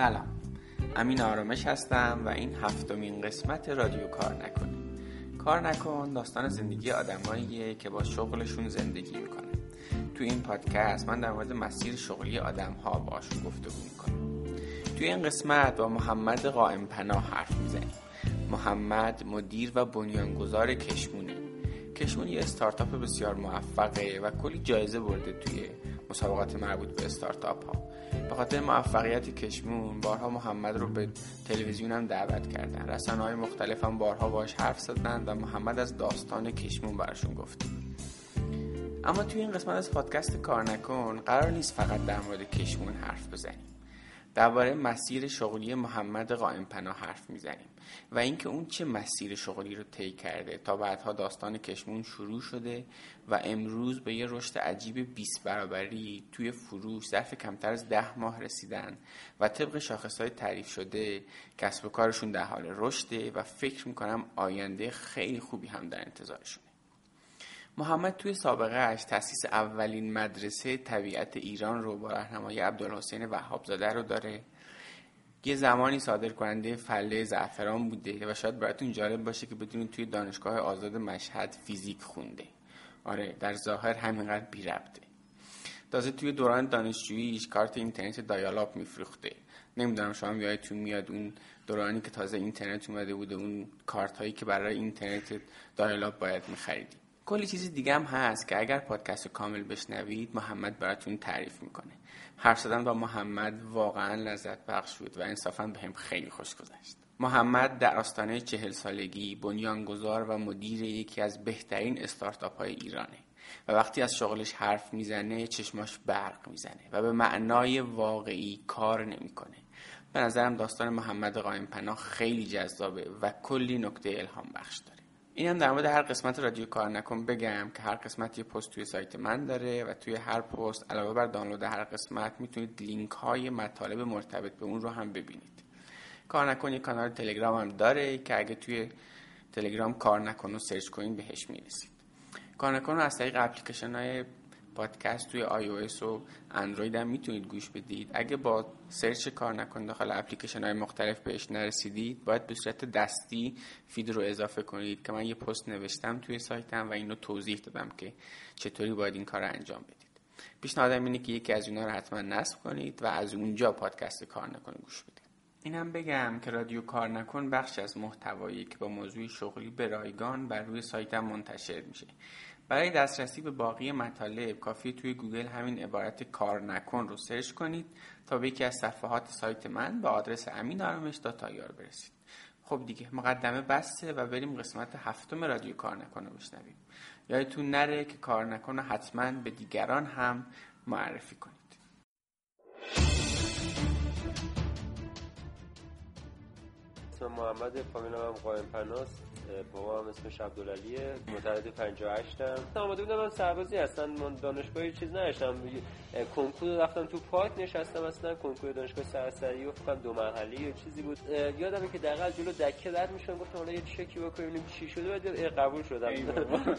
سلام. امین آرامش هستم و این هفتمین قسمت رادیو کار نکن کار نکن داستان زندگی آدماییه که با شغلشون زندگی می‌کنن تو این پادکست من در مورد مسیر شغلی آدم ها باشون گفتگو می‌کنم. توی این قسمت با محمد قائم پناه حرف می‌زنیم. محمد مدیر و بنیانگذار کشمونه. کشمون یه استارتاپ بسیار موفقه و کلی جایزه برده توی مسابقات مربوط به استارتاپ ها به خاطر موفقیت کشمون بارها محمد رو به تلویزیون هم دعوت کردن. رسانه های مختلف هم بارها باش حرف زدن و محمد از داستان کشمون براشون گفت. اما توی این قسمت از پادکست کار نکن قرار نیست فقط در مورد کشمون حرف بزنیم. درباره مسیر شغلی محمد قائم پناه حرف می‌زنیم و اینکه اون چه مسیر شغلی رو طی کرده تا بعدها داستان کشمون شروع شده و امروز به یه رشد عجیب 20 برابری توی فروش ظرف کمتر از ده ماه رسیدن و طبق شاخصهای تعریف شده کسب و کارشون در حال رشده و فکر می‌کنم آینده خیلی خوبی هم در انتظارشونه. محمد توی سابقه اش تاسیس اولین مدرسه طبیعت ایران رو با راهنمایی عبدالحسین وهابزاده رو داره. یه زمانی صادر کننده فله زعفران بوده و شاید براتون جالب باشه که بدونید توی دانشگاه آزاد مشهد فیزیک خونده. آره در ظاهر همینقدر بی ربطه تازه توی دوران دانشجوییش کارت اینترنت دایالاپ میفروخته. نمی‌دونم شما یادتون میاد اون دورانی که تازه اینترنت اومده بوده اون کارت هایی که برای اینترنت دایالاپ باید میخریدی. کلی چیز دیگه هم هست که اگر پادکست کامل بشنوید محمد براتون تعریف می‌کنه. حرف زدن با محمد واقعا لذت بخش بود و انصافا به هم خیلی خوش گذشت. محمد در آستانه چهل سالگی بنیانگذار و مدیر یکی از بهترین استارتاپ های ایرانه و وقتی از شغلش حرف می‌زنه چشماش برق می‌زنه و به معنای واقعی کار نمی‌کنه. به نظرم داستان محمد قائم پناه خیلی جذابه و کلی نکته الهام بخش داره. اینم در مورد هر قسمت رادیو کار نکن بگم که هر قسمت یه پست توی سایت من داره و توی هر پست علاوه بر دانلود هر قسمت می‌تونید لینک های مطالب مرتبط به اون رو هم ببینید. کار نکن یه کانال تلگرام هم داره که اگه توی تلگرام کار نکن و search کنید بهش می‌رسید. کار نکن از طریق اپلیکیشن های پادکست توی آی او و اندروید هم می‌تونید گوش بدید. اگه با search کار نکن داخل اپلیکیشن های مختلف بهش نرسیدید باید به صورت دستی feed رو اضافه کنید که من یه پست نوشتم توی سایتم و اینو توضیح دادم که چطوری باید این کار رو انجام بدید. پیشنهادم اینه که یکی از اینا رو حتما نصب کنید و از اونجا پادکست کار نکن گوش بدید. اینم بگم که رادیو کار نکن بخش از محتوایی که با موضوع شغلی به رایگان بر روی سایتم منتشر میشه. برای دسترسی به باقی مطالب کافی توی گوگل همین عبارت کار نکن رو search کنید تا به یکی از صفحات سایت من به آدرس امین آرامش dot ir برسید. خب دیگه مقدمه بسته و بریم قسمت هفتم رادیو کار نکن رو بشنویم. یادتون نره که کار نکن حتما به دیگران هم معرفی کنید. محمد فامیل هم قائم پناست بابا هم اسمش عبدالعلیه متولد 58 م آماده بودم من سربازی هستن من دانشگاه چیز نداشتم. کنکور رفتم تو پارک نشستم اصلا کنکور دانشگاه سرسری و فکر دو مرحله یا چیزی بود. یادمه که دقیقاً جلو دکه رد میشم گفتم حالا یه چکی بکنیم چی شده بعد قبول شدم.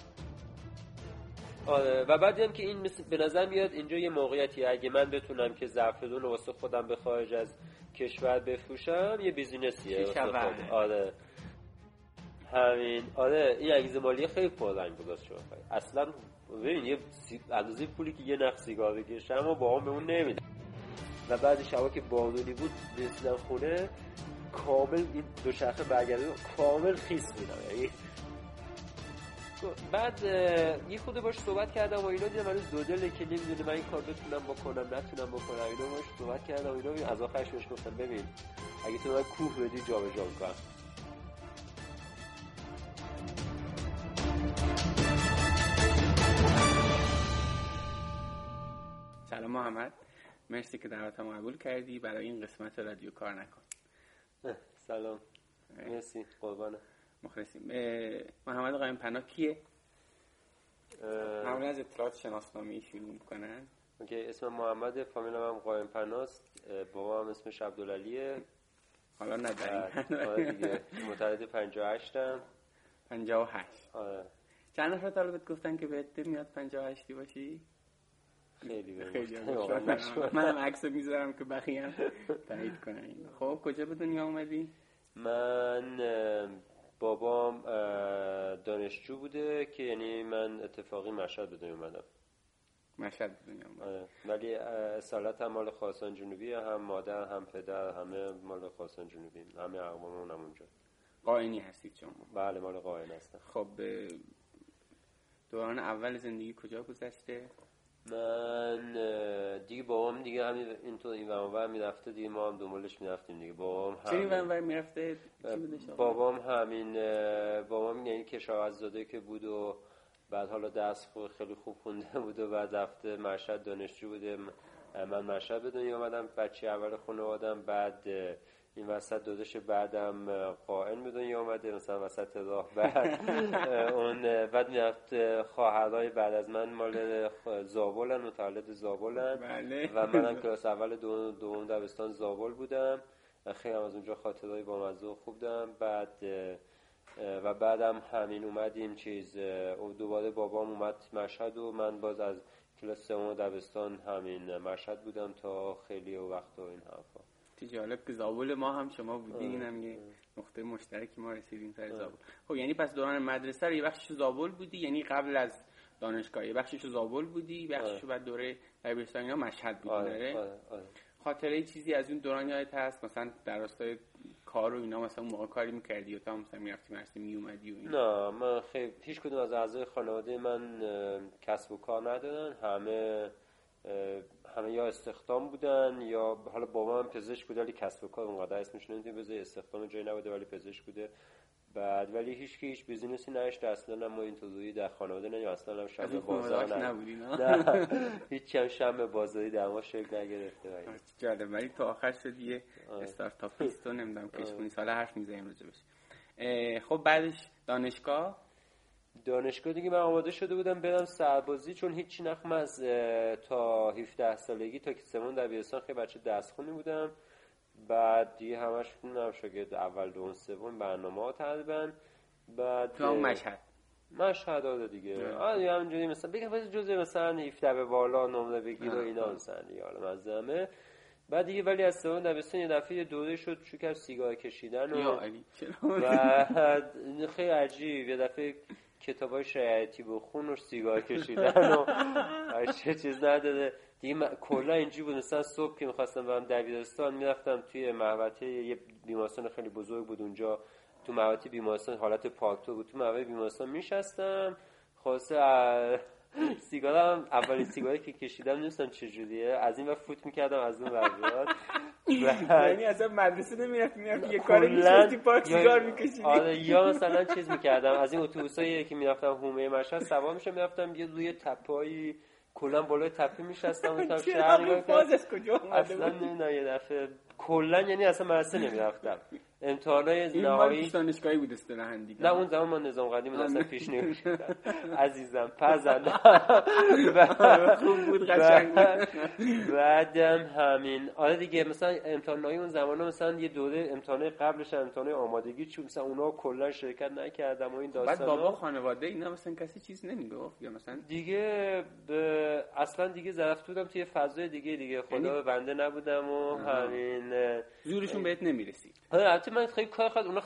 آره و بعد دیدم که این مثل به نظر میاد اینجا یه موقعیتی اگه من بتونم که ظرفدون واسه خودم به خارج از کشور بفروشم یه بیزینسیه. آره. همین. آره این انگیزه مالی خیلی پررنگ بود شما. اصلا ببین یه اندازه پولی که یه نخ سیگار بکشم و با هم اون نمیدم و بعد شبا که بارونی بود رسیدم خونه کامل این دو شخص برگرده کامل خیس بودم. یعنی بعد یه خود باش صحبت کردم و اینا دیدم هنوز دو دله که نمی‌دونه من این کار بتونم بکنم نتونم بکنم. اینا باش صحبت کردم و اینا از آخرش بهش گفتم ببین اگه تو من کوه بدی جا به سلام محمد. مرسی که دعوتم قبول کردی. برای این قسمت رادیو کار نکن. سلام. مرسی. قربانه. مخلصیم. محمد قایم پناه کیه؟ همون از اطلاعات شناسنامه شروع می‌کنن. اوکی اسم محمد فامیل هم قایم پناست. بابا هم اسمش عبدالعلیه حالا نداریم. آره دیگه. متولد 58 م 58 آره. چند نفر طالبت گفتن که بهت میاد 58 باشی؟ خیلی خیلی منم. عکس می‌ذارم که بقیه تایید کنن. خب کجا به دنیا اومدی؟ من بابام دانشجو بوده که یعنی من اتفاقی مشهد به دنیا اومدم. مشهد به دنیا اومدم ولی اصالت هم مال خواستان جنوبی هم مادر هم پدر همه مال خواستان جنوبی. همه اقواممون هم اونجا. قاینی هستید شما بله مال قاین هستم. خب دوران اول زندگی کجا گذشته؟ من دیگه بابام دیگه همین اینطور این ور می‌رفته دیگه ما هم دنبالش می‌رفتیم دیگه. بابام همین این ور می‌رفته؟ بابام همین بابام یعنی کشاورزاده که بود و بعد حالا دست خیلی خوب خونده بود و بعد رفته مشهد دانشجو بوده. من مشهد به دنیا آمدم بچه اول خانوادم بعد این وسط دادش بعدم قائل به دنیا آمده مثلا وسط راه بعد. اون بعد می‌رفت خواهرای بعد از من مال زابلن متولد زابلن. بله. و منم کلاس اول دوم دو دبستان زابل بودم. خیلی هم از اونجا خاطرهای با مزه خوب دارم. بعد و بعدم همین اومدیم چیز دوباره بابام اومد مشهد و من باز از کلاس سوم دبستان همین مشهد بودم تا خیلی وقت و این حرفا. جالب که زابل ما هم شما بودی اینم یه نقطه مشترکی ما رسیدیم سر زابل. خب یعنی پس دوران مدرسه رو یه بخشش زابل بودی یعنی قبل از دانشگاه یه بخشش زابل بودی بخشش بعد دوره دبیرستان اینا مشهد بودی آره, آره, آره. خاطره چیزی از اون دوران یادت هست؟ مثلا در راستای کار و اینا مثلا موقع کاری می‌کردی و تا مثلا می‌رفتی مرسی میومدی و اینا؟ نه من خیلی هیچ کدوم از اعضای خانواده من کسب و کار ندارن همه همه یا استخدام بودن یا حالا بابا من پزشک بوده ولی کسب و کار اونقدر اسمش نمی‌دونم بذاری استخدام جایی نبوده ولی پزشک بوده. بعد ولی هیچ کی هیچ بیزینسی نشته اصلا ما این توضیحی در خانواده نه اصلا هم شب بازار نه. هیچ هم شب بازاری در ما شکل نگرفته جالب. ولی تا آخر شد یه استارتاپیست و نمی‌دونم کشمونی سال حرف می‌زنیم راجبش. خب بعدش دانشگاه. دانشگاه دیگه من آماده شده بودم برم سربازی چون هیچی نخم از تا 17 سالگی تا که سمون دبیرستان خیلی بچه دستخونی بودم. بعد دیگه همش خوندم شاگرد اول دوم سوم برنامه ها تقریبا. بعد تو مشهد. مشهد آده دیگه. آره. همینجوری مثلا بگم جزء مثلا 17 به بالا نمره بگیر و اینا مثلا دیگه حالا مزمه بعد دیگه ولی از سوم دبستان یه دفعه دوره شد شو سیگار کشیدن و بعد خیلی عجیب. یه دفعه کتاب های شریعتی بخون و سیگار کشیدن و چه چیز نداده. دیگه کلا اینجوری بود. مثلا صبح که می‌خواستم برم دبیرستان می‌رفتم توی محوطه یه بیمارستان خیلی بزرگ بود اونجا. تو محوطه بیمارستان حالت پاکتو بود. تو محوطه بیمارستان میشستم خاصه سیگارم اولین سیگاری که کشیدم نیستم چجوریه از این وقت فوت می‌کردم از اون ور یعنی اصلا مدرسه نمی‌رفت می‌رفت یه کاری میشستی پاک سیگار میکشیدی. آره یا مثلا چیز می‌کردم از این اتوبوسایی که می‌رفتم هومه مشهد سوار میشم می‌رفتم یه روی تپایی کلا بالای تپه میشستم اون طرف شهر کجا اصلا نمی‌دونم یه دفعه کلا یعنی اصلا مدرسه نمی‌رفتم. امتحانای نهایی دانشگاهی بود اصطلاحاً دیگه نه اون زمان ما نظام قدیم اصلا پیش نمی‌رفت عزیزم پزن خوب بود قشنگ بعدم همین. آره دیگه مثلا امتحانای اون زمان مثلا یه دوره امتحانای قبلش امتحانای آمادگی چون مثلا اونا کلا شرکت نکردم و این داستانا. بعد بابا خانواده اینا مثلا کسی چیز نمی‌گفت یا مثلا؟ دیگه اصلا دیگه ظرف بودم توی فضای دیگه دیگه خدا یعنی... بنده نبودم و همین زورشون بهت نمی‌رسید. آره من خیلی کار خواهد اونا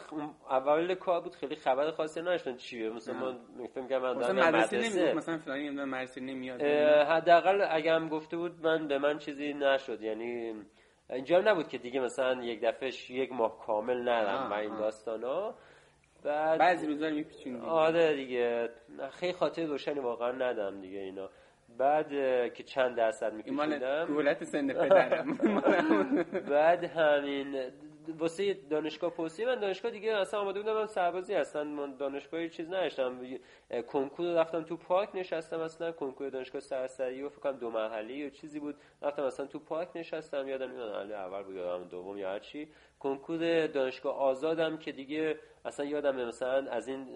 اول کار بود خیلی خبر خاصی نداشتن چیه. مثلا ما فکر کنم من مثلا مدرسه نمی‌گفت مثلا فلانی مدرسه نمیاد حداقل اگه هم گفته بود من به من چیزی نشد. یعنی اینجا نبود که دیگه مثلا یک دفعه یک ماه کامل نرم و این داستانا. بعد بعضی روزا میپیچون آره دیگه. خیلی خاطر روشنی واقعا ندم دیگه اینا. بعد که چند درصد میکشیدم دولت سن پدرم. بعد همین واسه دانشگاه پرسی من دانشگاه دیگه اصلا آماده بودم من سربازی هستن من دانشگاه چیز نداشتم. کنکور رفتم تو پارک نشستم اصلا کنکور دانشگاه سرسری و فکرم دو مرحله یا چیزی بود. رفتم اصلا تو پارک نشستم یادم میاد اول بود یادم دوم یا هر چی. کنکور دانشگاه آزادم که دیگه اصلا یادم مثلا از این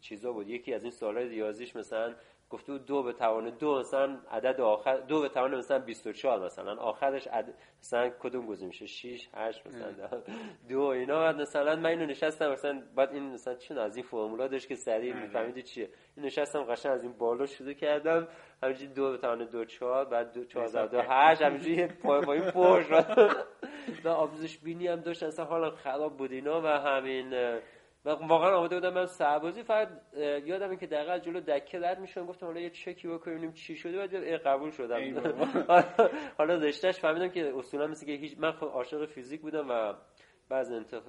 چیزا بود. یکی از این سوالای ریاضیش مثلا گفته بود دو به توان دو مثلا عدد آخر دو به توان مثلا 24 مثلا. آخرش عدد مثلا کدوم گزینه میشه؟ 6 8 مثلا. دو اینا بعد مثلا من اینو نشستم مثلا بعد این مثلا چون از این فرمولا داشت که سریع. میفهمیدی چیه. این نشستم قشنگ از این بالا شروع کردم. همینجوری دو به توان دو چهار بعد دو چهار دو هشت همینجوری پای پای پر شد و آموزش بینی هم داشت اصلا حالا خراب بود اینا و همین و واقعا آماده بودم من سربازی. فقط یادم که دقیقا جلو دکه رد میشم گفتم حالا یه چکی بکنیم چی شده بعد قبول شدم. حالا رشتهش فهمیدم که اصولا مثل که هیچ من خب عاشق فیزیک بودم و بعض انتخ...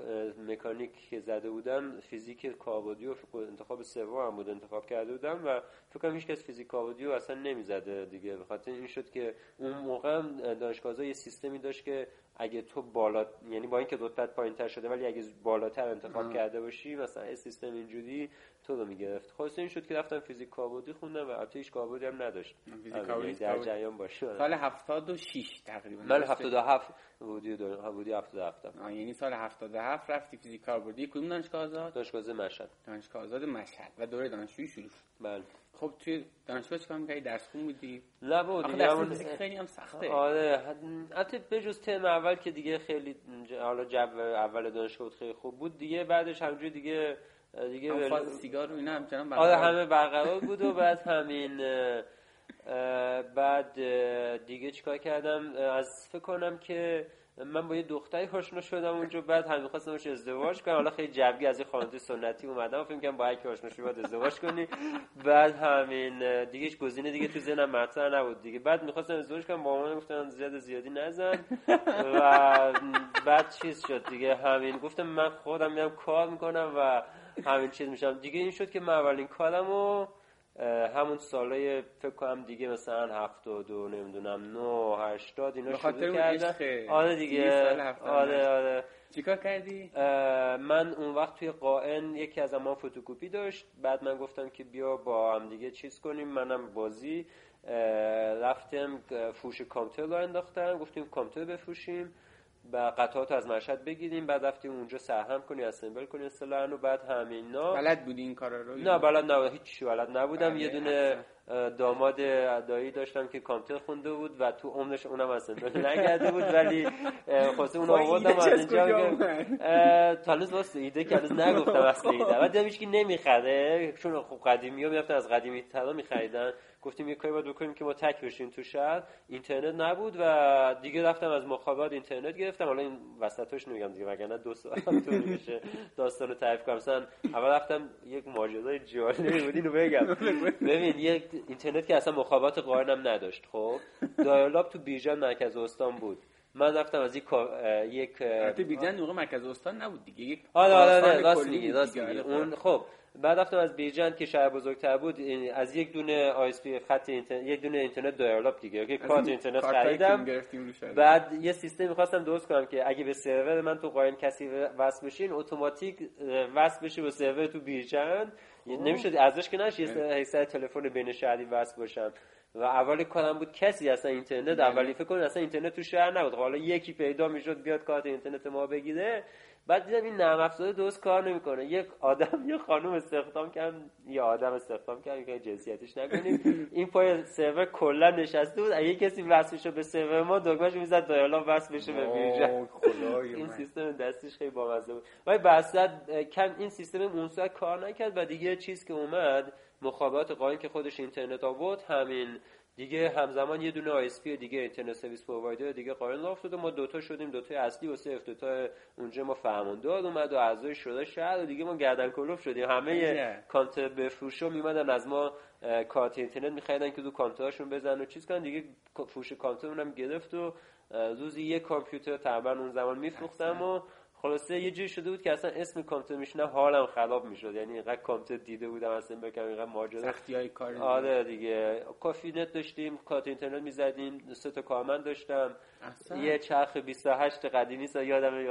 مکانیک که زده بودم فیزیک کاربردی و انتخاب سوم هم بود انتخاب کرده بودم و فکر کنم هیچ کس فیزیک کاربردی رو اصلا نمی‌زده دیگه. به خاطر این شد که اون موقع دانشگاه یه سیستمی داشت که اگه تو بالا یعنی با اینکه رتبت پایینتر شده ولی اگه بالاتر انتخاب کرده باشی مثلا سیستم اینجوری تو رو می‌گرفت. خلاص این شد که رفتم فیزیک کاربردی خوندم و البته هیچ کاربردی هم نداشت. آره، در جریان باشه. سال 76 تقریبا. من 77 بودی دو بودی 77 یعنی سال 77 رفتی فیزیک کاربردی کدوم دانشگاه آزاد؟ دانشگاه مشهد. دانشگاه آزاد مشهد. و دوره دانشجویی شروع شد. بله. خب توی دانشگاه چیکار می‌کردی؟ درس خون بودی؟ آخه درس فیزیک خیلی هم سخته. آره حتی بجز ترم اول که دیگه خیلی حالا جو اول دانشگاه خیلی خوب بود. دیگه بعدش همونجوری دیگه دیگه فاز سیگار و اینا همچنان آره همه برقرار بود و بعد همین بعد دیگه چیکار کردم؟ از فکر کنم که من با یه دختری آشنا شدم اونجا بعد هم می‌خواستم باش ازدواج کنم. حالا خیلی جوگی از این خانواده سنتی اومدم فکر کنم با یکی آشنا شدی باید ازدواج کنی. بعد همین دیگه هیچ گزینه دیگه تو ذهنم مطرح نبود دیگه. بعد می‌خواستم ازدواج کنم با مامان گفتن زیاد زیادی نزن. و بعد چیز شد دیگه همین. گفتم من خودم میام کار می‌کنم و همین چیز میشم دیگه این شد که من اولین کارمو همون سالای فکر کنم دیگه مثلا هفتاد و نمی‌دونم نو هشتاد اینا شروع کردن. آره دیگه. آره آره. چیکار کردی؟ من اون وقت توی قائن یکی از اما فوتوکوپی داشت. بعد من گفتم که بیا با هم دیگه چیز کنیم. منم بازی رفتم فوش کامپیوتر رو انداختم گفتیم کامپیوتر بفروشیم. و قطعات از مشهد بگیریم بعد رفتیم اونجا سهم کنی اسمبل کنی اصطلاحا و بعد همینا. بلد بودی این کارا رو؟ نه بلد نبودم هیچ بلد نبودم. بله، یه دونه داماد دایی داشتم که کامپیوتر خونده بود و تو عمرش اونم اسمبل نگرده بود ولی خلاص اون آوردم از اینجا تا هنوز واسه ایده که هنوز نگفتم اصل ایده. بعد دیدم هیچ نمی‌خره. چون خب قدیمی ها می‌رفتن از قدیمی ترا میخریدن. گفتیم یه کاری باید بکنیم که ما تک بشیم تو شهر. اینترنت نبود و دیگه رفتم از مخابرات اینترنت گرفتم. حالا این وسطش نمیگم دیگه وگرنه دو طول میشه داستانو تعریف کنم. مثلا اول رفتم یک ماجرای جالبی بود اینو بگم. ببین یک اینترنت که اصلا مخابرات قائنم نداشت خب؟ دایالاب تو بیژن مرکز استان بود. من رفتم از یک یک بیژن موقع مرکز استان نبود دیگه. یک آره آره راست میگی راست میگی. اون خب بعد رفتم از بیجند که شهر بزرگتر بود از یک دونه پی خط اینترنت یک دونه اینترنت دایالاپ دیگه. که کارت اینترنت خریدم. بعد یه سیستم می‌خواستم درست کنم که اگه به سرور من تو قایم کسی وصل بشین اتوماتیک وصل بشه به سرور تو بیجند نمی‌شد ازش که نشه یه تلفن بین شهری وصل باشم. و اولی کارم بود کسی اصلا اینترنت اولی فکر کنید اصلا اینترنت تو شهر نبود. حالا یکی پیدا می‌شد بیاد کارت اینترنت ما بگیره. بعد دیدم این نرم افزار درست کار نمی‌کنه. یک آدم یه خانم استخدام کردن یه آدم استخدام کردن که جنسیتش نکنیم. این پای سرور کلا نشسته بود. اگه کسی وصل به سرور ما دکمهش می‌زد دایالا وصل بشه به این سیستم دستش خیلی بامزه بود. ولی بعد کم این سیستم اون کار نکرد. و دیگه چیز که اومد مخابرات قایم که خودش اینترنت آورد همین دیگه همزمان یه دونه آی دیگه اینترنت سرویس پرووایدر دیگه قائل افتاد و ما دوتا شدیم دوتا اصلی و سه دوتا اونجا ما فرماندار اومد و اعضای شده شهر و دیگه ما گردن کلوف شدیم. همه کانت بفروشو میمدن. از ما کارت اینترنت میخریدن که دو کانترشون بزن و چیز کن دیگه فروش کانتر هم گرفت و روزی یه کامپیوتر تقریبا اون زمان میفروختم و خلاصه یه جوری شده بود که اصلا اسم کامپیوتر میشنم حالم خراب می‌شد. یعنی اینقدر کامپیوتر دیده بودم اصلا بگم اینقدر ماجرا. سختی های کار آره دیگه. کافی نت داشتیم کارت اینترنت می‌زدیم سه تا کارمند داشتم. اصلا. یه چرخ 28 قدیمی سا یادم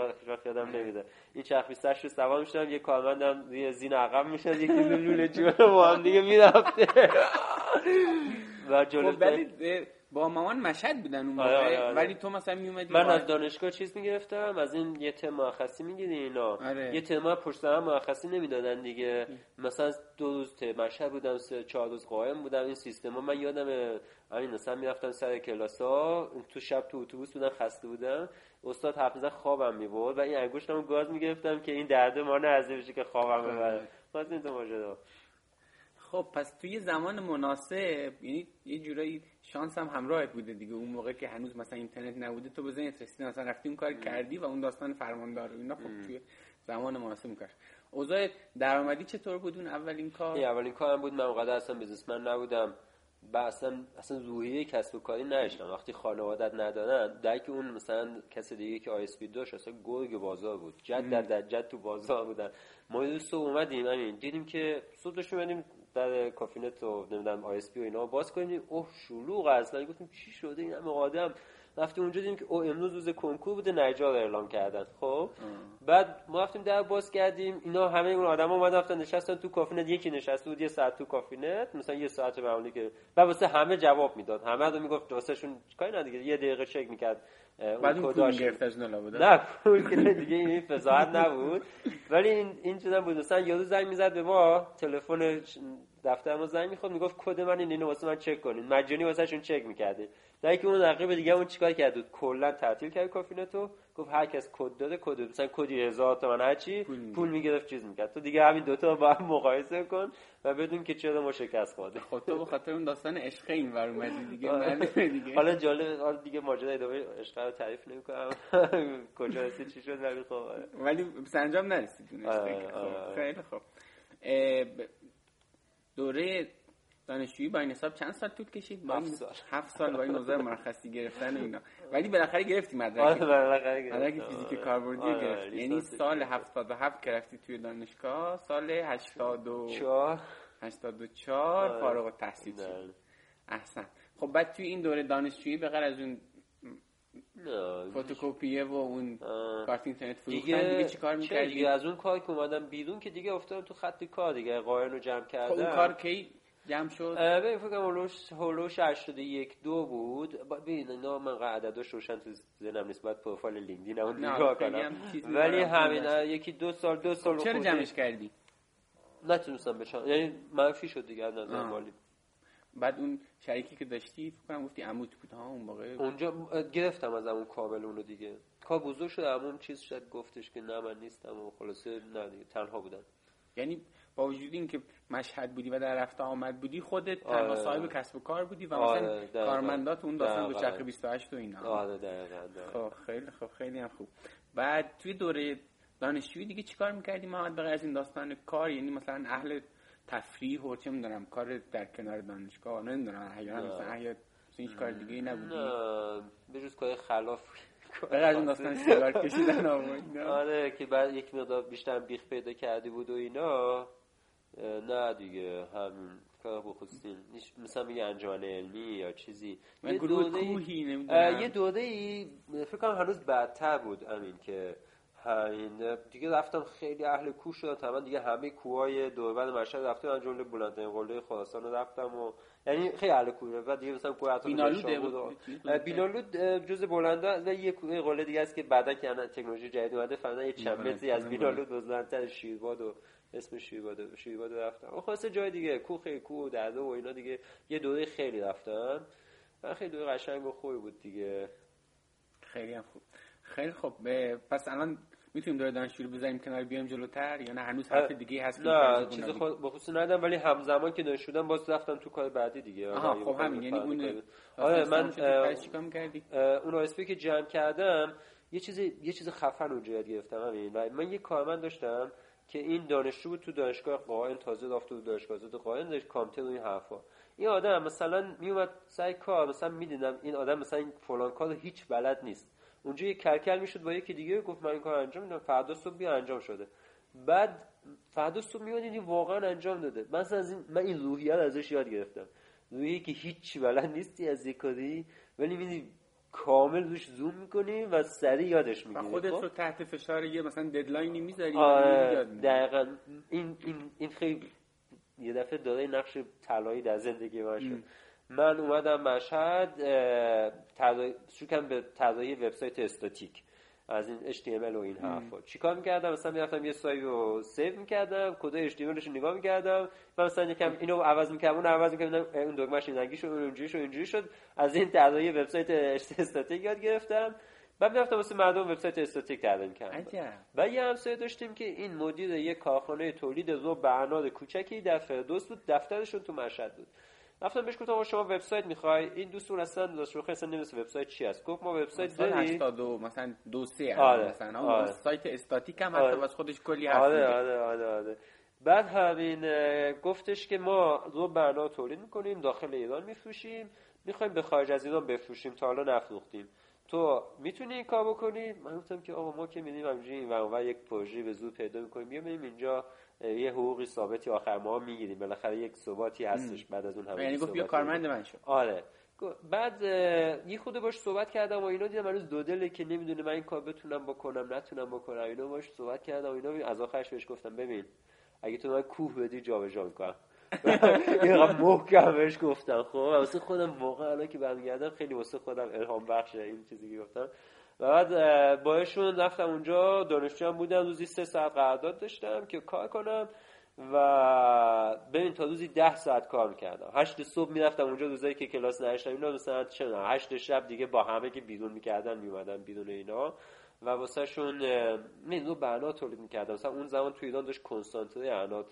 یادم نمیده این چرخ 28 رو سوار می‌شدم یه کارمندم روی زین عقب می‌شد یکی لوله جون با هم دیگه می‌رفته و جلو خب با مامان مشهد بودن اون آره، موقع آره، آره. ولی تو مثلا میومدی من از دانشگاه چیز می‌گرفتم از این یه تم مرخصی می‌گیری اینا. آره. یه تم پشت هم مرخصی نمی‌دادن دیگه. مثلا دو روز مشهد بودم سه چهار روز قائم بودم. این سیستم من یادم همین مثلا می‌رفتم سر کلاس ها تو شب تو اتوبوس بودم خسته بودم استاد حافظه خوابم می‌برد. و این انگشتمو گاز می‌گرفتم که این درد ما نه از که خوابم ببره. واسه این تو خب پس توی زمان مناسب یعنی یه جورایی شانس هم همراهت بوده دیگه. اون موقع که هنوز مثلا اینترنت نبوده تو بزنی رسیدی مثلا رفتی اون کار کردی و اون داستان فرماندار اینا خب توی زمان مناسب می‌کرد اوضاع درآمدی چطور بود؟ اون اولین کار؟ اولین کارم بود من اونقدر اصلا بیزنسمن نبودم. و اصلا اصلا روحیه کسب و کاری نداشتم. وقتی خانوادت ندارن در که اون مثلا کسی دیگه که IP داشت اصلا گرگ بازار بود. جد در, در جد تو بازار بودن. ما یه دوست اومدیم همین دیدیم که صبح داشتیم در کافینت و نمی‌دونم IP و اینا. باز کنیم اوه شلوغ اصلا. گفتیم چی شده؟ این همه آدم. رفتیم اونجا دیدیم که او امروز روز کنکور بوده نتایج اعلام کردن. خب؟ بعد ما رفتیم در باز کردیم اینا همه اون آدما اومدن رفتن نشستن تو کافینت یکی نشسته بود یه ساعت تو کافینت مثلا یه ساعت معمولی که بعد واسه همه جواب می‌داد. همه رو می‌گفت واسهشون کاری نه دیگه یه دقیقه چک می‌کرد بعد اون پول گرفت از نه پول که دیگه این فضاحت نبود. ولی این این چیزا بود. مثلا یارو زنگ می‌زد به ما تلفن دفتر ما زنگ می‌خواد می‌گفت کد من این اینو واسه من چک کنین. مجانی واسهشون چک می‌کرده. در که اون رقیب دیگه اون چیکار کرد؟ بود کلا تعطیل کرد کافینتو. گفت هر کس کد داده کد مثلا کدی هزار تومن هر چی پول, پول می‌گرفت چیز می‌کرد. تو دیگه همین دوتا با هم مقایسه کن و بدون که چرا ما شکست خورده خب تو به خاطر اون داستان عشق این ور اومدی دیگه آره. دیگه. حالا جالب حالا دیگه ماجرا ادامه عشق رو تعریف نمی‌کنم. کجا رسید چی شد ولی خب ولی سرانجام نرسید خیلی خوب. دوره دانشجویی با این حساب چند سال طول کشید؟ هفت سال. هفت سال با این نظر مرخصی گرفتن اینا. ولی بالاخره گرفتی مدرک. آره بالاخره گرفتی مدرک فیزیک کاربردی آره گرفتی یعنی سال 77 که رفتی توی دانشگاه سال 84 84 آره. فارغ التحصیل شد. احسن. خب بعد توی این دوره دانشجویی به غیر از اون فوتوکوپیه و اون کارت اینترنت فروختن دیگه, دیگه چی کار می‌کردی؟ دیگه از اون کار که اومدم بیرون که دیگه افتادم تو خط کار دیگه قاین رو جمع کردم خب اون کار کی جمع شد؟ ببین فکر کنم هولوش هولوش 81 دو بود. ببین اینا من عدداش روشن تو ذهنم نیست بعد پروفایل لینکدین اون نگاه کنم. ولی همین یکی دو سال دو سال چرا جمعش کردی؟ نتونستم بچم یعنی منفی شد دیگه از نظر مالی. بعد اون شریکی که داشتی فکر کنم گفتی عموت بود ها اون موقع. اونجا گرفتم از اون کابل اونو دیگه. کا بزرگ شد عموم چیز شد گفتش که نه من نیستم و خلاصه نه دیگه تنها بودن یعنی با وجود اینکه مشهد بودی و در رفته آمد بودی خودت تنها آره. صاحب کسب و کار بودی و آره. مثلا کارمندات اون داستان دو چرخ 28 و اینا. آره دقیقاً خب خیلی خب خیلی هم خوب. بعد توی دوره دانشجویی دیگه چیکار می‌کردی؟ محمد بغیر از این داستان کار یعنی مثلا اهل تفریح و چه می‌دونم کار در کنار دانشگاه نمی‌دونم احیانا مثلا احیانا هیچ کار دیگه ای نبودی. نه به جز کار خلاف بغیر از این داستان سیگار کشیدن آره که بعد یک مقدار بیشتر بیخ پیدا کردی بود و اینا. نه دیگه همین کار بخصوصی مثلا میگه انجمن علمی یا چیزی. یه دوره یه دوره ای فکر کنم هنوز بدتر بود همین که این دیگه رفتم خیلی اهل کوه شدم. تمام دیگه همه کوهای دوربر مشهد رفتم من جمله بلندترین قله خراسان رو رفتم و یعنی خیلی اهل کوه. بعد دیگه مثلا کوه بینالود بینالود جز بلندا و یه کوه قله دیگه است که بعدا که تکنولوژی جدید اومده فعلا یه چند متری از بینالود بلندتر شیرباد و اسم شیرباد شیرباد رفتم. اون خاصه جای دیگه کوه خیلی کوه و و اینا دیگه. یه دوره خیلی رفتم. و خیلی دوره قشنگ و خوبی بود دیگه. خیلی هم خوب. خیلی خوب. پس الان می‌تونیم دوره دانشجو بزنیم کنار بیام جلوتر یا نه؟ هنوز حرف دیگه هست نه چیز خود بخصوص ندم ولی همزمان که دانشجو باز رفتم تو کار بعدی دیگه. آها خب همین یعنی اون آره من اون اسپی که جمع کردم یه چیز یه چیز خفن اونجا یاد گرفتم همین. من یه کارمند داشتم که این دانشجو بود تو دانشگاه قائن تازه رفته بود دانشگاه زد قائن داشت کامپیوتر و این حرفا. این آدم مثلا میومد سعی کار مثلا می‌دیدم این آدم مثلا این فلان کار هیچ بلد نیست. اونجا یه کلکل می‌شد با یکی دیگه گفت من این کار انجام میدم فردا صبح بیا انجام شده. بعد فردا صبح میاد واقعا انجام داده. من از این من این روحیه ازش یاد گرفتم. روحیه که هیچ بلد نیستی از یک کاری ولی میدی کامل روش زوم می‌کنی و سریع یادش می‌گیری خودت خب؟ رو تحت فشار یه مثلا ددلاینی می‌ذاری آره دقیقا. این, این, این خیلی یه دفعه داره نقش طلایی در زندگی من شد. من اومدم مشهد شروع کردم به طراحی وبسایت استاتیک از این HTML و این حرفا. چیکار می‌کردم؟ مثلا می‌رفتم یه سایت رو save می‌کردم کد HTML رو نگاه می‌کردم و مثلا یکم اینو عوض می‌کردم اون عوض می‌کردم اون دکمهش این شد اون اینجوری شد اینجوری شد. از این طراحی وبسایت استاتیک یاد گرفتم. بعد می‌رفتم واسه مردم وبسایت استاتیک طراحی می‌کردم و یه همسایه داشتیم که این مدیر یه کارخانه تولید رو برناد کوچکی در فردوس بود دفترشون تو مشهد بود. رفتم بهش گفتم شما وبسایت می‌خوای؟ این دوستون اصلا داشت اصلا نمی‌دونه وبسایت چی است گفت ما وبسایت داریم. 82 مثلا دو سه آره. مثلا آره. سایت استاتیک هم آره. از خودش کلی هست آره آره آره آره. بعد همین گفتش که ما رو برنامه تولید می‌کنیم داخل ایران میفروشیم. می‌خوایم به خارج از ایران بفروشیم تا حالا نفروختیم. تو می‌تونی این کار بکنی؟ من گفتم که آقا ما که میدیم همینجوری این یک پروژه به زود پیدا می‌کنیم. بیا اینجا. یه حقوقی ثابتی آخر ما می‌گیریم. بالاخره یک ثباتی هستش بعد از اون همه یعنی گفت بیا کارمند من شو. آره. بعد یه خود باش صحبت کردم و اینا دیدم هنوز دو دله که نمی‌دونه من این کار بتونم بکنم نتونم بکنم. اینا باش صحبت کردم و اینا از آخرش بهش گفتم ببین اگه تو من کوه بدی جابجا می‌کنم. یه محکم بهش گفتم خب؟ واسه خودم واقعا الان که برمیگردم خیلی واسه خودم الهام بخشه این چیزی که گفتم. و بعد باشون رفتم اونجا دانشجو بودم روزی سه ساعت قرارداد داشتم که کار کنم و ببین تا روزی ده ساعت کار می‌کردم. هشت صبح می‌رفتم اونجا روزایی که کلاس نشتم اینا مثلا چه هشت شب دیگه با همه که بیرون می‌کردن میومدن بیرون اینا و واسه شون من رو برنا تولید می‌کردم مثلا اون زمان تو ایران داشت کنستانتوی اعنا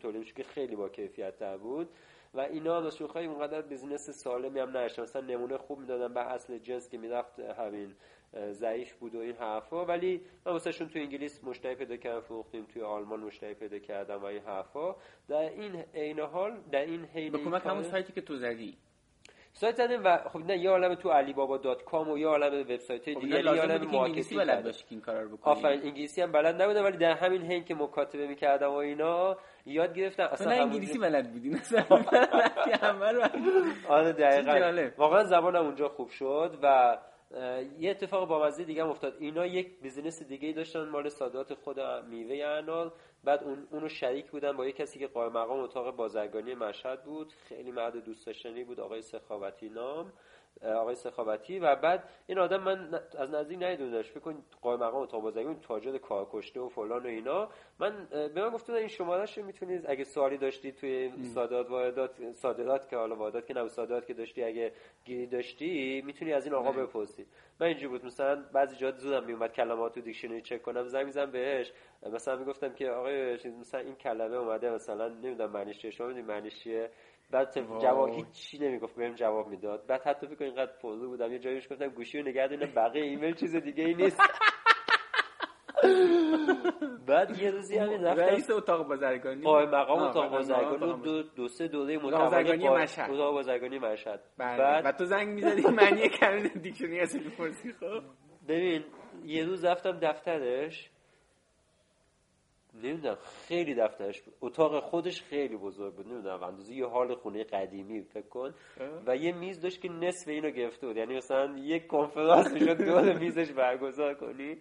تولید که خیلی با کیفیت تر بود و اینا راستش بخوای اونقدر بیزینس سالمی هم نشه مثلا نمونه خوب می‌دادن به اصل جنس که می‌رفت همین ضعیف بود و این حرفا. ولی من واسه شون تو انگلیس مشتری پیدا کردم فروختیم توی آلمان مشتری پیدا کردم و این حرفا. در این عین حال در این حین به کمک همون سایتی که تو زدی؟ سایت زدیم و خب نه یه عالم تو علی بابا dot com و یه عالم وبسایت خب دیگه یه عالم marketing بلد باشی این کارا رو بکنی. آفرین انگلیسی هم بلد نبودم ولی در همین حین که مکاتبه می‌کردم و اینا یاد گرفتم. اصلا انگلیسی بلد بودی مثلا آره دقیقاً. واقعا زبانم اونجا خوب شد و یه اتفاق بامزه دیگه هم افتاد. اینا یک بیزینس دیگه داشتن مال صادرات خود میوه انال بعد اون اونو شریک بودن با یه کسی که قائم مقام اتاق بازرگانی مشهد بود. خیلی مرد دوست داشتنی بود آقای سخاوتی نام. آقای سخاوتی و بعد این آدم من از نزدیک ندیدمش فکر کن قائم مقام اتاق بازرگانی تاجر کارکشته و فلان و اینا. من به من گفتم این شمارهش می‌تونید اگه سوالی داشتی توی صادرات واردات صادرات که حالا واردات که نه صادرات که داشتی اگه گیری داشتی می‌تونی از این آقا بپرسی. من اینجوری بود. مثلا بعضی جا زودم میومد کلمات تو دیکشنری چک کنم. زنگ می‌زنم بهش. مثلا می‌گفتم که آقای مثلا این کلمه اومده مثلا نمی‌دونم معنیش چیه. شما معنیش چیه؟ بعد جواب هیچی نمی‌گفت بهم جواب می‌داد. بعد حتی فکر اینقدر فوزو بودم. یه جاییش گفتم گوشی رو نگه بقیه ایمیل چیز دیگه ای نیست. بعد یه روزی همین رفتم. رئیس اتاق بازرگانی پای مقام اتاق بازرگانی دو, دو سه دوره متوالی مشهد. اتاق بازرگانی مشهد. بله. بعد و تو زنگ می‌زدی معنی کلمه دیکشنری اصلا می‌پرسی خب. ببین یه روز رفتم دفترش. نمی‌دونم خیلی دفترش بود اتاق خودش خیلی بزرگ بود نمی‌دونم اندازه یه حال خونه قدیمی فکر کن. و یه میز داشت که نصف اینو گرفته بود. یعنی مثلا یک کنفرانس می‌شد دور میزش برگزار کنی.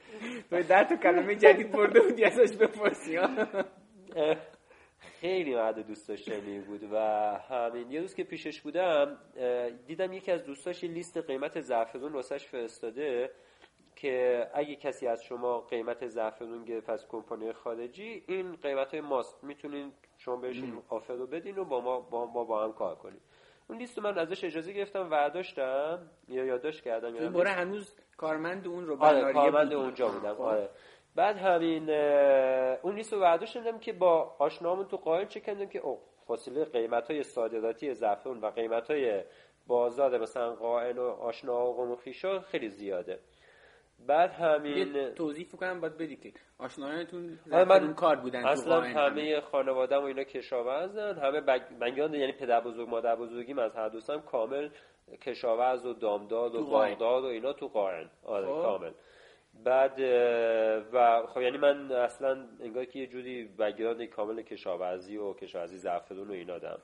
تو در تو کلمه جدید برده بودی ازش بپرسی خیلی مرد دوست داشتنی بود. و همین یه روز که پیشش بودم دیدم یکی از دوستاش لیست قیمت زعفرون واسش فرستاده. که اگه کسی از شما قیمت زعفرون گرفت از کمپانی خارجی این قیمت های ماست. می‌تونین شما بهش آفر رو بدین و با ما با, ما با هم کار کنیم اون لیست من ازش اجازه گرفتم ورداشتم یا یادداشت کردم این باره هنوز کارمند اون رو آره کارمند اونجا بودم. خب. آره. بعد همین اون لیست رو ورداشتم که با آشنامون تو قائل چه کردم که او فاصله قیمت های صادراتی زعفرون و قیمت های بازار مثلا قائل و آشنا و خیشا خیلی زیاده. بعد همین توضیح کنم باید بدی که آشنایانتون من کار بودن اصلا همه خانواده و اینا کشاورزن. همه بگیان یعنی پدر بزرگ مادر بزرگیم از هر دوستم کامل کشاورز و دامداد و باغداد و اینا تو قارن آره خب. کامل. بعد و خب یعنی من اصلا انگار که یه جوری بگیان کامل کشاورزی و کشاورزی زعفرون و اینا دارم.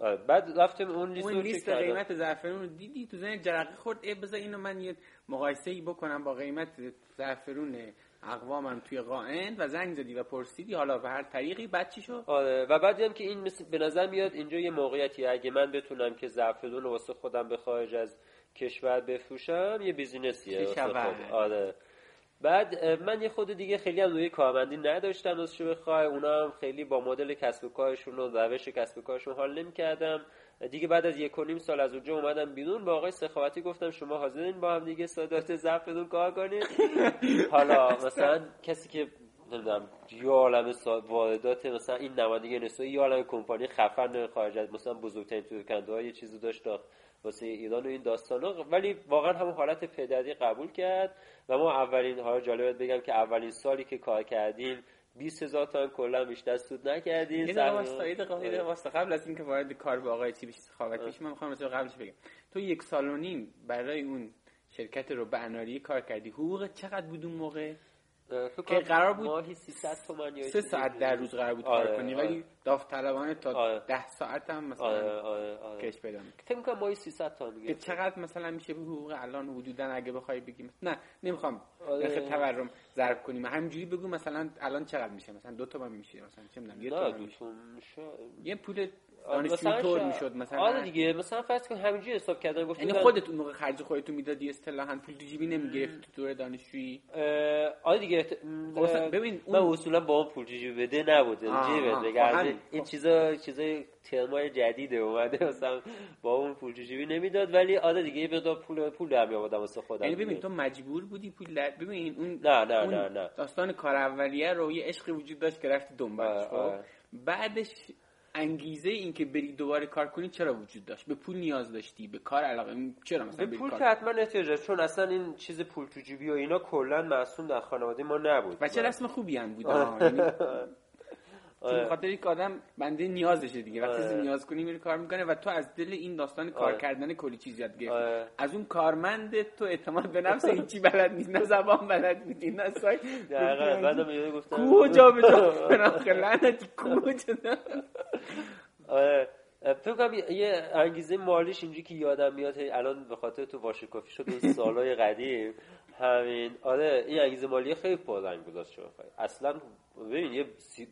آره، بعد رفتم اون لیست, اون لیست قیمت زعفرون رو دیدی؟ تو زن جرقه خورد. ای بذار اینو من یه مقایسه ای بکنم با قیمت زعفرون اقوامم توی قائن و زنگ زدی و پرسیدی. حالا به هر طریقی بعد چی شد؟ آره و بعد دیدم که این مثل به نظر میاد اینجا یه موقعیتی اگه من بتونم که زعفرون واسه خودم به خارج از کشور بفروشم یه بیزینسیه. آره. بعد من یه خود دیگه خیلی هم روی کارمندی نداشتم راستش بخوای اونا هم خیلی با مدل کسب و کارشون و روش کسب و کارشون حال نمی‌کردم. دیگه بعد از یک و نیم سال از اونجا اومدم بیرون با آقای سخاوتی گفتم شما حاضرین با هم دیگه سادات زفدون کار کنید حالا مثلا کسی که نمی‌دونم یه عالم واردات مثلا این نمایندگی نسو یه عالم کمپانی خفن خارج از مثلا بزرگترین توکنده یه چیزی داشت واسه ایران و این داستانا. ولی واقعا همون حالت پدری قبول کرد. و ما اولین ها جالبت بگم که اولین سالی که کار کردیم 20 هزار تا کلا بیشتر سود نکردیم. یه دقیقه واسه قبل از اینکه وارد کار به آقای چی بشی سخاوت بشی من می‌خوام قبلش بگم. تو یک سال و نیم برای اون شرکت رو به اناری کار کردی. حقوق چقدر بود اون موقع؟ که قرار بود ماهی 300 تومن یا 3 ساعت در روز قرار بود کار آره، کنی ولی آره. داوطلبانه تا آره. 10 ساعت هم مثلا آره آره آره. کش پیدا می‌کنی فکر می‌کنم ماهی 300 تومن دیگه چقدر مثلا میشه به حقوق الان حدودا اگه بخوای بگیم نه نمی‌خوام آره. نرخ تورم ضرب کنیم همینجوری بگو مثلا الان چقدر میشه مثلا دو تومن میشه مثلا چه می‌دونم یه تومن میشه یه پول دانشجو طور می‌شد مثلا آره دیگه مثلا فرض کن همینجوری حساب کردن گفتم یعنی خودت اون موقع خرج خودت می‌دادی اصطلاحا پول تو جیبی نمی‌گرفتی تو دور دانشجویی؟ آره دیگه خب ببین من اصولا با اون پول جیبی بده نبوده جیبت خب این چیزا چیزای ترمای جدیده اومده مثلا با اون پول جیبی نمی‌داد ولی آره دیگه یه پول پول در میآوردم واسه خودم یعنی ببین تو مجبور بودی پول ببین اون نه نه نه نه. داستان کار اولیه رو یه عشقی وجود داشت که رفتی دنبالش خب؟ بعدش انگیزه این که بری دوباره کار کنی چرا وجود داشت؟ به پول نیاز داشتی؟ به کار علاقه چرا مثلا به پول که حتما احتیاج چون اصلا این چیز پول تو جیبی و اینا کلا معصوم در خانواده ما نبود. و چه رسم خوبی هم بود یعنی آره. خاطر یک آدم بنده نیازشه دیگه. وقتی آره. نیاز کنی میره کار می‌کنه و تو از دل این داستان کار آره. کردن کلی چیز یاد گرفتی. آره. از اون کارمند تو اعتماد به نفس هیچی بلد نیست؟ نه زبان بلد نیست نه سای دقیقاً. کجا به جا لعنتی کجا آره. فکر کنم یه انگیزه مالیش اینجوری که یادم میاد الان به خاطر تو واشکافی شد اون سالای قدیم. همین آره این انگیزه مالی خیلی پررنگ گذاشت شما اصلا ببین یه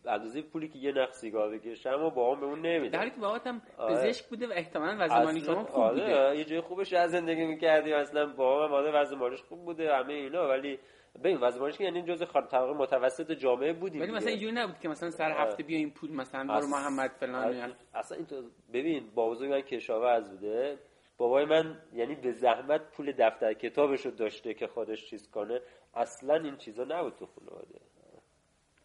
اندازه پولی که یه نخ سیگار بکشه اما با هم به اون نمیده در حالی که باباتم آره. پزشک بوده و احتمالاً وضع مالی شما خوب آره. بوده. یه جای خوبش از زندگی می‌کردیم. اصلا بابام آره وضع مالیش خوب بوده همه اینا. ولی ببین وضع مالیش یعنی جزء طبقه متوسط جامعه بودیم ولی مثلا اینجوری نبود که مثلا سر هفته بیا این پول مثلا برو محمد فلان اصلا این تو ببین با من کشاورز بوده. بابای من یعنی به زحمت پول دفتر کتابش رو داشته که خودش چیز کنه اصلا این چیزا نبود تو خانواده.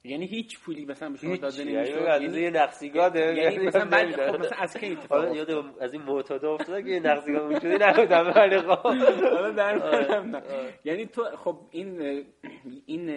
یعنی هیچ پولی مثلا به شما داده نمیشه یعنی یه نقصیگاه داره یعنی مثلا بعد خب مثلا از کی اتفاق یاد از این معتادا افتاد که یه نقصیگاه وجودی نبودم. ولی خب. حالا در آره. یعنی تو خب این این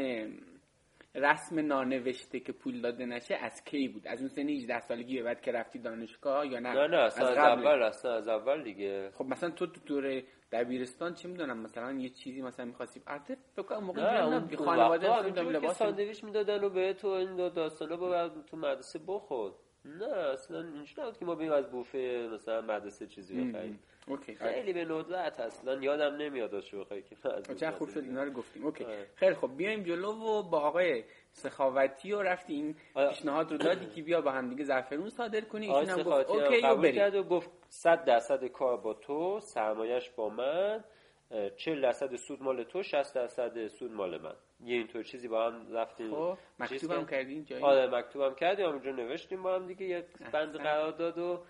رسم نانوشته که پول داده نشه از کی بود؟ از اون سن 18 سالگی بعد که رفتی دانشگاه یا نه؟ نه نه از, از اول از, از اول دیگه. خب مثلا تو تو دوره دبیرستان چه می‌دونم؟ مثلا یه چیزی مثلا می‌خواستی البته فکر کنم موقع نه خانواده لباس ساندویچ می‌دادن و به تو این داستانا رو تو مدرسه بخور نه اصلا اینجوری نبود که ما بریم از بوفه مثلا مدرسه چیزی بخریم. OK خیلی. به ندرت اصلا یادم نمیاد از شوخی که چه خوب شد اینا رو گفتیم. OK. خیلی خب بیایم جلو و با آقای سخاوتی و رفتی این پیشنهاد رو دادی که بیا با هم دیگه زعفرون صادر کنی؟ ایشون هم گفت OK قبول کرد و گفت 100 درصد کار با تو سرمایش با من 40 درصد سود مال تو 60 درصد سود مال من. یه اینطور چیزی با هم رفتیم. خب مکتوبم کردین جایی آره مکتوبم کردیم اونجا نوشتیم با هم دیگه. یک بند قرار داد و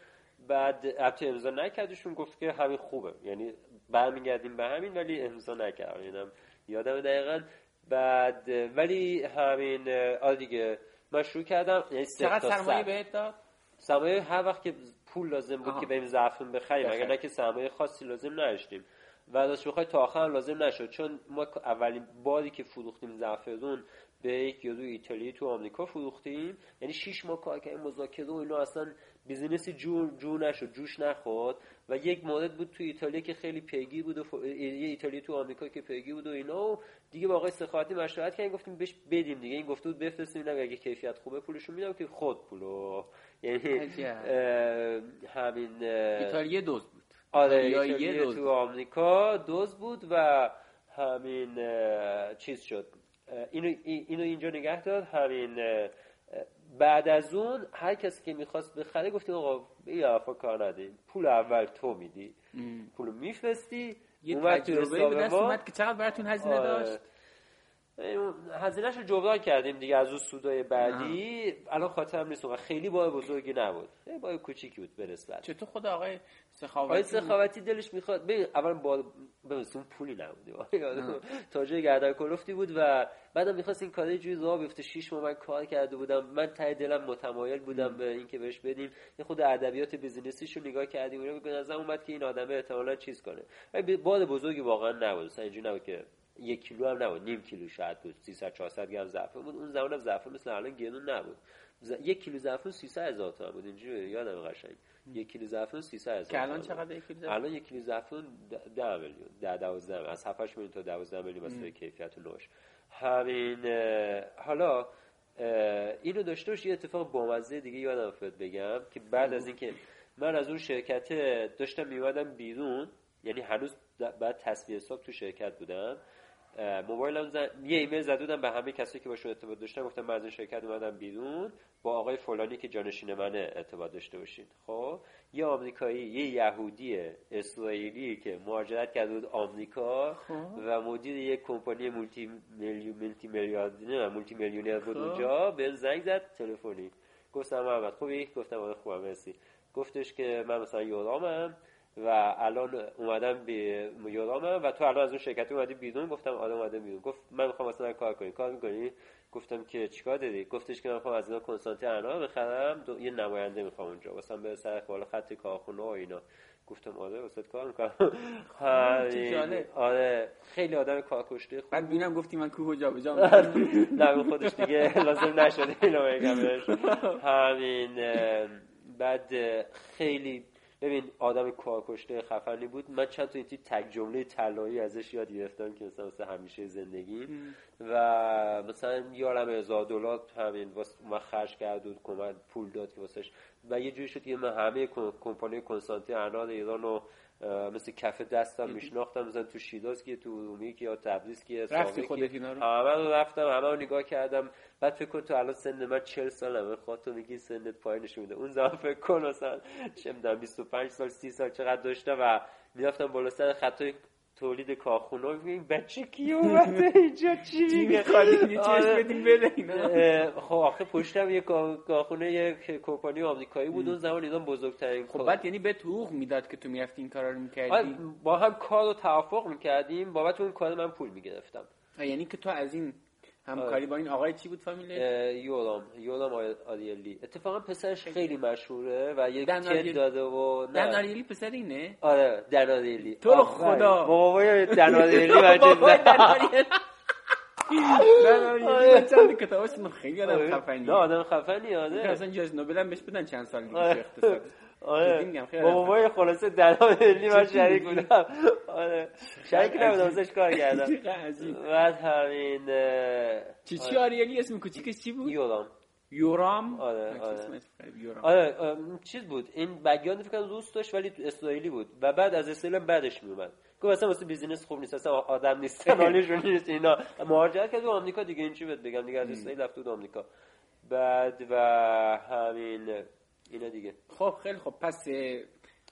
بعد البته امضا نکردشون گفت که همین خوبه. یعنی برمیگردیم به همین ولی امضا نکرد یعنی یادم دقیقا. بعد ولی همین آره دیگه من شروع کردم. یعنی چقدر سرمایه بهت داد؟ سرمایه هر وقت که پول لازم بود آها. که بریم زعفرون بخریم. اگر نه که سرمایه خاصی لازم نداشتیم. و راستش بخوای تا آخر لازم نشد. چون ما اولین باری که فروختیم زعفرون به یک یارو ایتالیایی تو آمریکا فروختیم. یعنی 6 ماه کار کردیم مذاکره و اینا اصلا بیزینسی جور جور نشد جوش نخورد و یک مورد بود تو ایتالیا که خیلی پیگیر بود و یه ایتالیا تو آمریکا که پیگیر بود و اینا و دیگه با آقای سخاوتی مشورت کردیم گفتیم بهش بدیم دیگه. این گفته بود بفرستیم اینا اگه کیفیت خوبه پولشون میدم که خود پولو. یعنی همین ایتالیا دوز بود. آره ایتالیا تو آمریکا دوز بود و همین چیز شد. اینو اینو اینجا نگه داد همین بعد از اون هر کسی که می‌خواست بخره گفتیم آقا یه حرفا کار ندیم پول اول تو میدی. پول میفرستی. یه تجربه به دست اومد که چقدر براتون هزینه آره. داشت. هزینهش رو جبران کردیم دیگه از اون سودای بعدی. الان خاطرم نیست خیلی بای بزرگی نبود. خیلی بای کوچیکی بود برس بعد چطور خود آقای سخاوتی؟ آقای سخاوتی دلش می‌خواد ببین اول با اون پولی نبود تاجر گردن کلفتی بود و بعدم می‌خواست این کاری جوی راه بیفته. 6 ماه من کار کرده بودم. من ته دلم متمایل بودم به اینکه بهش بدیم. یه خود ادبیات بیزینسیشو نگاه کردیم. و به نظر اومد که این آدمه احتمالاً چیز کنه. ولی باد بزرگی واقعا نبود. مثلا اینجوری نبود که یک کیلو هم نبود نیم کیلو شاید بود 300 400 گرم زعفران بود. اون زمان زعفران مثل الان گرون نبود. ز... یک کیلو زعفران 300 هزار تومان بود اینجوری یادم قشنگ. یک کیلو زعفران 300 هزار که الان چقدر یک کیلو الان یک کیلو زعفران 10 میلیون 10 12 از 7 8 میلیون تا 12 میلیون واسه کیفیت نوش. همین حالا اینو داشته باش یه اتفاق بامزه دیگه یادم افتاد بگم که بعد از اینکه من از اون شرکت داشتم میومدم بیرون یعنی هنوز بعد تصویر حساب تو شرکت بودم. موبایلم زن... یه ایمیل زده بودم به همه کسی که باشون ارتباط داشتم گفتم من از این شرکت اومدم بیرون با آقای فلانی که جانشین منه ارتباط داشته باشید خب یه آمریکایی یه یهودی اسرائیلی که مهاجرت کرده بود آمریکا خب. و مدیر یک کمپانی multi میلیون multi میلیاردر multi میلیونر بود خب. اونجا به زنگ زد تلفنی گفتم محمد خوبی گفتم آره خوبم مرسی گفتش که من مثلا یورامم و الان اومدم به یورامم و تو الان از اون شرکتی اومدی بیرون گفتم آره اومدم بیرون. گفت من می‌خوام مثلا کار کنی. کار می‌کنی؟ گفتم که چیکار داری؟ گفتش که من می‌خوام از اینا کنسانتی انا بخرم. دو... یه نماینده می‌خوام اونجا. واسه به سر بالا خط کارخونه و اینا. گفتم آره واسه کار می‌کنم. آره خیلی آدم کار کشته خوب بعد بینم گفتی من کوه جا بجا نه خودش دیگه لازم نشده اینو بگم همین بعد خیلی ببین آدم کارکشته خفنی بود. من چند تا تک جمله طلایی ازش یاد گرفتم که مثلا مثل همیشه زندگی. و مثلا یارم هزار دلار همین من خرج کرد بود کمک پول داد که واسش و یه جوری شد که من همه کمپانی کنسانتی اناد ایران رو مثل کف دستم میشناختم. مثلا تو شیراز که تو ارومیه که یا تبریز که رفتی خودت اینا رو؟ همه رفتم همه رو نگاه کردم. بعد فکر کن تو الان سن من 40 سالمه خاطر تو میگی سنت پایینش میده. اون زمان فکر کن مثلا چه می‌دونم 25 سال 30 سال چقدر داشتم و می‌رفتم بالا سر خطای تولید کارخونه. این بچه کی اومده؟ اینجا چی یه چیز آره. بدیم بده خب آخه پشتم یه کارخونه یک کمپانی آمریکایی بود اون زمان اینا بزرگترین خب بعد یعنی به تو می‌داد که تو می‌رفتی این کارا رو می‌کردی؟ با هم کار رو توافق می‌کردیم. بابت اون کار من پول می‌گرفتم. یعنی که تو از این همکاری با این آقای چی بود فامیل؟ یولام یولام آریلی. اتفاقا پسرش خیلی. مشهوره و یه کد داده و دن آریلی پسر اینه؟ آره دن آریلی. تو خدا. بابای دن آریلی نه چند کتابش خیلی آدم آره. خفنی نه آدم خفنی آره. اصلا جایزه نوبل هم بهش بدن چند سال دیگه اقتصاد. آره. با بابای خلاصه درام ملی من شریک بودم. آره. شریک نبودم ازش کار کردم. بعد همین چی چی آریلی اسم کوچیکش چی بود؟ یورام. یورام؟ آره آره. آره. چیز بود این بگیان فکر کنم دوست داشت ولی اسرائیلی بود. و بعد از اسرائیل بعدش میومد گفت اصلا واسه بیزینس خوب نیست اصلا آدم نیست حالشون نیست اینا. مهاجرت کرد به آمریکا دیگه این چی بهت بگم؟ دیگه از اسرائیل رفت آمریکا. بعد و همین اینا دیگه. خب خیلی خب پس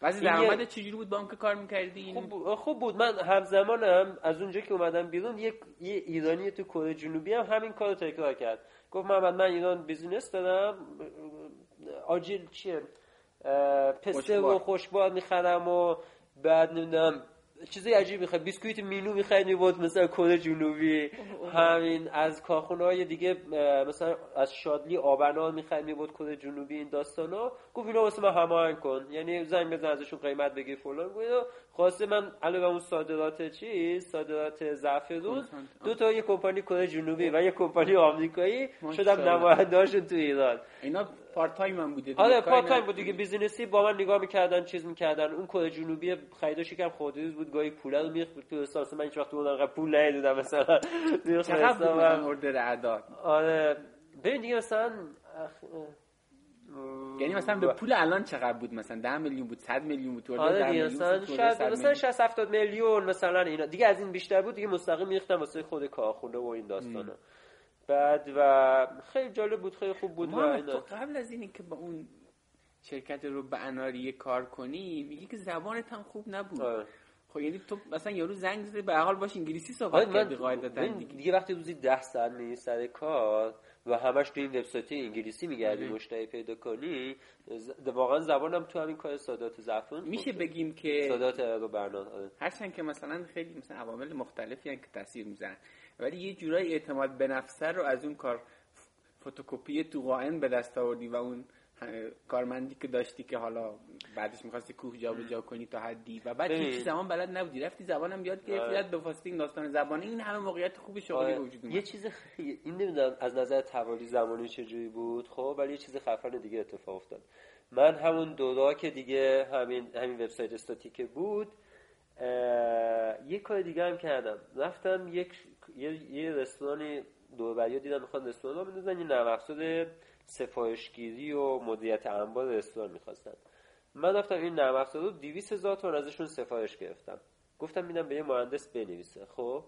واسه درآمد چجوری بود با اون که کار می‌کردی؟ خوب, خوب بود. من همزمانم از اونجا که اومدم بیرون یک یه ایرانی تو کره جنوبی هم همین کارو تکرار کرد. گفت محمد من ایران business دارم. آجیل چیه؟ پسته و خشکبار می‌خرم و بعد نمی‌دونم چیزی عجیب می‌خواد. بیسکویت مینو می‌خواید بود مثلا کره جنوبی. همین از کارخونه های دیگه مثلا از شادلی آبنبات می‌خواید میبود کره جنوبی این داستانا. گفت اینا واسه من هماهنگ کن. یعنی زنگ بزن ازشون قیمت بگیر فلان. گفت خواسته من علاوه اون صادرات چیز صادرات زعفرون دو تا یه کمپانی کره جنوبی و یه کمپانی آمریکایی. شدم نمایندهاشون تو ایران. اینا part time هم بوده آره part time بود دیگه. business ی با من نگاه می‌کردن چیز می‌کردن. اون کره جنوبی خریداش یکم خودی بود گاهی پول رو میخ تو احساس من هیچ وقت اون پول ندیدم مثلا. چقدر order اعداد؟ آره. ببین دیگه مثلا یعنی مثلا به پول الان چقدر بود؟ مثلا 10 میلیون بود 100 میلیون بود آره دیگه مثلا شاید مثلا 60 70 میلیون مثلا اینا. دیگه از این بیشتر بود دیگه مستقیم میختم واسه خود کارخونه و این داستانا. بعد و خیلی جالب بود خیلی خوب بود ما تو قبل از اینی که با اون شرکت رو به اناری کار کنی میگی که زبانت هم خوب نبود آه. خب یعنی تو مثلا یارو زنگ زده به حال باش انگلیسی صحبت کردی قاعدتا دیگه. دیگه وقتی روزی 10 ساعت میری سر کار و همش تو این وبسایت انگلیسی میگردی مشتری پیدا کنی واقعا زبانم تو همین کار سادات زفون میشه بگیم که سادات رو برنامه آره. هرچند که مثلا خیلی مثلا عوامل مختلفی هن که تاثیر می‌زنن ولی یه جورایی اعتماد به نفس رو از اون کار فتوکپی تو قائن به دست آوردی و اون کارمندی که داشتی که حالا بعدش می‌خواستی کوه جا جا کنی تا حدی و بعد هیچ زمان بلد نبودی. رفتی زبانم یاد گرفتی آره. یاد به واسطه این داستان زبانی این همه موقعیت خوب شغلی آره. وجود یه چیز این نمی‌دونم از نظر توالی زمانی چجوری بود خب ولی یه چیز خفن دیگه اتفاق افتاد. من همون دودا که دیگه همین همین وبسایت استاتیک بود یه کار دیگه هم کردم. رفتم یک یه, یه رستورانی دوربری دیدم می‌خوان رستوران رو بندازن یه نرم افزار سفارشگیری و مدیریت انبار رستوران می‌خواستن. من رفتم این نرم افزار رو 200 هزار تومان ازشون سفارش گرفتم. گفتم میدم به یه مهندس بنویسه خب؟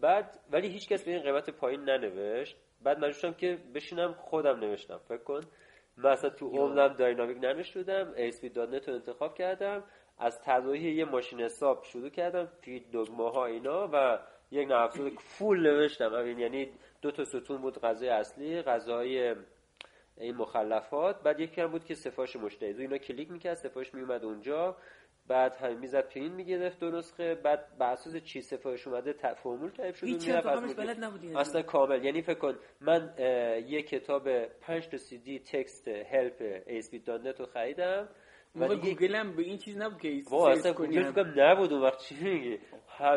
بعد ولی هیچکس به این قیمت پایین ننوشت. بعد مجبور که بشینم خودم نوشتم. فکر کن من اصلا تو عمرم dynamic ننوشتم ASP.NET رو انتخاب کردم از طراحی یه ماشین حساب شروع کردم فید دگمه ها اینا و یک نرم فول نوشتم. یعنی دو تا ستون بود غذای اصلی غذای این مخلفات. بعد یکی هم بود که سفارش مشتری رو اینا کلیک می‌کرد سفارش میومد اونجا. بعد همین می‌زد پرین می‌گرفت دو نسخه. بعد بر اساس چی سفارش اومده. فرمول تایپ شده می‌رفت بلد اصلا کامل. یعنی فکر کن من یه کتاب 5 تا سی دی تکست هلپ اسپید رو خریدم. موقع گوگل هم به این چیز نبود که با اصلا گوگل فکر نبود اون وقت چی میگی؟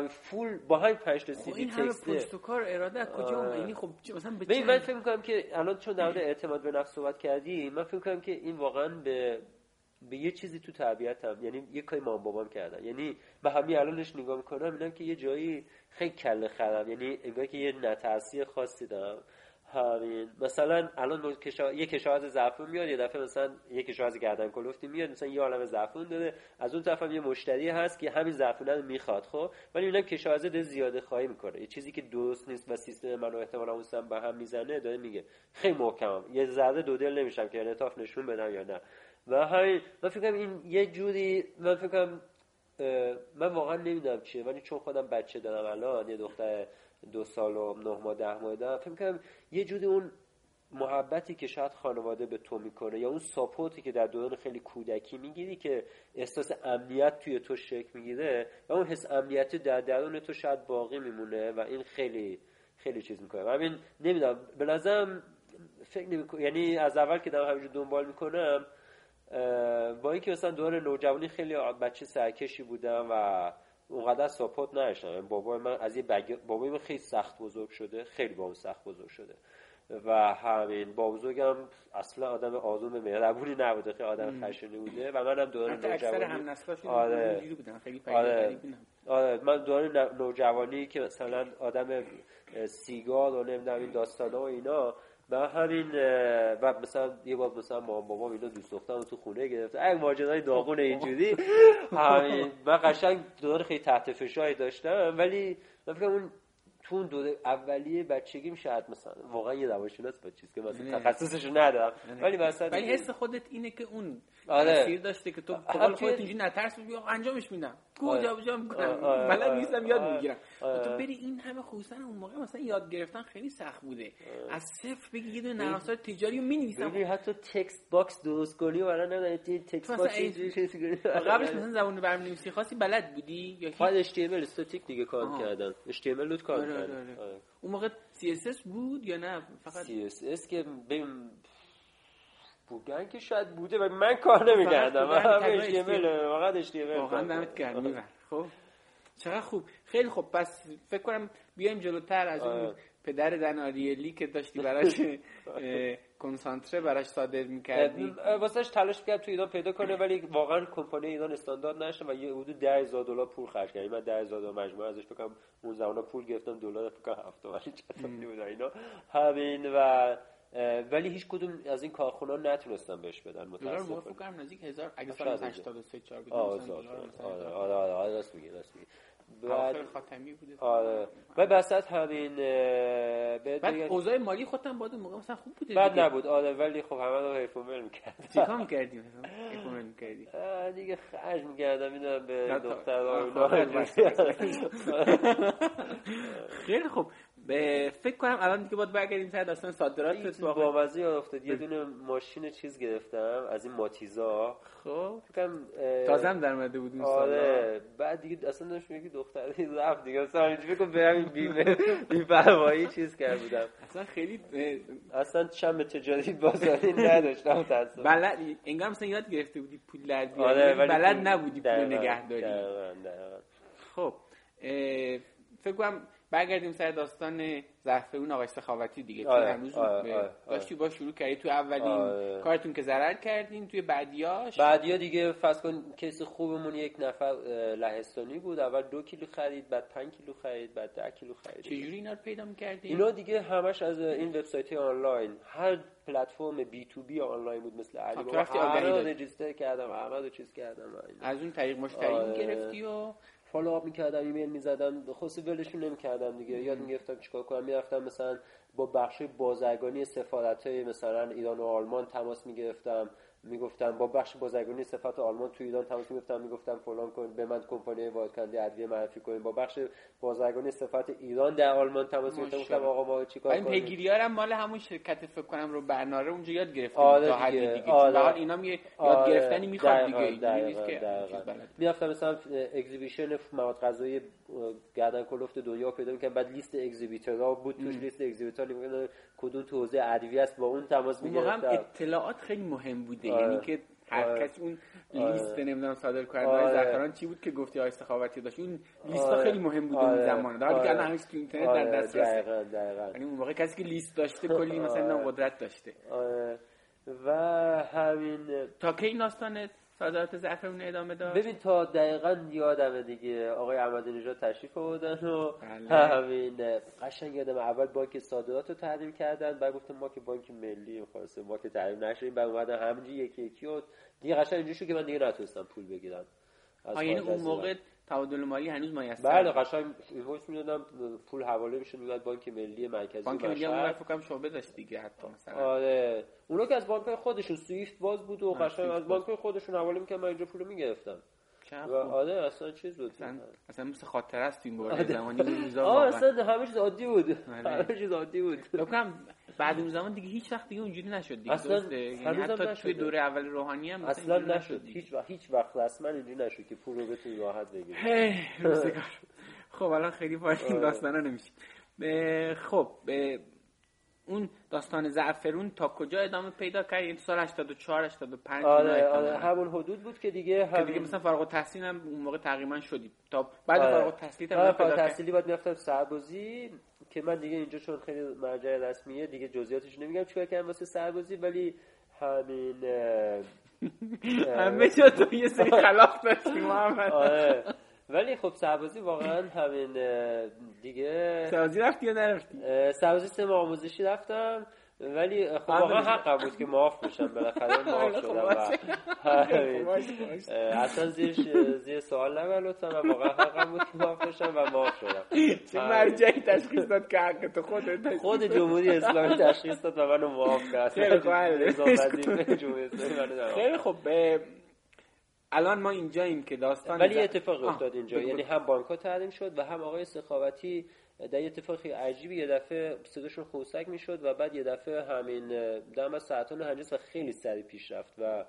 فول با 5 تا سی دی این همه پست کار اراده کجا یعنی خب مثلا به من فکر می‌کنم که الان چون در اعتماد به نفس صحبت کردی من فکر می‌کنم که این واقعا به به یه چیزی تو طبیعتم یعنی یه کاری مام بابام کردن. یعنی به همین الانش نگاه می‌کنم اینم که یه جایی خیلی کله خرم. یعنی انگار که یه نترسی خاصی دارم. همین مثلا الان کشا... یه کشاورز زعفرون میاد یه دفعه مثلا یه کشاورز گردن کلفتی میاد مثلا یه عالم زعفرون داره. از اون طرف هم یه مشتری هست که همین زعفرون رو می‌خواد خب؟ ولی اینم کشاورز داره زیاده خواهی می‌کنه. یه چیزی که درست نیست و سیستم منو احتمالاً اون به هم می‌زنه داره میگه. خیلی محکمم یه ذره دو دل نمیشم که انعطاف نشون بدم یا نه. و همین من فکرم این یه جوری من فکرم من واقعا نمی‌دونم چیه ولی چون خودم بچه دارم الان یه دختر دو سال و نه ماه ده ماه دارم. فکر کنم یه جوری اون محبتی که شاید خانواده به تو می‌کنه یا اون ساپورتی که در دوران خیلی کودکی می‌گیری که احساس امنیت توی تو شکل می‌گیره یا اون حس امنیتی در درون تو شاید باقی میمونه و این خیلی خیلی چیز می‌کنه. همین نمی‌دونم به نظرم فکر نمی یعنی از اول که دارم همینجور دنبال می‌کنم با اینکه مثلا دور نوجوانی خیلی بچه سرکشی بودم و اونقدر ساپورت نداشتم بابای من از یه بگ... بابای من خیلی سخت بزرگ شده خیلی با اون سخت بزرگ شده. و همین با بزرگم اصلا آدم آزوم مهربونی نبوده خیلی آدم خشنی بوده. و منم دور نوجوانی هم آره. خیلی آره. آره. من دور نوجوانی که مثلا آدم سیگار و نمی‌دونم این داستانا و اینا و همین و مثلا یه بار مثلا مام بابا اینا دوست دخترم تو خونه گرفته ای ماجرای داغون اینجوری. همین. من قشنگ دور خیلی تحت فشاری داشتم. ولی من فکر اون تو اون دوره اولیه بچگیم شاید مثلا واقعا یه روانشناس با چیز که مثلا تخصصش ندارم. ولی مثلا ولی حس خودت اینه که اون آره. داشته که تو قبل خودت اینجوری نترس بیا انجامش میدم. کجا آره. می‌کنم. آره. بلد آره. نیستم یاد می‌گیرم. آره. تو بری این همه خصوصا اون موقع مثلا یاد گرفتن خیلی سخت بوده. از صفر بگی یه دونه نرم تجاری رو می‌نویسم. حتی text box درست کنی و نه text box قبلش مثلا زبان برنامه‌نویسی خاصی بلد بودی یا فقط HTML static دیگه کار کردن. HTML کار کردن. اون موقع CSS بود یا نه؟ فقط CSS که بودن که شاید بوده و من کار نمی‌کردم. فقط واقعا دمت گرم خب چقدر خوب. خیلی خوب. پس فکر کنم بیایم جلوتر از اون آره. پدر دناریلی که داشتی براش کنسانتره براش صادر می‌کردی. واسهش تلاش کرد تو ایران پیدا کنه ولی واقعا کمپانی ایران استاندارد نشه و یه حدود 10000 دلار پول خرج کردیم من 10000 دلار مجموعه ازش بکنم اون زمان پول گرفتم دلار فکر کنم 7 ولی چطور بود اینا. همین و ولی هیچ کدوم از این کارخونا نتونستن بهش بدن دلار موافقم نزدیک 1000 اگه سال 83 4 بود آره آره آره آره راست میگی راست میگی. بعد خاتمی بوده. آره. و بسط همین بعد اوضاع مالی خودم بعد موقع مثلا خوب بوده بعد نبود. آره ولی خب همه رو حیف مل می‌کرد چیکار می‌کردیم؟ حیف مل می‌کردی؟ دیگه خرج می‌کردم می‌دونم به دختر خیلی خوب. به فکر کنم الان دیگه باید برگردیم سر داستان صادرات با بامزه افتاد. یه دونه ماشین چیز گرفتم از این ماتیزا. خب. فکرم تازم در اومده بود اون آره. بعد دیگه اصلا داشت میگه دختری رفت دیگه. اصلا اینجوری فکر برم این بیمه بی‌پروایی چیز کرد بودم. اصلا خیلی اصلا شم تجاری بازاری نداشتم تاسف بلد انگار مثلا یاد گرفته بودی پول در بیاری. آره بلد نبودی پول نگهداری. خب فکر کنم برگردیم سر داستان اون آقای سخاوتی دیگه. آره، که هنوز آره، آره، داشتی با شروع کردی تو اولین آره. کارتون که ضرر کردین توی بعدیاش؟ بعدیا دیگه فرض کن کیس خوبمون یک نفر لهستانی بود. اول دو کیلو خرید بعد پنج کیلو خرید بعد ده کیلو خرید. چجوری اینا رو پیدا می‌کردین؟ اینا دیگه همش از این وبسایت آنلاین. هر پلتفرم بی تو بی آنلاین بود مثل علی بابا. register کردم همه چیز کردم از اون طریق مشتری گرفتی و follow up می‌کردم ایمیل می‌زدم خصوصی ولشون نمی‌کردم دیگه. یاد می‌گرفتم چیکار کنم. می‌رفتم مثلا با بخش بازرگانی سفارت های مثلا ایران و آلمان تماس می‌گرفتم. می‌گفتم با بخش بازرگانی سفارت آلمان تو ایران تماس می‌گفتم می‌گفتم فلان کن به من کمپانی واردکننده ادویه معرفی کنیم با بخش بازرگانی سفارت ایران در آلمان تماس می‌گفتم گفتم آقا ما چیکار کنیم؟ این پیگیری هم مال همون شرکت فکر کنم رو برناره اونجا یاد گرفتیم. آره تا حدی دیگه, دیگه. آره. اینا می یاد آره. گرفتنی می‌خواد دیگه. اینجوری می‌رفتم مثلا اگزیبیشن مواد غذایی گردن کلفت دنیا پیدا می‌کنم بعد لیست اگزیبیتورها بود توش لیست اگزیبیتور کدوم تو حوزه ادویه است با اون تماس می‌گرفتم اطلاعات خیلی مهم بوده آره. یعنی که هر آره. کس اون آره. لیست نمی‌دونم صادر کننده آره. زعفران چی بود که گفتی آقای سخاوتی داشت اون لیست. خیلی مهم آره. اون زمان در حالی که الان همش تو اینترنت. در دسترس دقیقاً دقیقاً یعنی اون موقع کسی که لیست داشته کلی مثلا قدرت داشته. و همین تا کی داستان صادرات زعفرون ادامه داد. ببین تا دقیقا یادمه دیگه. آقای احمدی نژاد تشریف آوردن و بله. همین قشنگ یادم اول بانک صادرات رو تحریم کردن بعد گفتم ما که بانک ملی خاصه ما که تحریم نشدیم بعد اومدن همینجوری یکی یکی و دیگه قشنگ اینجوری شد که من دیگه نتونستم پول بگیرم. یعنی اون موقع تبادل مالی هنوز میسر بله قشنگ اینوایس می‌دادم پول حواله میشه میاد بانک ملی مرکزی بانک ملی اون فکر کنم شعبه داشت دیگه حتی مثلا. آره. اونا که از بانک خودشون سویفت باز بود و قشنگ از بانک خودشون حواله می‌کردن من اینجا پولو می‌گرفتم. و آره اصلا چیز بود. اصلا, اصلا مثل خاطر است این باره زمانی روزا آه اصلا همه چیز عادی بود. آره. همه چیز عادی بود. بعد اون زمان دیگه هیچ وقت دیگه اونجوری نشد دیگه اصلا یعنی حتی توی دوره اول روحانی هم اصلا نشد. هیچ وقت هیچ وقت رسما اینجوری نشد که پول رو بتونی راحت بگیری. خب الان خیلی وارد این آره. داستانا نمیشیم. خب اون داستان زعفرون تا کجا ادامه پیدا کرد؟ این سال 84 85 آره آره همون حدود بود که دیگه هم... که دیگه مثلا فارغ التحصیل هم اون موقع تقریبا شدی تا بعد آره. فارغ التحصیل هم آره فارغ التحصیلی بعد می‌رفتم سربازی. که من دیگه اینجا چون خیلی مرجع رسمیه دیگه جزئیاتش نمیگم چیکار کردم واسه سربازی ولی همین همه جا تو یه سری خلاف داشتی محمد. آره. ولی خب سربازی واقعا همین دیگه سربازی رفتی یا نرفتی؟ سربازی سه آموزشی رفتم. ولی خب واقعا حقم بود که معاف بشم بالاخره معاف شدم و اصلا زیر زیر سوال نبر لطفا و واقعا حقم بود که معاف بشم و معاف شدم. چه مرجعی تشخیص داد که حق تو خودت خود جمهوری اسلامی تشخیص داد و منو معاف کرد. خیلی خب الان ما اینجاییم که داستان ولی اتفاق افتاد اینجا. یعنی هم بانک ها تحریم شد و هم آقای سخاوتی در یه اتفاق عجیبی یه دفعه صداشون خوسک می‌شد و بعد یه دفعه همین دم از سرطان هنجس و خیلی سریع پیش رفت و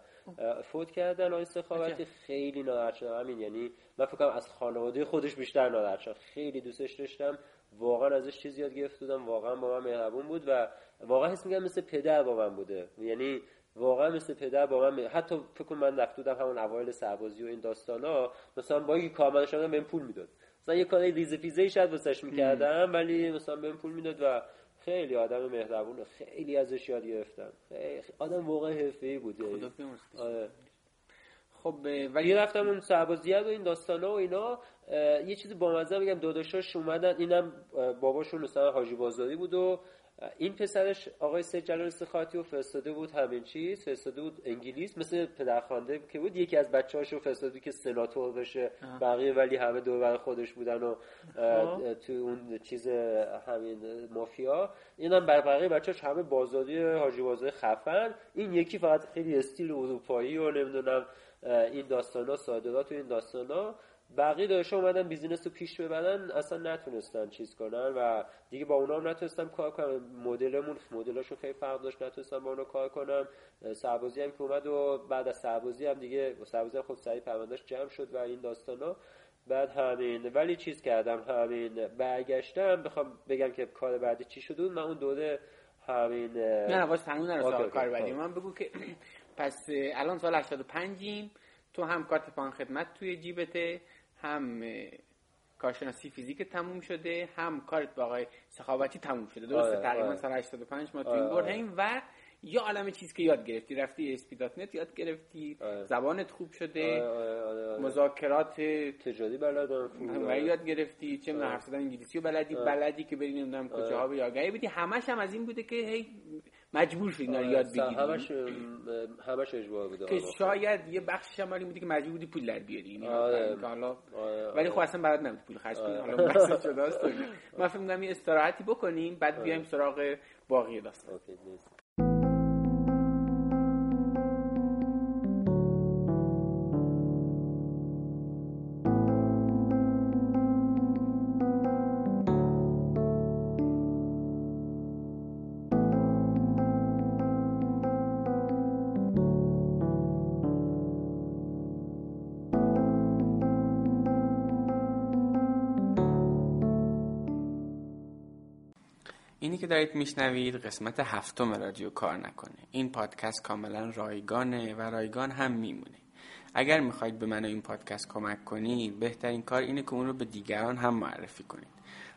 فوت کردن آقای سخاوتی خیلی ناراحت شدم. همین یعنی من فکر از خانواده خودش بیشتر ناراحت شدم. خیلی دوستش داشتم. واقعا ازش چیزی یاد گرفتم واقعا با من مهربون بود و واقعا حس میگم مثل پدر با من بوده. یعنی واقعا مثل پدر با من حتی فکر من رفت بودم همون اوایل سربازی و این داستانا مثلا با اینکه کارمند شدم بهم پول می‌داد. مثلا یه کاری ریزه پیزه شاید واسش می‌کردم ولی مثلا بهم پول می‌داد و خیلی آدم مهربون خیلی ازش یاد گرفتم. خیلی آدم واقعا حرفه‌ای بود. آره. خب ولی رفتم اون سربازیت و این داستانا و اینا یه چیزی با مزه بگم داداشاش اومدن اینم باباشون مثلا حاجی بازاری بود و این پسرش آقای سید جلال استخاطی و فرستاده بود همین چیز فرستاده بود انگلیس مثل پدرخوانده که بود یکی از بچه هاشو فرستاده که سناتور بشه بقیه ولی همه دور بر خودش بودن و خب. تو اون چیز همین مافیا. اینم بر بقیه بچه‌هاش همه بازاری حاجی بازاری خفن. این یکی فقط خیلی استیل اروپایی و نمی‌دونم این داستانا صادرات و این داستانا. بقیه داشته اومدن بیزینس رو پیش ببرن اصلا نتونستن چیز کنن و دیگه با اونا هم نتونستم کار کنم. مدلمون مدلاشون خیلی فرق داشت نتونستم با اونا کار کنم سربازی هم که اومد و بعد از سربازی هم دیگه سربازی هم خب سریع پروندهش جمع شد و این داستانا. بعد همین. ولی چیز کردم همین. برگشتم بخوام بگم که کار بعدی چی شد؟ من اون دوره همین نه واسه تموم کار بعدی. من بگو که پس الان سال 85 تو هم کارت پان خدمت توی جیبته. هم کارشناسی فیزیک تموم شده هم کارت با آقای سخاوتی تموم شده. درسته؟ آره، تقریبا آره. سال 85 ما تو این آره، و یا عالم چیز که یاد گرفتی رفتی اسپیدات یاد گرفتی زبانت خوب شده مذاکرات تجاری بلد و یاد گرفتی چه من حرف انگلیسی و بلدی بلدی که بری نمی‌دونم کجاها به یاگهی بدی. همش هم از این بوده که هی مجبور شدی اینا یاد بگیری همش همش اجبار بوده که شاید یه بخشش هم بودی که مجبور بودی پول در بیاری. یعنی حالا ولی خب اصلا برات نبود پول خرج کنی حالا بحث شده است. من فکر می‌کنم یه استراحتی بکنیم بعد بیایم سراغ باقی داستان. دارید میشنوید قسمت هفتم رادیو کار نکنه. این پادکست کاملا رایگانه و رایگان هم میمونه. اگر می‌خواید به من این پادکست کمک کنید بهترین کار اینه که اون رو به دیگران هم معرفی کنید.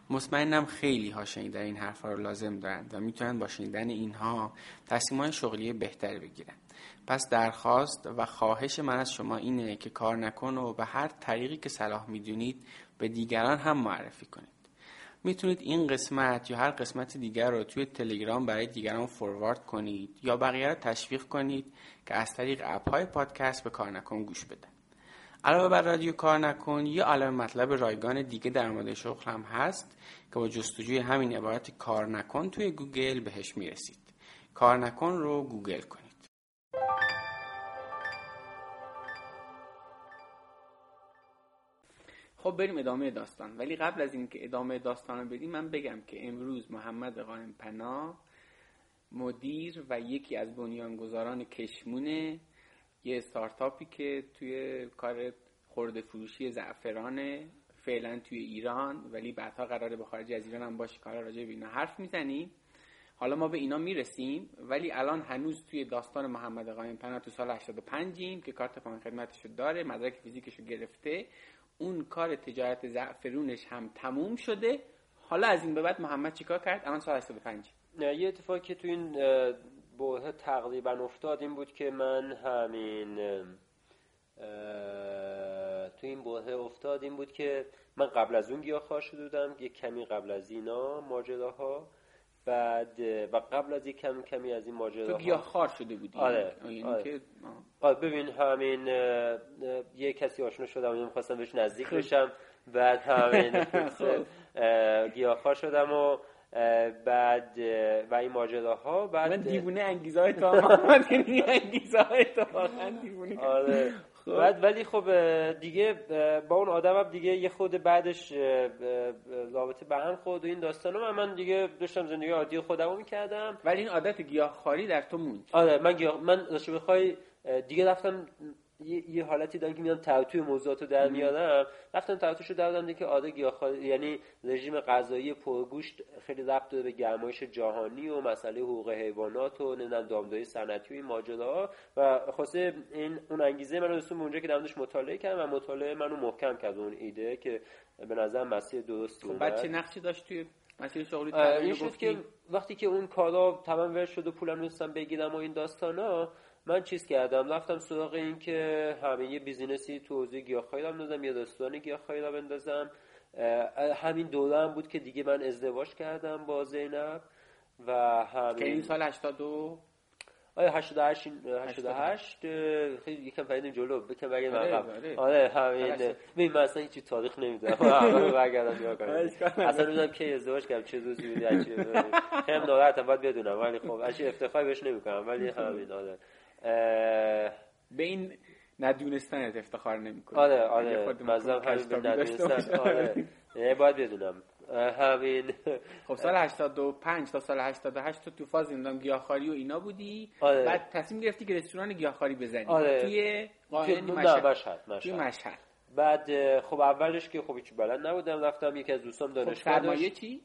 مطمئنم خیلی ها شنیدن این حرفها رو لازم دارند و می‌تونن با شنیدن اینها تصمیمات شغلی بهتری بگیرن. پس درخواست و خواهش من از شما اینه که کار نکن و به هر طریقی که صلاح می‌دونید به دیگران هم معرفی کنید. می‌تونید این قسمت یا هر قسمت دیگر رو توی تلگرام برای دیگران فوروارد کنید یا بقیه رو تشویق کنید که از طریق اپ های پادکست به کار نکن گوش بدن. علاوه بر رادیو کار نکن یه عالم مطلب رایگان دیگه در مورد شغل هم هست که با جستجوی همین عبارت کار نکن توی گوگل بهش می‌رسید. کار نکن رو گوگل کنید. خب بریم ادامه داستان. ولی قبل از اینکه ادامه داستان رو بریم من بگم که امروز محمد قائم پناه مدیر و یکی از بنیانگذاران کشمونه یه استارتاپی که توی کار خورده فروشی زعفرانه فعلا توی ایران ولی بعدها قراره به خارج از ایران هم باشه کار راجع به اینا حرف می‌زنیم حالا ما به اینا می‌رسیم ولی الان هنوز توی داستان محمد قائم پناه تو سال 85 ایم که کارت پایان خدمتشو داره مدرک فیزیکشو گرفته. اون کار تجارت زعفرونش هم تموم شده. حالا از این به بعد محمد چیکار کرد؟ الان سال 85 یه اتفاقی که تو این بوه تقریبا افتاد این بود که من همین تو این بوه افتاد این بود که من قبل از اون گیاه شده بودم یه کمی قبل از اینا ماجراها. بعد و قبل از یک کم کمی از این ماجرا تو گیاه خار شده بودی آره, یعنی آره. آره ببین همین یه کسی آشنا شدم خواستم بهش نزدیک خب. بشم بعد همین خب. گیاه خار شدم و بعد و این ماجراها بعد من دیوونه انگیزه های تو محمد انگیزه های تو واقعا دیوونه آره. بعد ولی خب دیگه با اون آدمم دیگه یه خود بعدش رابطه به هم خورد و این داستانو. و من دیگه داشتم زندگی عادی خودمو می‌کردم. ولی این عادت گیاهخواری در تو موند. آره من گیاه من داشته بخوای دیگه رفتم یه, یه حالتی دارم که میام توی موضوعات رو در میارم. رفتم توتوش رو دادم که آده گیاهخواری یعنی رژیم غذایی پرگوشت خیلی ربط داره به گرمایش جهانی و مسئله حقوق حیوانات و نمی‌دونم دامداری صنعتی و این ماجراها و خاصه این اون انگیزه منو رسون به اونجا که دمش مطالعه کردم و مطالعه منو محکم کرد اون ایده که به نظر مسیر درستی خب بعد چه نقشی داشت توی مسیر شغلی این شد که وقتی که اون کارا تمام ور شد و پولم نستم بگیرم و این داستانا من چیز کردم رفتم سراغ این که همه یه بیزینسی تو حوزه گیاهخواری دادم یه رستوران گیاهخواری را بندازم همین دوره هم بود که دیگه من ازدواج کردم با زینب و همین که این سال 82 آره 88 88 خیلی یکم پریدیم جلو بکن برگردیم عقب. آره. همین. ببین من اصلا هیچ تاریخ نمی‌دونم. برگردم نگاه کنم. اصلا نمی‌دونم کی ازدواج کردم چه روزی بودی چی خیلی ناراحتم باید بدونم. ولی خب اصلا افتخار بهش نمی‌کنم. ولی همین آره. به این ندونستنت افتخار نمی‌کنی. آره آره. مزدم همین ندونستن. آره. باید بدونم. همین. خب سال 85 تا سال 88 تو تو فاز زندان گیاهخواری و اینا بودی. آره. بعد تصمیم گرفتی که رستوران گیاهخواری بزنی. آره. توی مشهد. مشهد توی مشهد. بعد خب اولش که خب هیچ بلد نبودم. رفتم یکی از دوستام دانشگاه خب سرمایه چی؟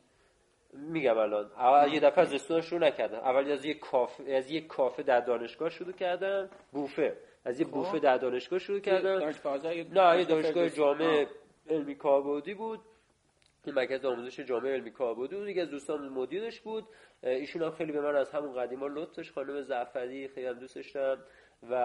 میگم الان. اول یه دفعه از رستوران شروع نکردم اول از یه کافه از یه کافه در دانشگاه شروع کردم بوفه. از یه خب. بوفه در دانشگاه شروع کردم نه یه دانشگاه جامعه علمی کاربردی بود. این مرکز آموزش جامعه علمی کاربردی بود. دیگه از دوستان مدیرش بود. ایشون هم خیلی به من از همون قدیما لطفش خانم زعفری خیلی هم دوستش داشتم و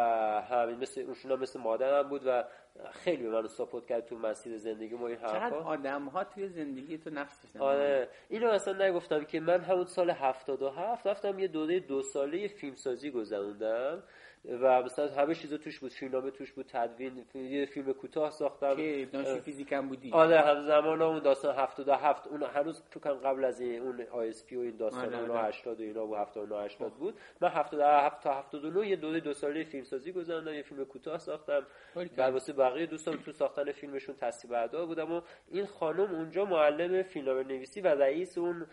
همین مثل اونشون هم مثل مادرم بود و خیلی به من ساپورت کرد تو مسیر زندگی ما این حرفا. چقدر آدم ها توی زندگی تو نفس آره. اینو اصلا نگفتم که من همون سال 77 رفتم یه دوره دو ساله فیلمسازی گذروندم. و مثلا همه چیزا توش بود فیلمنامه توش بود تدوین یه فیلم کوتاه ساختم. که دانشجو فیزیک هم بودی. آره هم زمان اون داستان 77 اون هنوز تو کن قبل از این اون ISP و این داستان آره، آره. 80 و اینا و 79 80 بود. من 77 تا 79 یه دوره دو ساله فیلمسازی گذروندم یه فیلم کوتاه ساختم. بعد واسه بقیه دوستان تو ساختن فیلمشون تصویر بردار بودم و این خانم اونجا معلم فیلمنامه نویسی و رئیس اون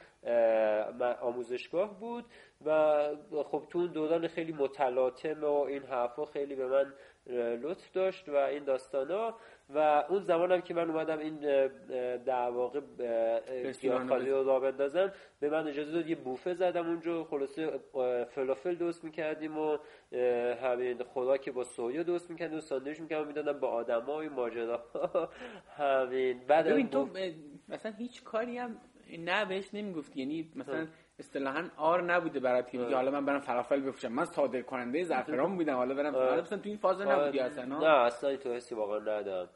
آموزشگاه بود و خب تو اون دوران خیلی متلاطم و این حرفا خیلی به من لطف داشت و این داستانا. و اون زمانم که من اومدم این در واقع گیاهخواری رو را بندازم به من اجازه داد یه بوفه زدم اونجا. خلاصه فلافل درست می‌کردیم و همین خوراک با سویا درست می‌کردیم و ساندویچ می‌کردم می‌دادم با آدمای ماجرا همین. بعد ببین تو مثلا هیچ کاری هم نه بهش نمی‌گفتی. یعنی مثلا اصطلاحا آر نبوده برات که حالا من برم فلافل بفروشم. من صادر کننده زعفران بودم. حالا برم حالا مثلا تو این فاز نبودی اصلا نه اصلا تو حسی واقعا ندارم.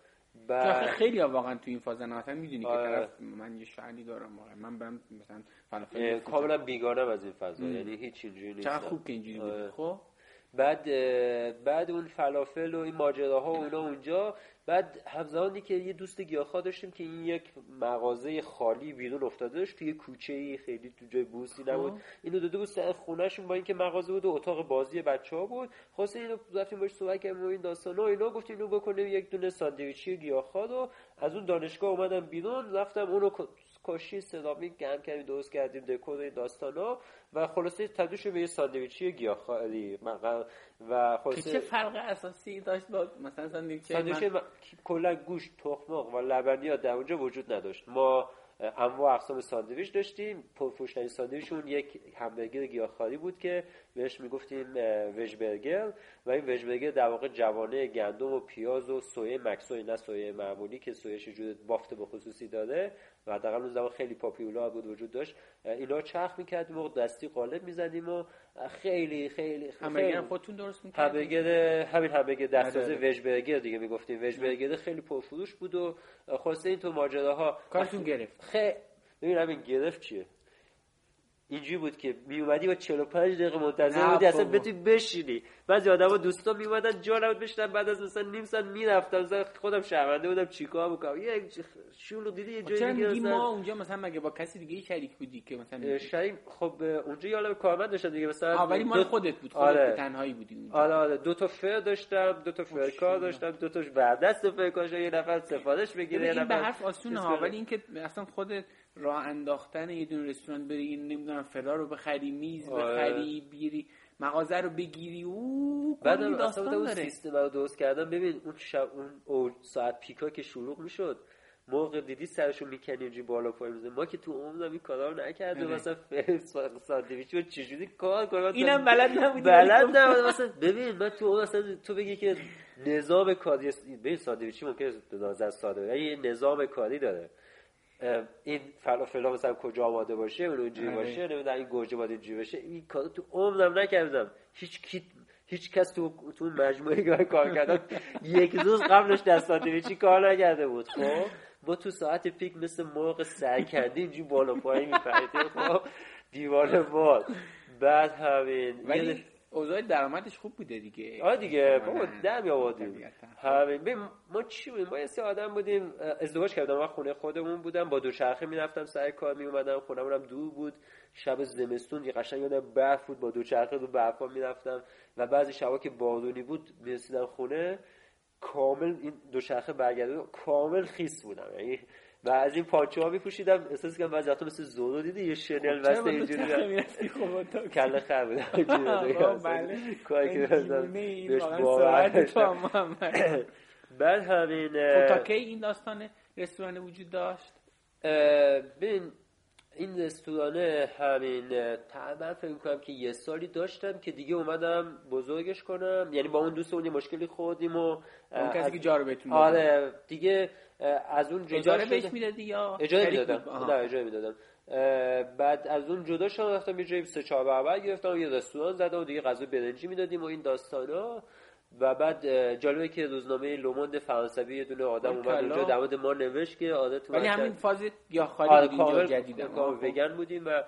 بعد خیلی ها واقعا تو این فاز نه مثلا می‌دونی که طرف من یه شعری دارم واقعا. من برم مثلا فلافل کاملا بیگانه از این فضا یعنی هیچ اینجوری نیست چقدر خوب که اینجوری بود خب؟ بعد بعد اون فلافل و این ماجراها و اونا اونجا. بعد همزمانی که یه دوست گیاهخوار داشتیم که این یک مغازه خالی بیرون افتاده داشت توی کوچه خیلی تو جای بوسی نبود. خب. اینو داده بود سر خونهشون با اینکه مغازه بود و اتاق بازی بچه ها بود. خواست اینو رفتیم باش صحبت کردیم این داستانا و اینا. گفتیم اینو بکنیم یک دونه ساندویچی گیاهخوار رو. از اون دانشگاه اومدم بیرون رفتم اونو کاشی سرامیک گرم کردیم درست کردیم دکور این داستانا و خلاصه تبدیل به یه ساندویچی گیاهخواری و خلاصه چه فرق اساسی داشت با مثلا ساندویچ من... کلا گوشت تخم و لبنیات در اونجا وجود نداشت. ما انواع اقسام ساندویچ داشتیم. پرفروشترین ساندویچ اون یک همبرگر گیاهخواری بود که بهش می‌گفتیم veg burger و این veg burger در واقع جوانه گندم و پیاز و سویه مکسوی نه سویه معمولی که سویهش جور بافت به خصوصی داره و در اون زمان خیلی popular بود وجود داشت. اینا چرخ می‌کردیم و دستی قالب می‌زدیم و خیلی خیلی همبرگر خودتون درست می‌کردیم همبرگر همین همبرگر دستازه وژ برگر دیگه می‌گفتیم. وژ برگر خیلی پرفروش بود و خواسته این تو ماجراها کارتون گرفت. خیلی ببین همین گرفت چیه؟ اینجوری بود که می اومدی با 45 دقیقه منتظر بودی اصلا بتونی بشینی. بعضی آدما دوستا می اومدن جا نبود بشینن. بعد از مثلا نیم ساعت می‌رفتم مثلا خودم شرمنده بودم چیکار بکنم یه شولو دیدی یه جایی دیگه مثلا ما اونجا مثلا مگه با کسی دیگه شریک بودی که مثلا شریک خب اونجا یه کارمند داشتم دیگه مثلا ولی مال خودت بود خودت آره. تنهایی بودی اونجا. آره آره دو تا فر داشتم دو تا فر کار داشتم دو تاش بعد دست فر کار یه نفر سفارش بگیره یه نفر به حرف آسونه ها ولی اینکه اصلا خودت راه انداختن یه دونه رستوران بری این نمی‌دونم فرار رو بخری میز آره. بخری بیری مغازه رو بگیری او بعد داستان اون سیستم رو درست کردم. ببین اون شب اون ساعت پیکا که شروع می‌شد موقع دیدی سرشو می‌کنی اینجوری بالا پایین میزه ما که تو عمرم این کارا رو نکردیم. آره. مثلا ساندویچ رو چجوری کار کنم؟ اینم بلد نبودی بلد نبودی مثلا ببین من تو مثلا تو بگی که نظام کاری ببین ساندویچی ممکنه نظر ساده یه نظام کاری داره. این فلافلا مثلا کجا آماده باشه اون اونجوری آره. باشه نمی‌دونم این گوجه باید اینجوری باشه. این کارو تو عمرم نکردم. هیچ کی هیچ کس تو تو مجموعه کار کردن یک روز قبلش دست چی کار نکرده بود؟ خب ما تو ساعت پیک مثل مرغ سرکردی اینجوری بالا پایین میپریدیم خب دیوار باد بعد همین ولی اوضاع درآمدش خوب بوده دیگه. آره دیگه بابا در می آوردیم همین ما چی بودیم؟ ما یه آدم بودیم ازدواج کردم من خونه خودمون بودم با دوچرخه می‌رفتم سر کار می اومدم خونمونم دور بود. شب زمستون یه قشنگ یادم برف بود با دوچرخه رو برفا می‌رفتم. و بعضی شبا که بارونی بود می‌رسیدم خونه کامل این دوچرخه برگرده کامل خیس بودم. یعنی و از این پاچه ها میپوشیدم. احساس کنم بعضی وقتا مثل زورو دیدی؟ یه شنل خب بسته اینجوری خب کله خر بود بله. کاری که باور بعد همین خب تا کی این داستان رستوران وجود داشت؟ ببین این رستورانه همین تقریبا فکر کنم که یه سالی داشتم که دیگه اومدم بزرگش کنم. یعنی با اون دوست اون مشکلی خوردیم و اون کسی که جارو بهتون آره دیگه از اون جدا اجاره بهش می‌دادی یا؟ اجاره می‌دادم. نه اجاره می‌دادم. بعد از اون جدا شدم رفتم یه جایی سه چهار برابر گرفتم یه رستوران زدم و دیگه غذا برنجی می‌دادیم و این داستانا. و بعد جالبه که روزنامه لوموند فرانسوی یه دونه آدم اومد اونجا در مورد ما نوشت که عادت ولی همین فاز یا خالی آره اینجا جدیده وگن بودیم و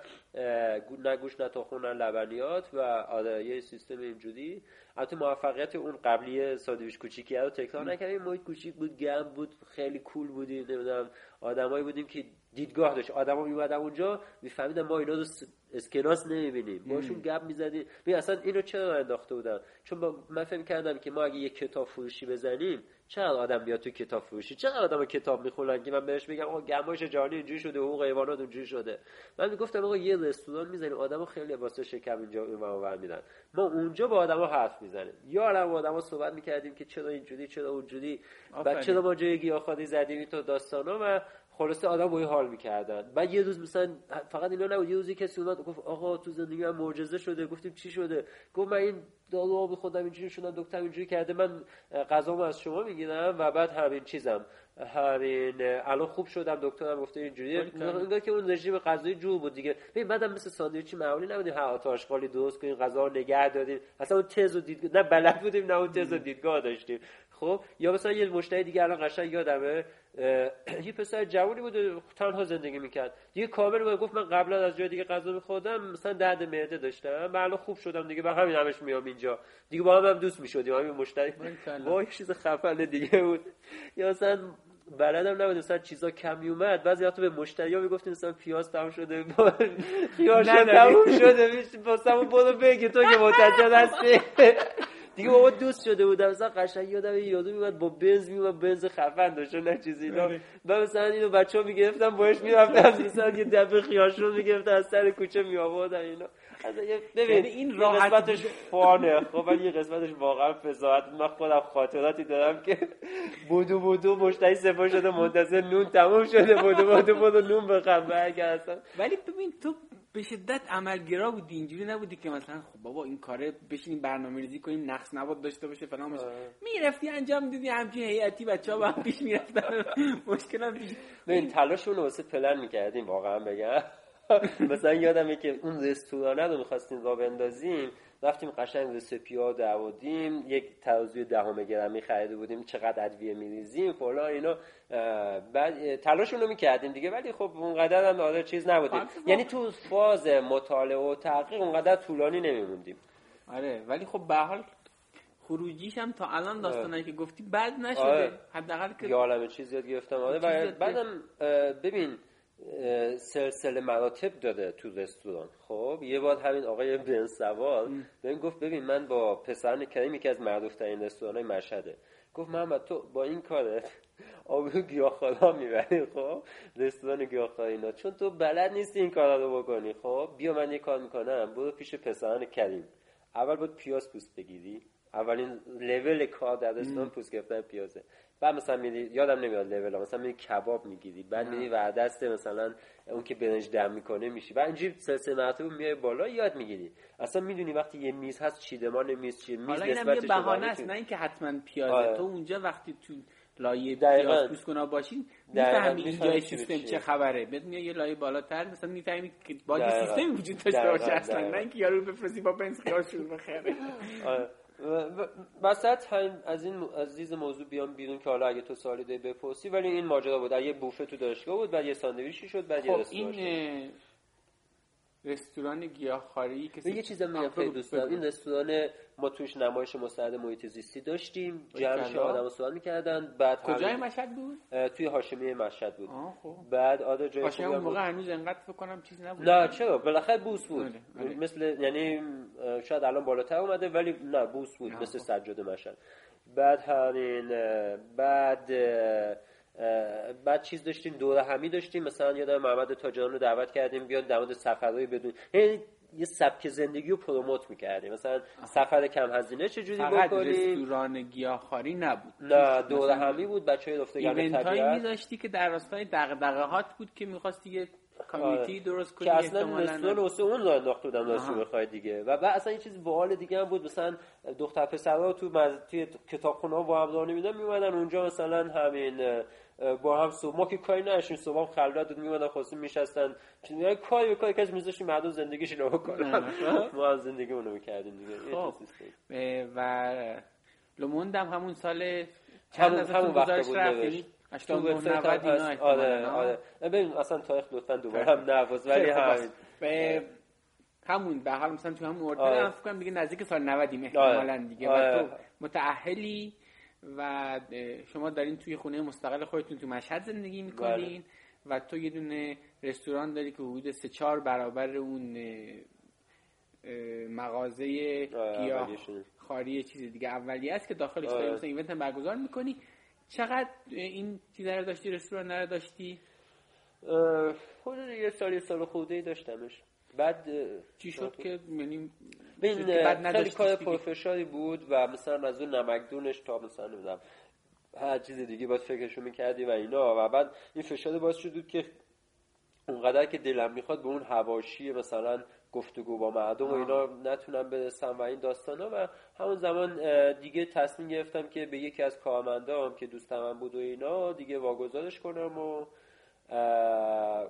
نه گوش نه تخم نه لبنیات و آره یه سیستم اینجوری. البته موفقیت اون قبلی ساندویچ کوچیکی رو تکرار نکردیم. محیط کوچیک بود گرم بود خیلی کول بودیم نمی‌دونم آدمایی بودیم که دیدگاه داشت. آدما میومدن اونجا میفهمیدن ما اینا رو اسکناس نمی‌بینیم. باشون گپ می‌زدیم. ببین اصلا اینو چرا انداخته بودن؟ چون من فهم کردم که ما اگه یه کتاب فروشی بزنیم چقدر آدم بیاد تو کتاب فروشی؟ چقدر آدم کتاب می‌خونن که من بهش بگم آقا گمایش جهانی اینجوری شده حقوق حیوانات اونجوری شده. من می‌گفتم آقا یه رستوران می‌زنیم آدمو خیلی واسه شکم اینجا اونور میدن ما اونجا با آدما حرف می‌زنیم. یا با آدما صحبت می‌کردیم که چرا اینجوری چرا اونجوری. بعد چرا ما جای گیاهخواری زدیم تو داستانا و خلاصه آدم این حال می‌کردن. بعد یه روز مثلا فقط اینا نبود. یه روزی کسی اومد گفت آقا تو زندگی من معجزه شده. گفتیم چی شده؟ گفت من این دارو خودم اینجوری شدم دکتر اینجوری کرده. من غذامو از شما می‌گیرم و بعد همین چیزم. همین الان خوب شدم. دکترم گفته اینجوری انگار که اون رژیم غذایی جور بود دیگه. ببین بعدم مثل ساندویچ معمولی نبودیم. هر آتاشقالی درست کنیم غذا رو نگه دادیم اصلا اون تز و دیدگاه نه بلد بودیم نه اون تز و دیدگاه داشتیم. خب؟ یا مثلا یه مشتری دیگه الان قشنگ یادمه. یه پسر جوانی بود تنها زندگی می‌کرد. دیگه کامل بود گفت من قبلا از جای دیگه غذا میخوردم مثلا درد معده داشتم. من الان خوب شدم دیگه با همین همش میام اینجا. دیگه با هم, هم دوست می‌شدیم همین مشتری. با یه چیز خفن دیگه بود. یا مثلا بلدم نبود مثلا چیزا کمی اومد. بعضی وقتا به مشتری ها می‌گفتیم مثلا پیاز تموم شده خیار تموم شده. واسه برو بگی تو که منتظر هستی. دیگه بابا دوست شده بودم. مثلا قشنگ یادم یادو میومد با بنز میومد بنز خفن داشت نه چیزی اینا. و مثلا اینو بچه‌ها می‌گرفتن باش می‌رفتن مثلا یه دبه خیارشون می‌گرفتن از سر کوچه میآوردن اینا. ببین یعنی این راحت قسمتش فانه. خب ولی یه قسمتش واقعا فضاحت من خودم خاطراتی دارم که بودو بودو مشتری سفر شده منتظر نون تموم شده. بودو بودو بودو نون بخم برگردن ولی ببین تو به شدت عملگرا بودی. اینجوری نبودی که مثلا خب بابا این کاره بشینیم برنامه ریزی کنیم نقص نباد داشته باشه فلان باشه. می‌رفتی انجام دیدی همچین هیئتی بچه‌ها با هم پیش می‌رفتن. مشکل هم پیش ببین تلاشمون واسه پلن می‌کردیم واقعا بگم. مثلا یادمه که اون رستورانه رو می‌خواستیم را بندازیم رفتیم قشنگ رسپیا دعوادیم یک ترازوی دهم گرمی خریده بودیم چقدر ادویه میریزیم فلان اینا. بعد تلاشونو رو می‌کردیم دیگه ولی خب اونقدر هم آره چیز نبودیم. یعنی تو فاز مطالعه و تحقیق اونقدر طولانی نمیموندیم. آره ولی خب به حال خروجیش هم تا الان داستانایی که گفتی بد نشده. حداقل که یه عالمه چیز یاد گرفتم. آره بعدم ببین سلسله مراتب داده تو رستوران. خب یه بار همین آقای بن سوال بهم گفت ببین من با پسران کریمی که از معروف ترین رستوران های مشهده. گفت محمد تو با این کارت آبرو گیاهخوارا می‌بری. خب رستوران گیاهخواری اینا. چون تو بلد نیستی این کارا رو بکنی. خب بیا من یه کار می‌کنم. برو پیش پسران کریم اول باید پیاز پوست بگیری. اولین لول کار در رستوران پوست گرفتن پیازه. بعد مثلا میری یادم نمیاد لول مثلا میری کباب می‌گیری بعد میری و دست مثلا اون که برنج دم می‌کنه میشی. بعد اینجوری سلسله مراتب میای بالا یاد می‌گیری. اصلا می‌دونی وقتی یه میز هست چیدمان میز چیه. میز حالا یه بهانه است نه اینکه حتما پیازه آره. تو اونجا وقتی تو لایه پیاز پوست کنا باشین می‌فهمی اینجا سیستم چه خبره. بهت میاد یه لایه بالاتر مثلا می‌فهمی که با سیستم وجود داشته باشه اصلا. نه اینکه یارو بفرستی با بنز خیار شروع بخره. وسط از این عزیز موضوع بیام بیرون که حالا اگه تو داری بپرسی ولی این ماجرا بود. یه بوفه تو دانشگاه بود بعد یه ساندویچی شد بعد خب یه این رستوران گیاهخواری که یه چیزم میگم خیلی دوست دارم. این رستوران ما توش نمایش مستعد محیط زیستی داشتیم. جمعش آدم سوال می‌کردن. بعد کجای مشهد بود؟ توی هاشمی مشهد بود. خب. بعد آده جای هاشمی اون موقع هنوز انقدر فکر کنم چیز نبود. نه چرا؟ بالاخره بوس بود. آره، آره. مثل یعنی شاید الان بالاتر اومده ولی نه بوس بود مثل خب. سجاده مشهد. بعد همین بعد بعد چیز داشتیم دوره همی داشتیم. مثلا یادم محمد تاجران رو دعوت کردیم بیاد در مورد سفرهای بدون یعنی یه سبک زندگی رو پروموت می‌کردیم. مثلا سفر کم هزینه چجوری بکنیم؟ رستوران گیاهخواری نبود. نه دوره همی بود. بچهای رفتگان طبیعت. میذاشتی که در راستای دغدغه‌هات بود که می‌خواستی یه کامیتی آره. درست کنی که اصلا رستوران واسه اون رو انداخت بودم راستش بخوای دیگه. و بعد اصلا یه چیز باحال دیگه هم بود. مثلا دختر پسرا تو مز... توی کتابخونه با هم راه نمیدن میومدن اونجا مثلا همین با هم صبح. ما که کاری نداشتیم صبح هم خلوت بود میومدن خواستیم میشستن چیزی کاری کاری که میذاشتیم مردم زندگیش رو بکنن ما هم زندگی اونو می‌کردیم دیگه. خب. و لوموندم همون سال چند از همون وقت بود تو وبسایت هم آره آره. ببین اصلا تاریخ لطفا دوباره هم نواز ولی همین. همون به حال مثلا تو همون اردن آره. هم فکر کنم دیگه نزدیک سال 90 احتمالاً آره. دیگه. آره. و تو متأهلی و شما دارین توی خونه مستقل خودتون تو مشهد زندگی می‌کنین بله. و تو یه دونه رستوران داری که حدود سه چهار برابر اون مغازه گیاه خاری چیز دیگه اولیه است که داخلش داری مثلا ایونت هم برگزار می‌کنی. چقدر این چیز رو داشتی رستوران رو داشتی؟ حدود یه سال یه سال خوده داشتمش. بعد چی شد که یعنی بین خیلی کار پروفشنالی بود و مثلا از اون نمکدونش تا مثلا نمی‌دونم هر چیز دیگه باید فکرشو می‌کردی و اینا. و بعد این فشار باعث شد که اونقدر که دلم می‌خواد به اون هواشی مثلا گفتگو با مردم و اینا نتونم برسم و این داستانا. و همون زمان دیگه تصمیم گرفتم که به یکی از کارمندام که دوست من بود و اینا دیگه واگذارش کنم و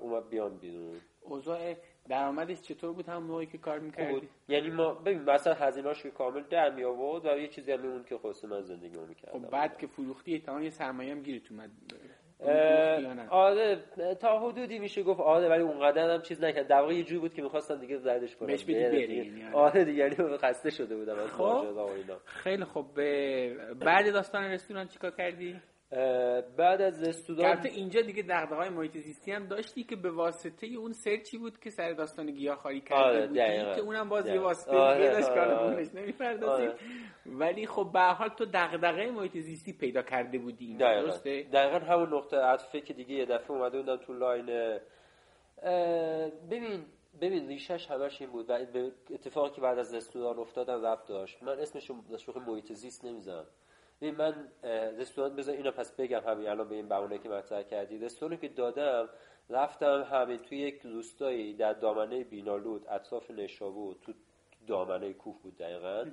اومد بیام بیرون. اوضاع درآمدش چطور بود هم موقعی که کار می‌کردی؟ یعنی ما ببین مثلا هزینه‌اش که کامل در می آورد و یه چیزی هم میمون که خواستم من زندگی می‌کردم. خب بعد که فروختی احتمال یه سرمایه هم گیرت اومد. آره تا حدودی میشه گفت آره ولی اونقدر هم چیز نکرد. در واقع یه جوری بود که می‌خواستم دیگه زردش کنم بهش بدی بری یعنی. آره دیگه یعنی خسته شده بودم از خب خیلی خب بعد داستان رستوران چیکار کردی؟ بعد از البته اینجا دیگه دغدغه های محیط زیستی هم داشتی که به واسطه اون سرچی بود که سر داستان گیاهخواری کرده آره بودی که اونم باز یه واسطه آره داشت آره بونش نمی‌پردازیم. آره. ولی خب به حال تو دغدغه محیط زیستی پیدا کرده بودی درسته؟ دقیقا همون نقطه عطفه که دیگه یه دفعه اومده بودم تو لاین ببین ببین ریشش همش این بود و اتفاقی که بعد از رستوران افتادم رفت داشت. من اسمش رو محیط زیست نمی‌زنم من رستوران بذار اینو پس بگم همین الان به این بهونه که مطرح کردی. رستورانی که دادم رفتم همین توی یک روستایی در دامنه بینالود اطراف نشابود تو دامنه کوه بود دقیقا.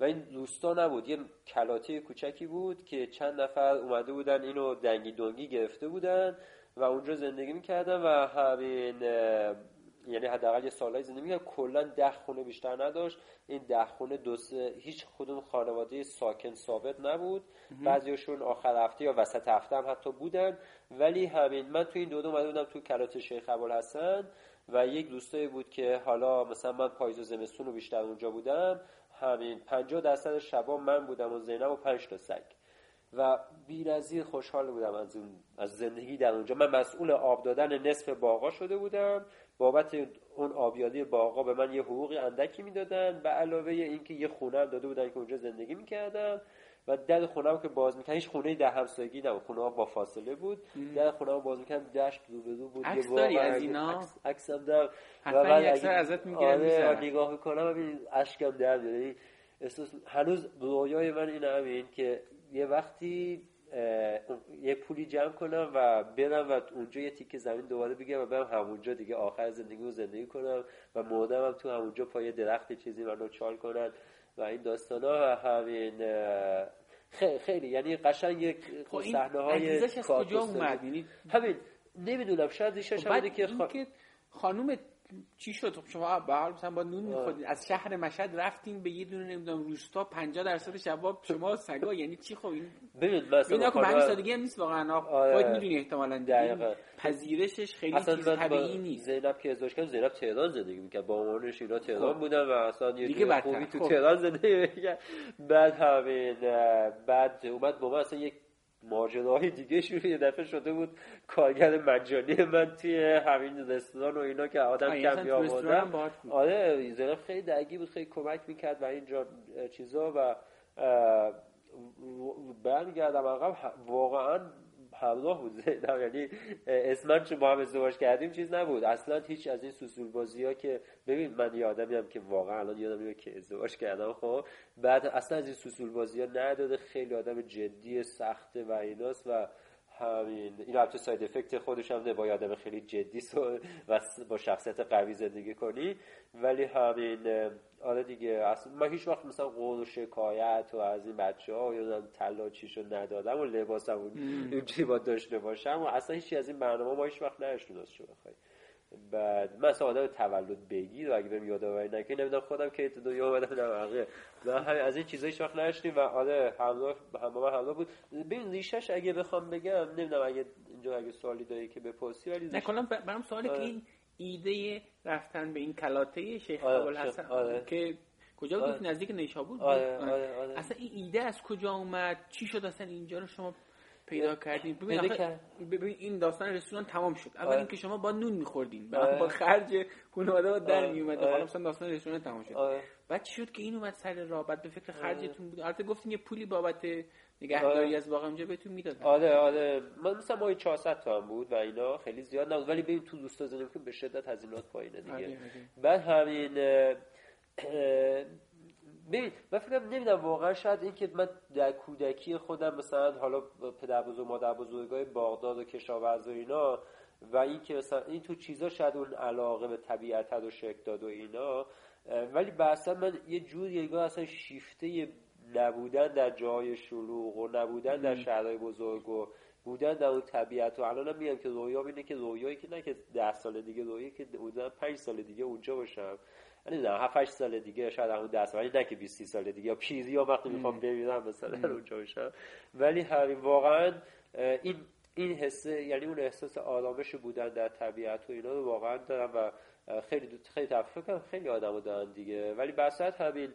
و این روستا نبود یه کلاته کوچکی بود که چند نفر اومده بودن اینو دنگی دنگی گرفته بودن و اونجا زندگی می‌کردن و همین یعنی حداقل یه سالهای زندگی می‌کرد کلا ده خونه بیشتر نداشت. این ده خونه دو هیچ کدوم خانواده ساکن ثابت نبود. بعضیشون آخر هفته یا وسط هفته هم حتی بودن. ولی همین من تو این دو دو اومده بودم تو کلات شیخ هستن و یک دوستایی بود که حالا مثلا من پاییز و زمستون رو بیشتر اونجا بودم. همین 50 درصد شبا من بودم و زینب و پنج تا سگ. و بی‌نظیر خوشحال بودم از اون از زندگی در اونجا. من مسئول آب دادن نصف باغا شده بودم. بابت اون آبیادی باغا به من یه حقوقی اندکی می‌دادن به علاوه اینکه یه خونه داده بودن که اونجا زندگی می‌کردم و در خونه که باز می‌کردم هیچ خونه ده همسایگی نبود. خونه با فاصله بود. در خونه باز می‌کردم دشت رو به رو بود عکس داری از اینا؟ عکس هم دارم. و من ازت میگم آره نگاه می‌کنم ببین اشکم در میاد. یعنی هنوز رویای من اینه همین که یه وقتی یه پولی جمع کنم و برم و اونجا یه تیکه زمین دوباره بگیرم و برم همونجا دیگه آخر زندگی رو زندگی کنم و مادرم تو همونجا پای درخت چیزی منو چال کنن و این داستان ها و همین خیلی, خیلی یعنی قشنگ یک خب صحنه های کجا اومد؟ همین نمی‌دونم شاید ریشش خب که خانوم چی شد؟ خب شما به حال مثلا با نون می‌خورید. از شهر مشهد رفتیم به یه دونه نمی‌دونم روستا 50 درصد شباب شما سگا. یعنی چی خب؟ این ببین مثلا خب همین سادگی هم نیست واقعا. خودت می‌دونی احتمالاً دقیقاً. پذیرشش خیلی چیز طبیعی نیست. زینب که ازدواج کرد زینب تهران زندگی می‌کرد. با مامانش اینا تهران خب. بودن و اصلا یه دیگه خوبی تو خب. تهران زندگی می‌کرد. بعد همین بعد اومد با من اصلا یک ماجراهای دیگه شروع یه دفعه شده بود کارگر مجانی من توی همین رستوران و اینا که آدم کم می آوردن آره زینب خیلی درگیر بود خیلی کمک می‌کرد و اینجا چیزا و برمیگردم عقب واقعا همراه بود. زینب یعنی اسمن چون با هم ازدواج کردیم چیز نبود. اصلا هیچ از این سوسول بازی ها که ببین من یه آدمی هم که واقعا الان یادم میاد که ازدواج کردم خب بعد اصلا از این سوسول بازی ها نداده. خیلی آدم جدی سخته و ایناست و همین. این البته ساید افکت خودش هم با آدم خیلی جدی و با شخصیت قوی زندگی کنی. ولی همین آره دیگه. اصلا من هیچ وقت مثلا قول و شکایت و از این بچه ها یا تلاچیشو ندادم و لباسم اونجوری با داشته باشم و اصلا هیچی از این برنامه ما هیچ وقت از شو بخوای بعد من اصلا آدم تولد بگیر و اگه بهم یادآوری نکنی نمی‌دونم خودم که تو دنیا اومدم نه من همین از این چیزا هیچ وقت نشدیم و آره همراه هم با من بود. ببین ریشش اگه بخوام بگم نمی‌دونم اگه اینجا اگه سوالی داری که بپرسی ولی نکنم برام سوالی که این ایده رفتن به این کلاته شیخ ابوالحسن آره. که کجا بود؟ نزدیک نیشابور آره آره. آره. اصلا این ایده از کجا اومد؟ چی شد اصلا اینجا رو شما پیدا کردین؟ ببین, ببین این داستان رستوران تمام شد. اول اینکه شما با نون میخوردین. با خرج خانواده در میومد حالا مثلا داستان رستوران تمام شد. بعد چی شد که این اومد سر راه؟ بعد به فکر خرجتون بود. البته گفتین یه پولی بابت نگهداری از باغ اونجا بهتون می‌داد آره آره. من مثلا ما 400 تا هم بود و اینا خیلی زیاد نبود. ولی ببین تو دوستا زندگی به شدت هزینات پایینه دیگه. بعد همین ببین من فکر نمی‌دونم واقعا شاید این که من در کودکی خودم مثلا حالا پدر بزرگ مادر بزرگای باغداد و کشاورز و اینا و این که مثلا این تو چیزا شاید اون علاقه به طبیعت و شکل داد و اینا ولی بحثا من یه جور یه اصلا شیفته نبودن در جای شلوغ و نبودن در شهرهای بزرگ و بودن در اون طبیعت و الان میگم که رویا اینه که رویایی که نه که ده سال دیگه رویایی که بودن پنج سال دیگه اونجا باشم. یعنی نه 7 8 سال دیگه شاید همون دست ولی نه که 20 سال دیگه. یا پیری یا وقتی می‌خوام ببینم مثلا اونجا باشم. ولی همین واقعا این این حسه یعنی اون احساس آرامش بودن در طبیعت و اینا رو واقعا دارم و خیلی خیلی تفکر خیلی آدمو دارن دیگه. ولی بسات همین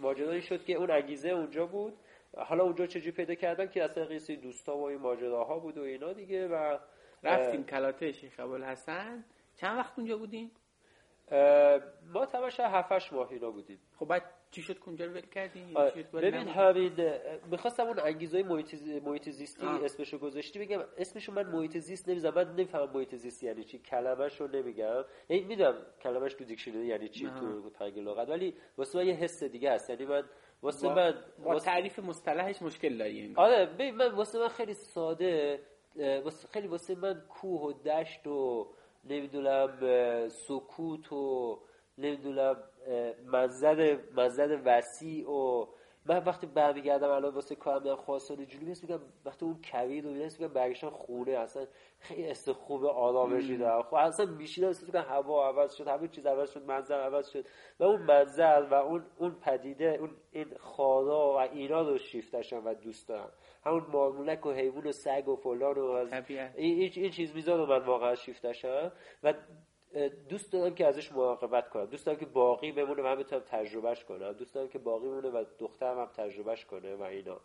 ماجرایی شد که اون انگیزه اونجا بود. حالا اونجا چجوری پیدا کردم که اصلا قصه دوستا و این ماجراها بود و اینا دیگه و رفتیم کلاته شیخ ابوالحسن. چند وقت اونجا بودیم؟ ما تماشا 7 ماه اینا بودیم. خب بعد چی شد؟ کنجا رو ول کردین ببین همین می‌خواستم اون انگیزه محیط زیستی اسمشو گذاشتی بگم. اسمشو من محیط زیست نمی‌ذارم. من نمی‌فهمم محیط زیستی یعنی چی. کلمه‌شو نمیگم. یعنی می‌دونم کلمه‌ش تو دیکشنری یعنی چی تو تنگ لغت. ولی واسه من یه حس دیگه است. یعنی من واسه من با تعریف مصطلحش مشکل داری آره. ببین من واسه من خیلی ساده واسه خیلی واسه من کوه و دشت و نمی‌دونم سکوت و نمی‌دونم منظر منظر وسیع و من وقتی برمیگردم الان واسه کارم میرم خواستان جنوبی هست میگم وقتی اون کویر رو میرم میگم برگشتن خونه اصلا خیلی است خوب آرامشی دارم. خب اصلا میشینم احساس میگم هوا عوض شد همه چیز عوض شد منظر عوض شد و اون منظر و اون اون پدیده اون این خارا و اینا رو شیفتشم و دوست دارم. همون مارمولک و حیوان و سگ و فلان و از این, این چیز میزان من واقعا شیفتشم و دوست دارم که ازش مراقبت کنم. دوست دارم که باقی بمونه و من بتونم تجربهش کنم. دوست دارم که باقی بمونه و دخترم هم تجربهش کنه و اینا.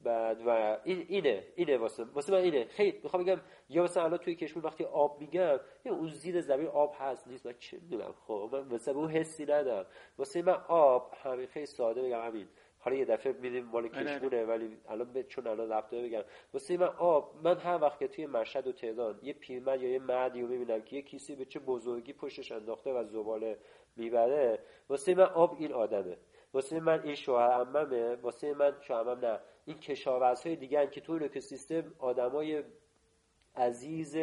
بعد و این اینه اینه واسه واسه من اینه. خیلی می‌خوام بگم یا مثلا الان توی کشور وقتی آب میگم یا اون زیر زمین آب هست نیست. من چه می‌دونم خب؟ من مثلا اون حسی ندارم. واسه من آب همین خیلی ساده بگم همین. حالا یه دفعه میدیم مال آره، آره. کشمونه ولی الان چون الان رفته بگم. واسه من آب من هر وقت که توی مشهد و تهران یه پیرمرد یا یه مردی رو می‌بینم که یه کیسی به چه بزرگی پشتش انداخته و زباله می‌بره واسه من آب این آدمه. واسه من این شوهر عممه واسه من شوهر نه. این کشاورزهای دیگه که تو این سیستم آدمای عزیز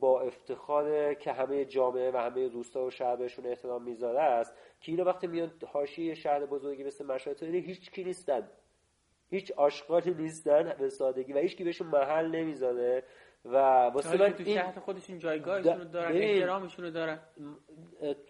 با افتخار که همه جامعه و همه روستا و شهر بهشون احترام می‌ذاره است که اینا وقتی میان حاشیه شهر بزرگی مثل مشهد هیچ کی نیستن. هیچ آشغالی نیستن به سادگی و هیچ کی بهشون محل نمی‌ذاره و واسه من تو شهر خودشون جایگاهشون رو دارن احترامشون رو دارن.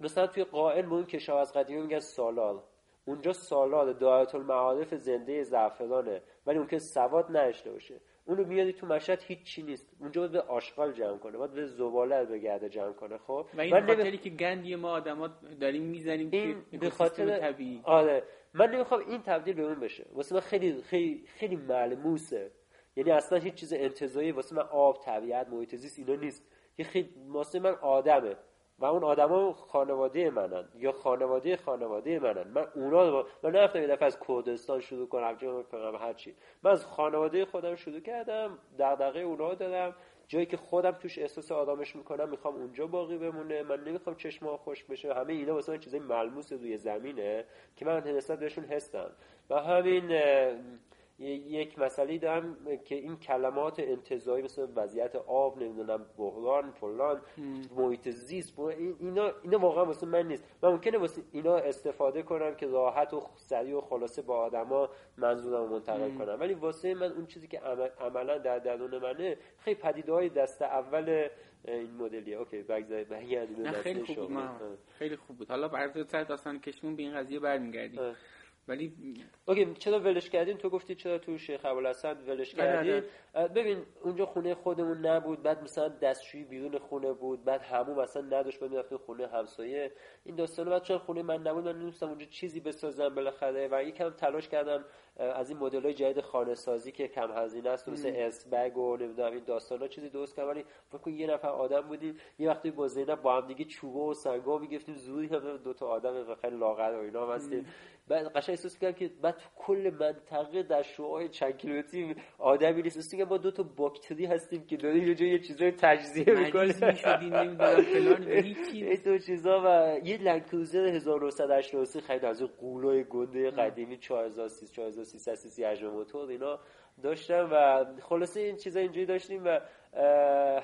مثلا توی قائل به اون کشاورز قدیمی میگن سالال. اونجا سالال دایت المعارف زنده زعفرانه. ولی اون که سواد نداشته باشه. اونو میادی تو مشهد هیچ چی نیست. اونجا باید به آشغال جمع کنه باید به زباله به گرده جمع کنه خب؟ و این خاطری که گندی ما آدما داریم می‌زنیم این به خاطر طبیعی. آره. من نمی‌خوام این تبدیل به اون بشه. واسه من خیلی خیلی خیلی ملموسه. یعنی اصلا هیچ چیز انتزاعی واسه من آب طبیعت محیط زیست اینا نیست. یه خیلی واسه من آدمه. و اون آدما خانواده منن یا خانواده خانواده منن. من اونا من نرفتم یه دفعه از کردستان شروع کنم چه کنم هر چی. من از خانواده خودم شروع کردم دغدغه اونا دارم جایی که خودم توش احساس آدمش می‌کنم می‌خوام اونجا باقی بمونه. من نمی‌خوام چشم خوش بشه. همه اینا واسه من چیزای ملموس روی زمینه که من نسبت بهشون هستم و همین یک مسئله دارم که این کلمات انتظایی مثل وضعیت آب نمی‌دونم بحران فلان محیط زیست اینا اینا واقعا واسه من نیست. من ممکنه واسه اینا استفاده کنم که راحت و سریع و خلاصه با آدما منظورم رو منتقل کنم. ولی واسه من اون چیزی که عملا در درون منه خیلی پدیده های دست اول این مدلیه. اوکی بگذارید خیلی خوب بود خیلی خوب بود. حالا برای داستان کشمون به این قضیه برمیگردیم. ولی اوکی چرا ولش کردین؟ تو گفتی چرا تو شیخ ابوالحسن ولش کردین؟ ببین اونجا خونه خودمون نبود بعد مثلا دستشویی بیرون خونه بود بعد همون مثلا نداشت بعد می‌رفتیم خونه همسایه. این داستان بعد چون خونه من نبود؟ من نمیستم اونجا چیزی بسازم بالاخره و یکم تلاش کردم از این مدل های جدید خانه سازی که کم هزینه است مثل S bag و نمی‌دونم این داستان ها چیزی درست کردم ولی فکر یه نفر آدم بودیم. یه وقتی با زینب با هم دیگه چوبه و سنگا می‌گفتیم زوری هم دو تا آدم خیلی لاغر و اینا هستیم. بعد قشنگ احساس کردم که بعد تو کل منطقه در شعاع چند کیلومتری آدمی نیست اصلا با دو تا باکتری هستیم که داریم یه جایی یه چیزای تجزیه هیچی تو چیزا و یه لنکروزر 1983 خیلی از قولای گنده قدیمی 4300 4300 سی حجم موتور اینا داشتم و خلاصه این چیزا اینجوری داشتیم و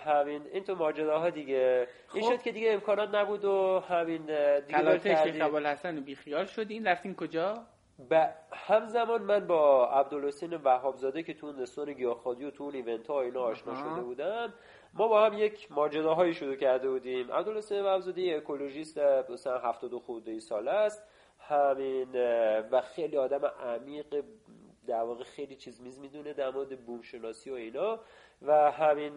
همین این تو ماجراها دیگه. این خب. شد که دیگه امکانات نبود و همین دیگه شیخ حسن بیخیال شدین؟ رفتین کجا؟ به همزمان من با عبدالحسین وهابزاده که تو نستان گیاهخواری و تو اون ایونت ها اینا آشنا شده بودم ما با هم یک ماجراهایی شروع کرده بودیم. عبدالحسین وهابزاده اکولوژیست مثلا 72 خورده ساله است. همین و خیلی آدم عمیق در واقع خیلی چیز میز می‌دونه در مورد بوم شناسی و اینا. و همین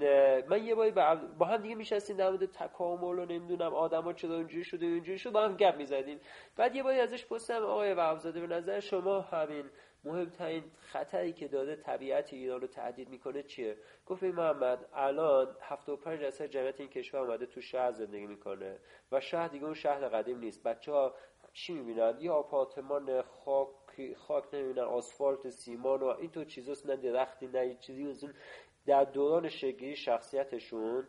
من یه باری با هم دیگه میشستیم در مورد تکامل و نمی‌دونم آدما چرا اونجوری شده اونجوری شده با هم گپ می‌زدیم. بعد یه باری ازش پرسیدم آقای وهابزاده به نظر شما همین مهمترین خطری که داره طبیعت ایران رو تهدید می‌کنه چیه؟ گفت محمد الان 75 درصد جمعیت این کشور اومده تو شهر زندگی می‌کنه و شهر دیگه اون شهر قدیم نیست. بچه ها چی می‌بینن؟ یه آپارتمان خاک خاک نمی‌بینن آسفالت سیمان و اینطور چیزاست نه درختی نه چیزی در دوران شگیری شخصیتشون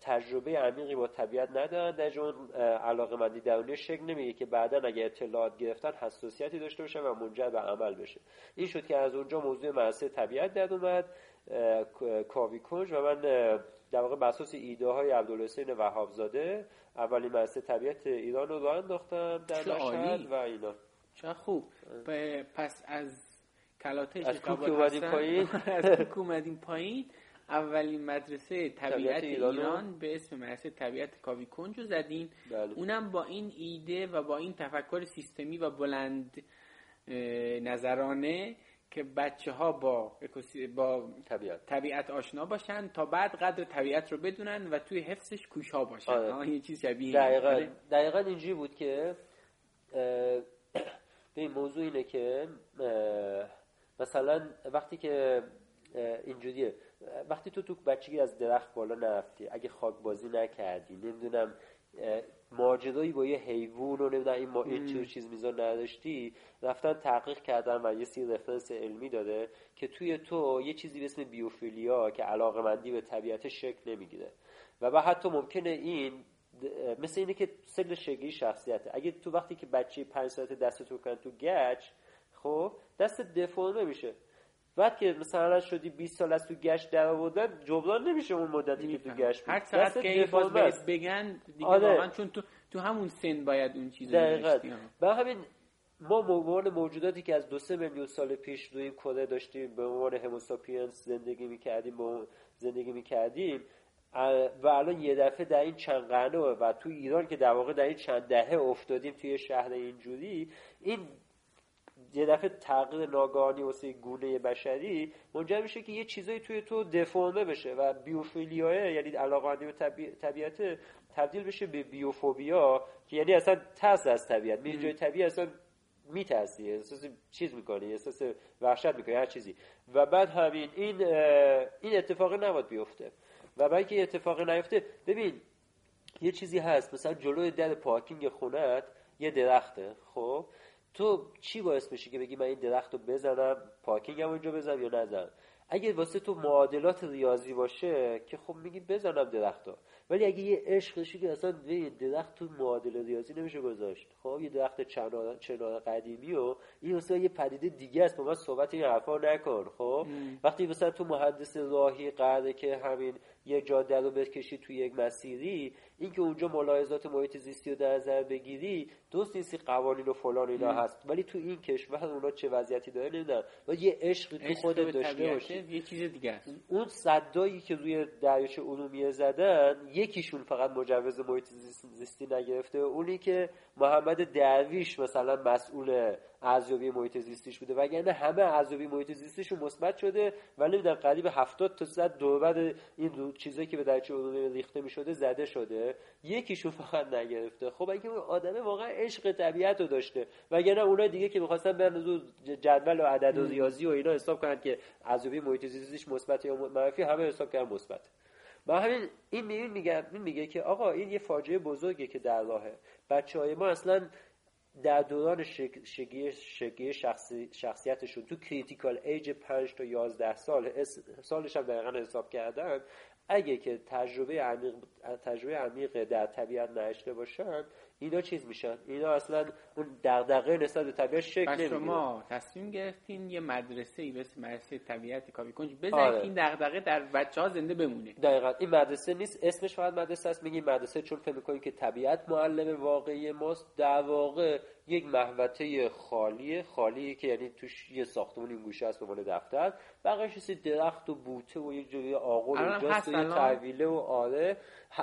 تجربه عمیقی با طبیعت ندارن. در جون علاقه مندی درونی شکل نمیگه که بعدا اگه اطلاعات گرفتن حساسیتی داشته باشن و منجر به عمل بشه. این شد که از اونجا موضوع مرسه طبیعت در اومد. کاوی کنج و من در واقع بساس ایده های عبدالحسین وهابزاده اولین مرسه طبیعت ایران رو راه انداختم در مشهد و اینا. چه خوب. پس از کلاتش از کوک اومدیم پایین از کوک اومدیم پایین اولین مدرسه طبیعت, ایران به اسم مدرسه طبیعت کاوی کنج رو زدین بله. اونم با این ایده و با این تفکر سیستمی و بلند نظرانه که بچه ها با, با طبیعت. طبیعت آشنا باشن تا بعد قدر طبیعت رو بدونن و توی حفظش کوشا باشن آره. یه چیز شبیه دقیقا, آره. دقیقا اینجوری بود که به این موضوع اینه که مثلا وقتی که اینجوریه. وقتی تو تو بچگی از درخت بالا نرفتی اگه خاک بازی نکردی نمی‌دونم ماجرایی با یه حیوان و نمی‌دونم این ما این چیز میزان نداشتی رفتن تحقیق کردن و یه سی رفرنس علمی داده که توی تو یه چیزی به اسم بیوفیلیا که علاقه مندی به طبیعت شکل نمی‌گیره. و بعد حتی ممکنه این مثل اینه که سل شگی شخصیته. اگه تو وقتی که بچه پنج ساعت دست تو کن تو گچ خب دست دفرمه میشه بعد که مثلا شدی 20 سال از تو گشت در آوردن جبران نمیشه اون مدتی که تو گشت هر ساعت که بگن دیگه آره. واقعا چون تو تو همون سن باید اون چیزو دقیقاً. به همین ما عنوان موجوداتی که از دو سه میلیون سال پیش روی این کره داشتیم به عنوان هموساپینس زندگی می‌کردیم زندگی می‌کردیم و الان یه دفعه در این چند قرنه و تو ایران که در واقع در این چند دهه افتادیم توی شهر اینجوری این یه دفعه تغییر ناگهانی واسه گونه بشری منجر میشه که یه چیزایی توی تو دفرمه بشه و بیوفیلیاه یعنی علاقه به طبیعت تبدیل بشه به بیوفوبیا که یعنی اصلا ترس از طبیعت. میری جای طبیعت اصلا میترسی احساس چیز می‌کنی احساس وحشت می‌کنی هر چیزی. و بعد همین این این اتفاق نباید بیفته. و بعد که اتفاق نیفته ببین یه چیزی هست. مثلا جلوی در پارکینگ خونت یه درخته خب؟ تو چی باعث میشه که بگی من این درخت رو بزنم پارکینگم اونجا بزنم یا نزنم؟ اگه واسه تو معادلات ریاضی باشه که خب میگی بزنم درخت ولی اگه یه عشقشی که اصلا به درخت تو معادل ریاضی نمیشه گذاشت. خب یه درخت چنار چنار قدیمی و این مثلا یه پدیده دیگه است. با من صحبت این حرفا نکن. خب وقتی مثلا تو مهندس راهی قراره که همین یه جاده رو بکشی توی یک مسیری اینکه اونجا ملاحظات محیط زیستی رو در نظر بگیری دوست نیستی قوانین و فلان اینا هست. ولی تو این کشور اونا چه وضعیتی داره نمی‌دونم. و یه عشقی تو خودت داشته باشی. یه چیز دیگه است. اون صدایی که روی دریاچه ارومیه زدن یکیشون فقط مجوز محیط زیستی نگرفته. اونی که محمد درویش مثلا مسئول ارزیابی محیط زیستیش بوده. وگرنه همه ارزیابی محیط زیستیشون مثبت شده و نمی‌دونم قریب 70 تا صد دور این دو چیزایی که به درچه عمومی ریخته می‌شده زده شده. یکیشون فقط نگرفته. خب اگه اون آدم واقعا عشق طبیعت رو داشته. وگرنه اونای دیگه که می‌خواستن برن جدول و عدد و ریاضی و اینا حساب کنن که ارزیابی محیط زیستیش مثبت یا منفی همه حساب کردن مثبت با همین این میگه میگه که آقا این یه فاجعه بزرگه که در راهه. بچه های ما اصلا در دوران شکلی, شکلگیری شخصیتشون تو critical age 5 تا 11 سال سالش هم دقیقا حساب کردن. اگه که تجربه عمیق تجربه عمیق در طبیعت نداشته باشن اینا چیز میشن. اینا اصلا اون دغدغه نسبت به طبیعت شکل نمی‌گیره. شما تصمیم گرفتین یه مدرسه ای مثل مدرسه طبیعت کاوی کنج بزنید آره. این دغدغه در بچه ها زنده بمونه. دقیقا. این مدرسه نیست. اسمش فقط مدرسه است. میگیم مدرسه چون فکر می‌کنیم که طبیعت معلم واقعی ماست. در واقع یک محوطه خالیه خالی که یعنی توش یه ساختمون این گوشه هست به عنوان دفتر. بقیش درخت و بوته و یه جوری آغل اونجاست و یه تحویله و آره.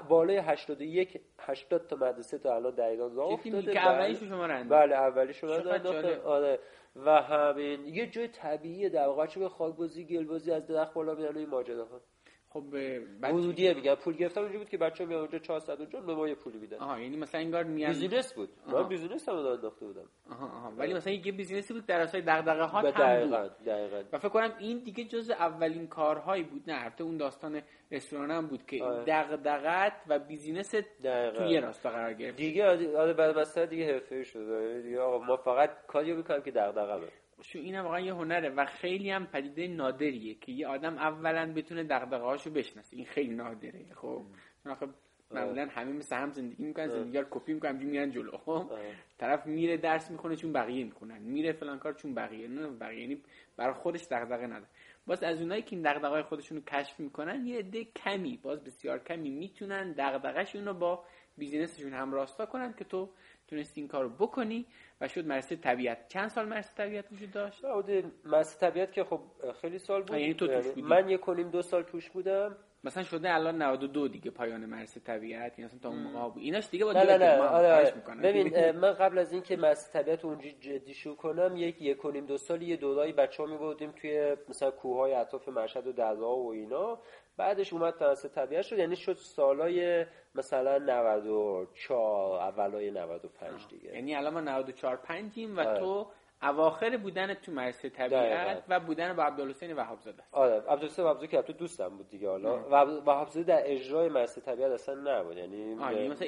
بالای 81 80 تا مدرسه تا الان در ایران راه افتاده. که اولیش شما روندید. بله اولیش شما رنده. آره. و همین یه جای طبیعیه در واقع. چه خاکبازی گلبازی از درخت بالا میاد این ماجراها. خب ورودیه میگن پول گرفتم اونجا بود که بچه میان اونجا 400 اونجا به ما یه پولی میدن آها یعنی مثلا انگار میان business بود. من business هم انداخته بودم. آها آها. ولی مثلا یه business ی بود در اساس دغدغه ها هم دقیقاً دقیقاً. و فکر کنم این دیگه جز اولین کارهایی بود نه؟ البته اون داستان رستوران هم بود که آره. دغدغت و business توی یه راستا قرار گرفت دیگه آره بعد دیگه حرفه‌ای شد دیگه آقا ما فقط کاری می‌کنیم که دغدغه شو این واقعا یه هنره و خیلی هم پدیده نادریه که یه آدم اولا بتونه دغدغه هاشو بشناسه. این خیلی نادره خب؟ چون آخه معمولا همه مثل هم زندگی می‌کنن زندگی رو کپی می‌کنن میرن جلو خب؟ طرف میره درس می‌کنه چون بقیه می‌کنن میره فلان کار چون بقیه نه بقیه یعنی برای خودش دغدغه نداره. باز از اونایی که این دغدغه خودشون رو کشف می‌کنن یه عده کمی باز بسیار کمی می‌تونن دغدغه‌شون رو با بیزینسشون هم راستا کنن که تو تونستی این کارو بکنی و شد مرسه طبیعت. چند سال مرسه طبیعت وجود داشت؟ مرسه طبیعت که خب خیلی سال بود. یعنی تو توش بودی؟ من یک کنیم دو سال توش بودم. مثلا شده الان 92 دیگه پایان مرسه طبیعت یعنی تا اون موقع بود. ایناش دیگه با نه نه نه. آره ببین من قبل از اینکه مرسه طبیعت اونجا جدی شروع کنم یک یک کنیم دو سال یه دورایی بچه‌ها می‌بردیم توی مثلا کوههای اطراف مشهد و دریا و اینا. بعدش اومد تنس طبیعت شد یعنی شد سالای مثلا 94 اولای 95 دیگه. یعنی الان ما 94 5 و آره. تو اواخر بودن تو مرسه طبیعت و بودن با عبدالحسین وهابزاده است. آره عبدالحسین وهابزاده که تو دوستم بود دیگه حالا. و وهابزاده در اجرای مرسه طبیعت اصلا نبود یعنی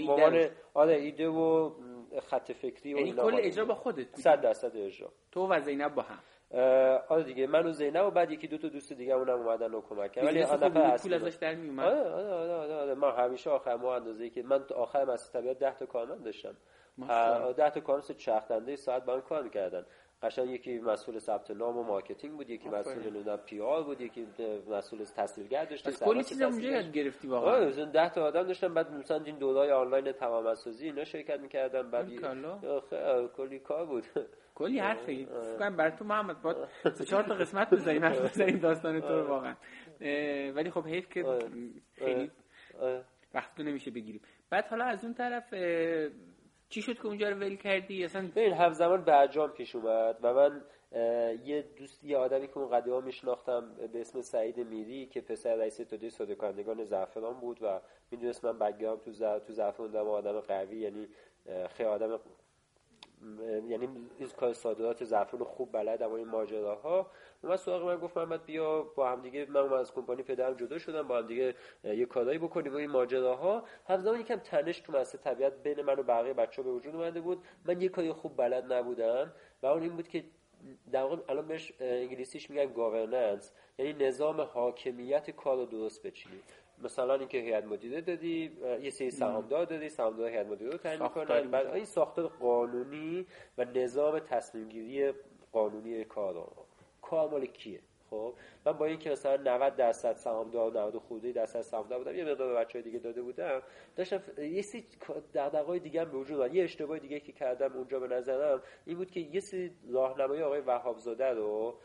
مامان آره ایده و خط فکری و یعنی کل اجرا با خودت 100 درصد اجرا. تو و زینب با هم. آره دیگه من و زینب و بعد یکی دو تا دوست دیگه اونم اومدن و کمک کردن. ولی آن نفر پول ازش در می اومد آره آره آره, آره, آره. من همیشه آخر ما اندازه که من آخر از طبیعت 10 تا کارمند داشتم. 10 تا کارمند چرخ دنده ساعت با کار می‌کردن. قشنگ یکی مسئول ثبت نام و marketing بود یکی مسئول نمی‌دونم PR بود یکی مسئول تسهیلگر داشت کلی چیز اونجا یاد گرفتی واقعا. آره 10 تا آدم داشتم بعد مثلا این دورای آنلاین تیم سازی اینا شرکت می‌کردم بعد کلی کار بود. کلی حرفی فکر برای تو محمد با سه چهار تا قسمت بزنیم حرف بزنیم داستان تو رو واقعا. ولی خب حیف که خیلی وقت نمیشه بگیریم. بعد حالا از اون طرف چی شد که اونجا رو ول کردی؟ اصلا ببین همزمان برجام پیش اومد و من یه دوست یه آدمی که اون قدیما میشناختم به اسم سعید میری که پسر رئیس توده صادر کنندگان زعفران بود و می‌دونست من بگیرم تو زعفران تو زعفران آدم قوی یعنی خیلی آدم یعنی این کار صادرات زعفران خوب بلد و این ماجراها. اومد سراغ من گفت محمد بیا با هم دیگه من از کمپانی پدرم جدا شدم با هم دیگه یه کارایی بکنیم و این ماجراها. همزمان یکم تنش تو مسئله طبیعت بین من و بقیه بچه‌ها به وجود اومده بود. من یه کاری خوب بلد نبودم و اون این بود که در واقع الان بهش انگلیسیش میگن گاورننس یعنی نظام حاکمیت کار رو درست بچینی. مثلا اینکه هیئت مدیره دادی یه سری سهامدار دادی سهامدار هیئت مدیره رو تعیین می‌کنن بعد این ساختار قانونی و نظام تصمیم گیری قانونی کار کار مال کیه؟ خب من با اینکه مثلا 90 درصد سهامدار 90 خورده درصد سهامدار بودم یه مقدار بچهای دیگه داده بودم. داشتم یه سری دغدغه‌های دیگه هم به وجود اومد. یه اشتباه دیگه که کردم اونجا به نظرم این بود که یه سری راهنمای آقای وهابزاده رو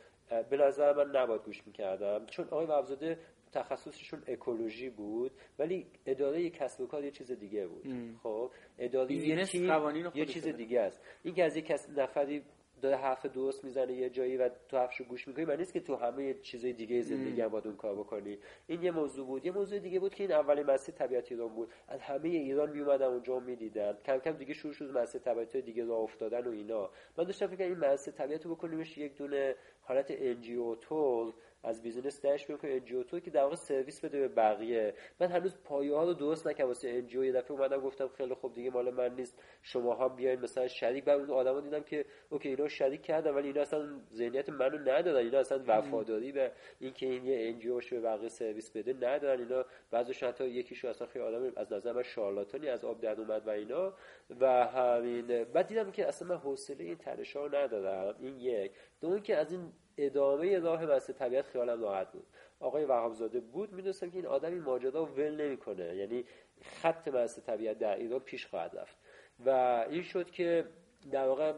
به نظر من نباید گوش می‌کردم. چون آقای وهابزاده تخصصشون اکولوژی بود ولی اداره کسب و کار یه چیز دیگه بود. خب اداره یه چیز دیگه. است. این که از یک کس نفری داره حرف درست می‌زنه یه جایی و تو حرفشو گوش می‌کنی من نیست که تو همه چیزای دیگه زندگی هم باید اون کار بکنی. این یه موضوع بود. یه موضوع دیگه بود که این اولین مسیر طبیعت ایران بود. از همه ایران میومدن اونجا می‌دیدن. کم کم دیگه شروع شد مسیر طبیعت دیگه راه افتادن و اینا. من داشتم فکر این مسیر طبیعت رو بکنیمش یک دونه حالت NGO طور از business داش می‌کنه انجیو تو که در واقع سرویس بده به بقیه. من هنوز پایه ها رو درست نکردم. واسه NGO یه دفعه اومدم گفتم خیلی خوب دیگه مال من نیست. شما ها بیاین مثلا شریک. بعد اون آدما دیدم که اوکی اینا شریک کردن ولی اینا اصلا ذهنیت منو ندادن اینا اصلا وفاداری به اینکه این یه NGO به بقیه سرویس بده ندارن. اینا بعضیش حتی یکیشو اصلا خیلی آدم از نظر من شارلاتانی از آب در اومد و اینا. و همین. بعد دیدم که اصلا من حوصله این تنشا رو ندارم. این یک. دوم که از این ادامه راه واسه طبیعت خیالم راحت بود. آقای وهابزاده بود می‌دونستم که این آدم این ماجرا ول نمی‌کنه. یعنی خط واسه طبیعت در ایران پیش خواهد رفت. و این شد که در واقع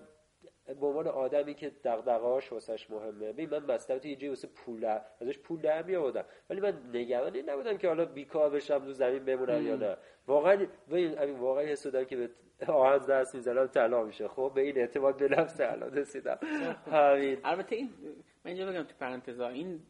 به عنوان آدمی که دغدغه‌هاش واسش مهمه. ببین من مثلا یه جایی واسه پول ازش پول در می آوردم ولی من نگران این نبودم که حالا بیکار بشم تو زمین بمونم یا نه. واقعا ببین واقعا حس که به آهن دست می‌زنم طلا میشه. خب به این اعتماد به نفس الان رسیدم. همین. البته این من اینجا بگم تو پرانتزا این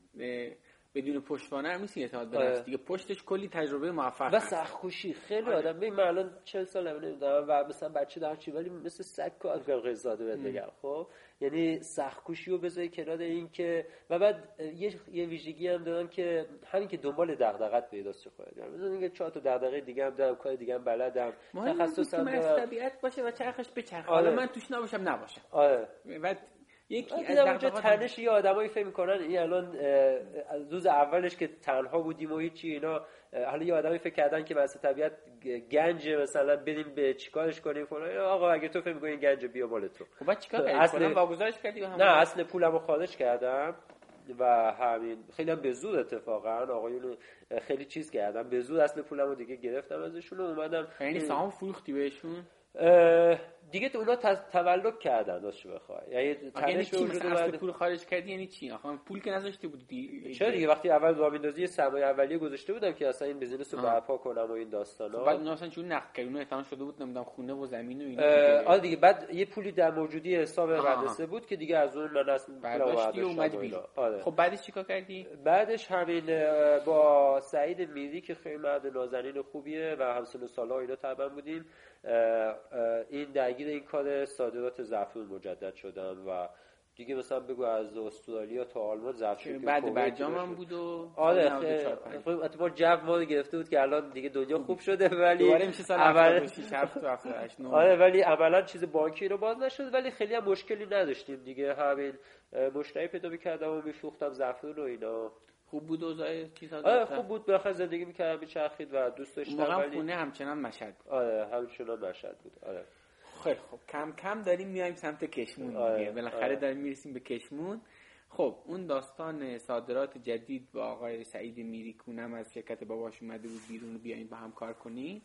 بدون پشتوانه هم نیست اعتماد به نفس. دیگه پشتش کلی تجربه موفق و سخخوشی خیلی آره. آدم ببین من الان 40 سال نمی‌دونم و مثلا بچه دارم چی ولی مثل سگ کار قزاده بهت بگم خب؟ یعنی سخخوشی رو بذاری کنار این که و بعد یه یه ویژگی هم دارم که همین که دنبال دغدغت پیداست خواهد یعنی مثلا اینکه چهار تا دغدغه دیگه هم دارم کار دیگه هم بلدم. تخصصم دارم. طبیعت باشه و چرخش بچرخه. آره. حالا من توش نباشم نباشم آره. بعد یکی از اونجا تنش یه آدمایی فکر می‌کنن این الان از روز اولش که تنها بودیم و هیچی اینا حالا یه آدمی فکر کردن که واسه طبیعت گنج مثلا بریم به چیکارش کنیم فلان. آقا اگه تو فکر می‌کنی گنج بیا مال تو. خب چیکار کردی؟ اصل واگذارش کردی نه اصل پولمو خارج کردم و همین خیلی هم به زور اتفاقا آقایون خیلی چیز کردم. به زور اصل پولمو دیگه گرفتم ازشون و اومدم یعنی سهام فروختی بهشون؟ دیگه تو اونا تولد کردن داشت بخوای. یعنی تنش به وجود اومد پول خارج کردی یعنی چی؟ آخه پول که نذاشته بودی چرا دیگه؟ وقتی اول راه اندازی سرمایه اولیه گذاشته بودم که اصلا این بزنس رو برپا کنم و این داستانا. خب بعد اونا اصلا چون نقد کردن احتمال شده بود نمی‌دونم خونه و زمین و اینا آره دیگه بعد یه پولی در موجودی حساب مدرسه بود که دیگه از اون من اصلا برداشتی اومدی بیرون. آره. خب بعدش چیکار کردی؟ بعدش همین با سعید میری که خیلی مرد نازنین خوبیه و همسن سال‌ها اینا تقریبا بودیم. این درگیر این کار صادرات زعفرون مجدد شدم و دیگه مثلا بگو از استرالیا تا آلمان زعفرون بعد برجام هم بود و آره اتفاق جو ما گرفته بود که الان دیگه دنیا خوب شده ولی دوباره میشه سال اول آره ولی عملا چیز بانکی رو باز نشد ولی خیلی هم مشکلی نداشتیم دیگه. همین مشتری پیدا می‌کردم و میفروختم زعفرون و اینا. خوب بود اوضاع چیزا آره خوب بود. بخاطر زندگی می‌کردم چرخید و دوست داشتم ولی خونه همچنان مشهد آره همچنان مشهد بود؟ آره. خیلی خب کم کم داریم میایم سمت کشمون آره. بالاخره آره. داریم می‌رسیم به کشمون. خب اون داستان صادرات جدید با آقای سعید میری کونم از شرکت باباش اومده بود بیرون بیاین با هم کار کنین.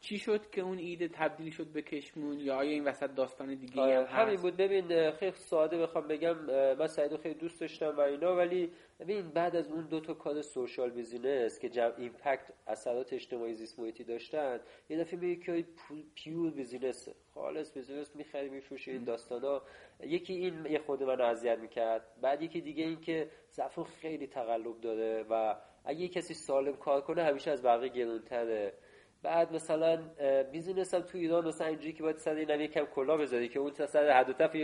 چی شد که اون ایده تبدیل شد به کشمون یا آیا این وسط داستان دیگه هم هست؟ همین بود. ببین خیلی ساده بخوام بگم من سعیدو خیلی دوست داشتم و اینا ولی ببین بعد از اون دو تا کار social business که جمع impact اثرات اجتماعی زیست محیطی داشتن یه دفعه میگه که pure business خالص business می‌خری میفروشه این داستانا. یکی این یه خود من اذیت می‌کرد. بعد یکی دیگه این که خیلی تقلب داره و اگه کسی سالم کار کنه همیشه از بقیه گرونتره. بعد مثلا business هم تو ایران مثلا اینجوری که باید سر این یکی کلاه بذاری که اون سر حد و تف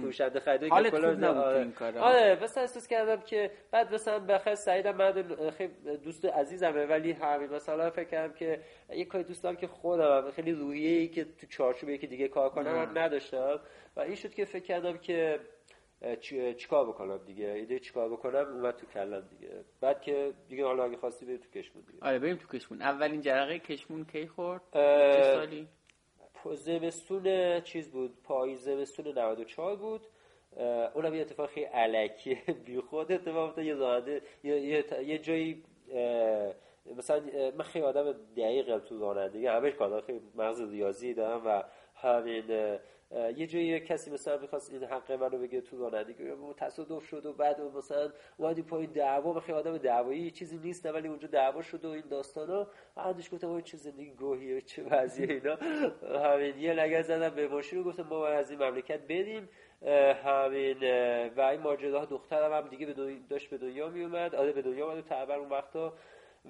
فروشنده خریده که کلا آره. آره مثلا احساس کردم که بعد مثلا بخیر سعیدم من خیلی دوست عزیزمه ولی همین مثلا فکر کردم که یه کاری دوست دارم که خودم خیلی رویه ای که تو چارچوب یکی دیگه کار کنم نداشتم. و این شد که فکر کردم که چیکار بکنم دیگه؟ ایده چیکار بکنم؟ اومد تو کلم دیگه. بعد که دیگه حالا اگه خواستی بریم تو کشمون دیگه. آره بریم تو کشمون. اولین جرقه کشمون کی خورد؟ چه سالی؟ زمستون چیز بود؟ پاییز زمستون 94 بود. اونم یه اتفاق خیلی علکی. بی خود اتفاق افتاد. یه زانده یه, یه, یه جایی مثلا من خیلی آدم دقیقم تو رانندگی همه کارا خیلی مغز ریاضی دارم و همین یه جایی کسی مثلا می‌خواست این حق منو بگه تو رانندگی تصادف شد و بعد مثلا اومدی پای دعوا و خیلی آدم دعوایی چیزی نیست ولی اونجا دعوا شد و این داستانا بعدش گفتم این چه زندگی گوهیه چه وضعیه اینا. همین یه لگد زدم به ماشین و گفتم ما از این مملکت بریم. همین و این ماجراها دخترم هم دیگه به داشت به دنیا می اومد آره به دنیا اومد و اون وقتا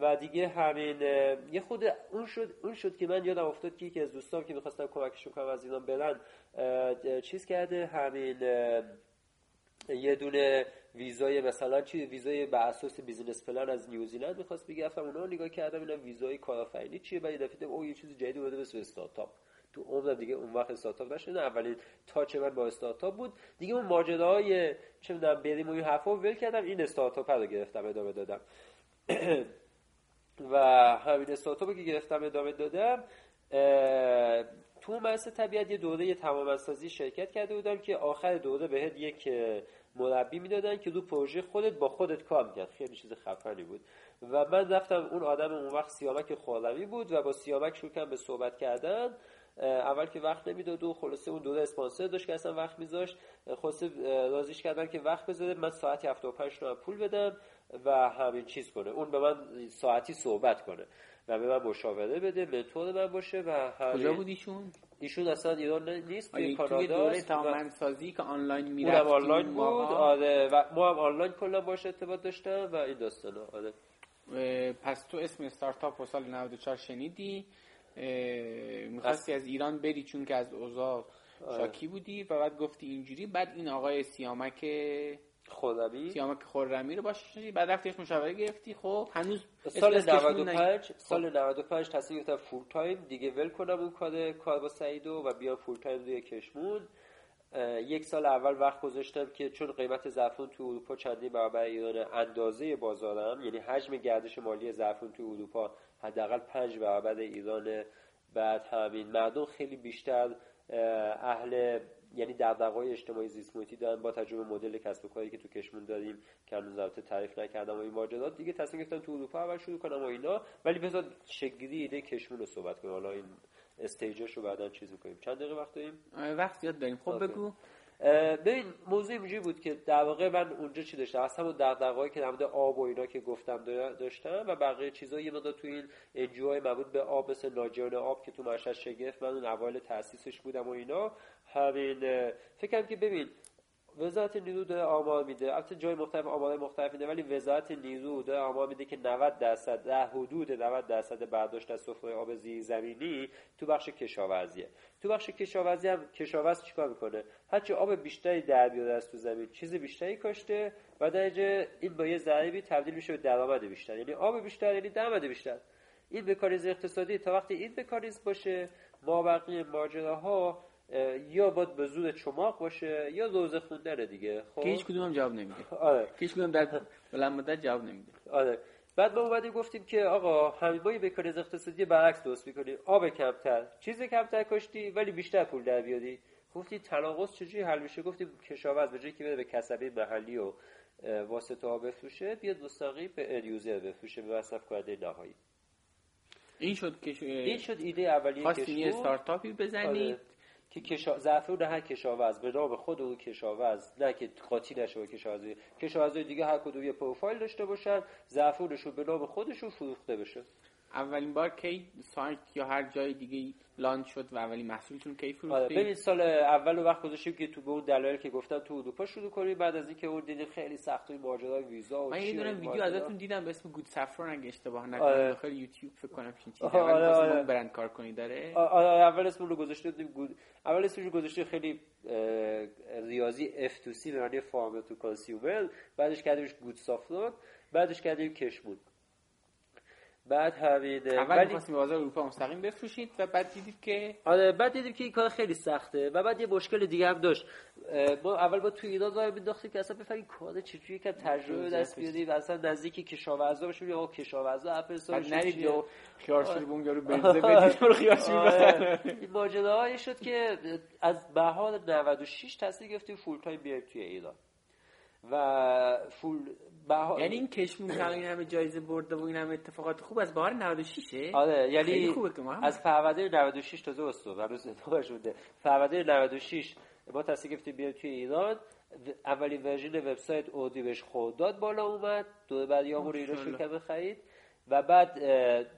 و دیگه همین یه خود اون شد اون شد که من یادم افتاد که یکی از دوستام که می‌خواستم کمکشون کنم از اینا برن چیز کرده؟ همین یه دونه ویزای مثلا چی ویزای به اساس business plan از نیوزیلند می‌خواست بگه رفتم اونا نگاه کردم اینا ویزای کارآفرینی چیه؟ بعد دفعه او یه چیز جدید اومده مثل استارتاپ. تو عمر دیگه اون وقت استارتاپ نشده اولین تاچ من با استارتاپ بود. دیگه اون ماجراهای چه می‌دونم بریم و این حرفا ول کردم این استارتاپ رو گرفتم ادامه دادم. و همین استارتاپی که گرفتم ادامه دادم تو مرس طبیعت یه دوره تمام سازی شرکت کرده بودم که آخر دوره بهت یک مربی می‌دادن که دو پروژه خودت با خودت کار می‌کرد. خیلی چیز خفنی بود. و من رفتم اون آدم اون وقت سیامک خورمی بود و با سیامک شروع کردم به صحبت کردن. اول که وقت نمی‌داد و خلاصه اون دوره اسپانسر داشت که اصلا وقت میذاشت. خلاصه رازیش کردن که وقت بذاره. من ساعتی 75 تومن پول بدم و همین چیز کنه. اون به من ساعتی صحبت کنه و به من مشاوره بده منتور من باشه و کجا بود ایشون اصلا ایران نیست توی کانادا دوره تمام سازی که آنلاین می‌رفت آنلاین بود. آره و ما هم آنلاین کلا باشه ارتباط داشتم و این داستانا آره. پس تو اسم استارتاپ و سال 94 شنیدی؟ می‌خواستی از ایران بری چون که از اوضاع آره. شاکی بودی و بعد گفتی اینجوری. بعد این آقای سیامک خورمی سیامک خورمی رو باشه بعد رفتیش مشاوره گرفتی. خب هنوز سال 95 سال 95 تصمیم گرفتم full time دیگه ول کنم اون کار کار با سعیدو و بیام full time روی کشمون. یک سال اول وقت گذاشتم که چون قیمت زعفرون تو اروپا چندین برابر ایران اندازه بازارم یعنی حجم گردش مالی زعفرون تو اروپا حداقل پنج برابر ایران بعد همین مردم خیلی بیشتر اهل یعنی دغدغه‌های اجتماعی زیست محیطی دارن با تجربه مدل کسب و کاری که تو کشمون داریم که هنوز البته تعریف نکردم و این ماجرات دیگه تصمیم گرفتم تو اروپا اول شروع کنم و اینا. ولی بذار شگیری ایده کشمون رو صحبت کنیم. حالا این استیجش رو بعدا چیز می‌کنیم. چند دقیقه وقت داریم؟ وقت زیاد داریم. خب بگو. ببین موضوع اینجوری بود که در واقع من اونجا چی داشتم؟ از همون دغدغه‌ای که در آب و اینا که گفتم داشتم و بقیه چیزا یه مقدار تو این انجوهای مربوط به آب مثل ناجیان آب که تو مشهد شگفت من اون اوایل تاسیسش بودم و اینا. همین فکرم که ببین وزارت نیرو داره آمار میده. البته جای مختلف آمار مختلف میده ولی وزارت نیرو داره آمار میده که 90 درصد در حدود 90 درصد برداشت از سفره آب زیرزمینی تو بخش کشاورزیه. تو بخش کشاورزی هم کشاورز چیکار می‌کنه؟ هرچی آب بیشتری در بیاره از تو زمین چیز بیشتری کاشته و در این با یه ضریبی تبدیل میشه به درآمد بیشتر. یعنی آب بیشتر یعنی درآمد بیشتر. این بکاریز اقتصادی تا وقتی این بکاریز باشه ما بقیه ماجراها یا باید به زور چماق باشه یا روزه خوندن دیگه خب؟ که هیچ کدوم هم جواب نمیده. آره. هیچ کدوم در بلند مدت جواب نمیده. آره. بعد ما اومدیم گفتیم که آقا همین ما یه اقتصادی برعکس درست می‌کنیم آب کمتر. چیز کمتر کشتی ولی بیشتر پول در بیادی گفتیم تناقض چجوری حل میشه؟ گفتیم کشاورز به جایی که بده به کسبه محلی و واسطه ها بفروشه بیاد مستقیم به end user بفروشه به مصرف کننده نهایی. این شد که این شد ایده اولیه یه استارتاپی بزنید. آره. که کشا... زعفرون هر کشاورز به نام خود اون کشاورز نه که قاطی نشه با کشاورز کشاورزای دیگه هر کدوم یه پروفایل داشته باشن زعفرونشون به نام خودشون فروخته بشه. اولین بار کی سایت یا هر جای دیگه launch شد و اولین محصولتون کی فروختید آره ببین سال اول وقت گذاشتیم که تو اون دلایل که گفتن تو اروپا شروع کنیم بعد از اینکه اون دیدیم خیلی سخت ماجرای ویزا و من یه دونه ویدیو ازتون دیدم به اسم Good Saffron اگه اشتباه نکنم آره. داخل یوتیوب فکر کنم همچین چیزی آره اول آره. برند کار کنی داره. آره اول اسم رو گذاشتیم Good اول اسمش رو گذاشتیم خیلی ریاضی F2C به معنی farm to consumer بعدش کردیمش Good Saffron بعدش کردیم کشمون بعد همین اول ولی... بازار اروپا مستقیم بفروشید و بعد دیدید که آره بعد دیدیم که این کار خیلی سخته و بعد یه مشکل دیگه هم داشت. ما اول با تو ایران راه مینداختیم که اصلا بفهمیم کار چجوری که تجربه دست بیاریم اصلا نزدیکی کشاورزا بشیم. یا کشاورزا اپل بعد نرید یا خیار شده بون یارو بنزه بدید رو خیارشی آره. ماجراهایی شد که از بهار 96 تصمیم گرفتیم فول تایم بیایم توی ایران. و فول بها... یعنی این کشمون این همه جایزه برده و این همه اتفاقات خوب از بهار 96 آره یعنی خوبه که ما از فروردین 96 تازه استو هنوز اتفاقش بوده فروردین 96 ما تصمیم گرفتیم بیایم توی ایران. اولین ورژن وبسایت اودیوش خودداد بالا اومد. دو بعد یامور اینا شروع خرید. و بعد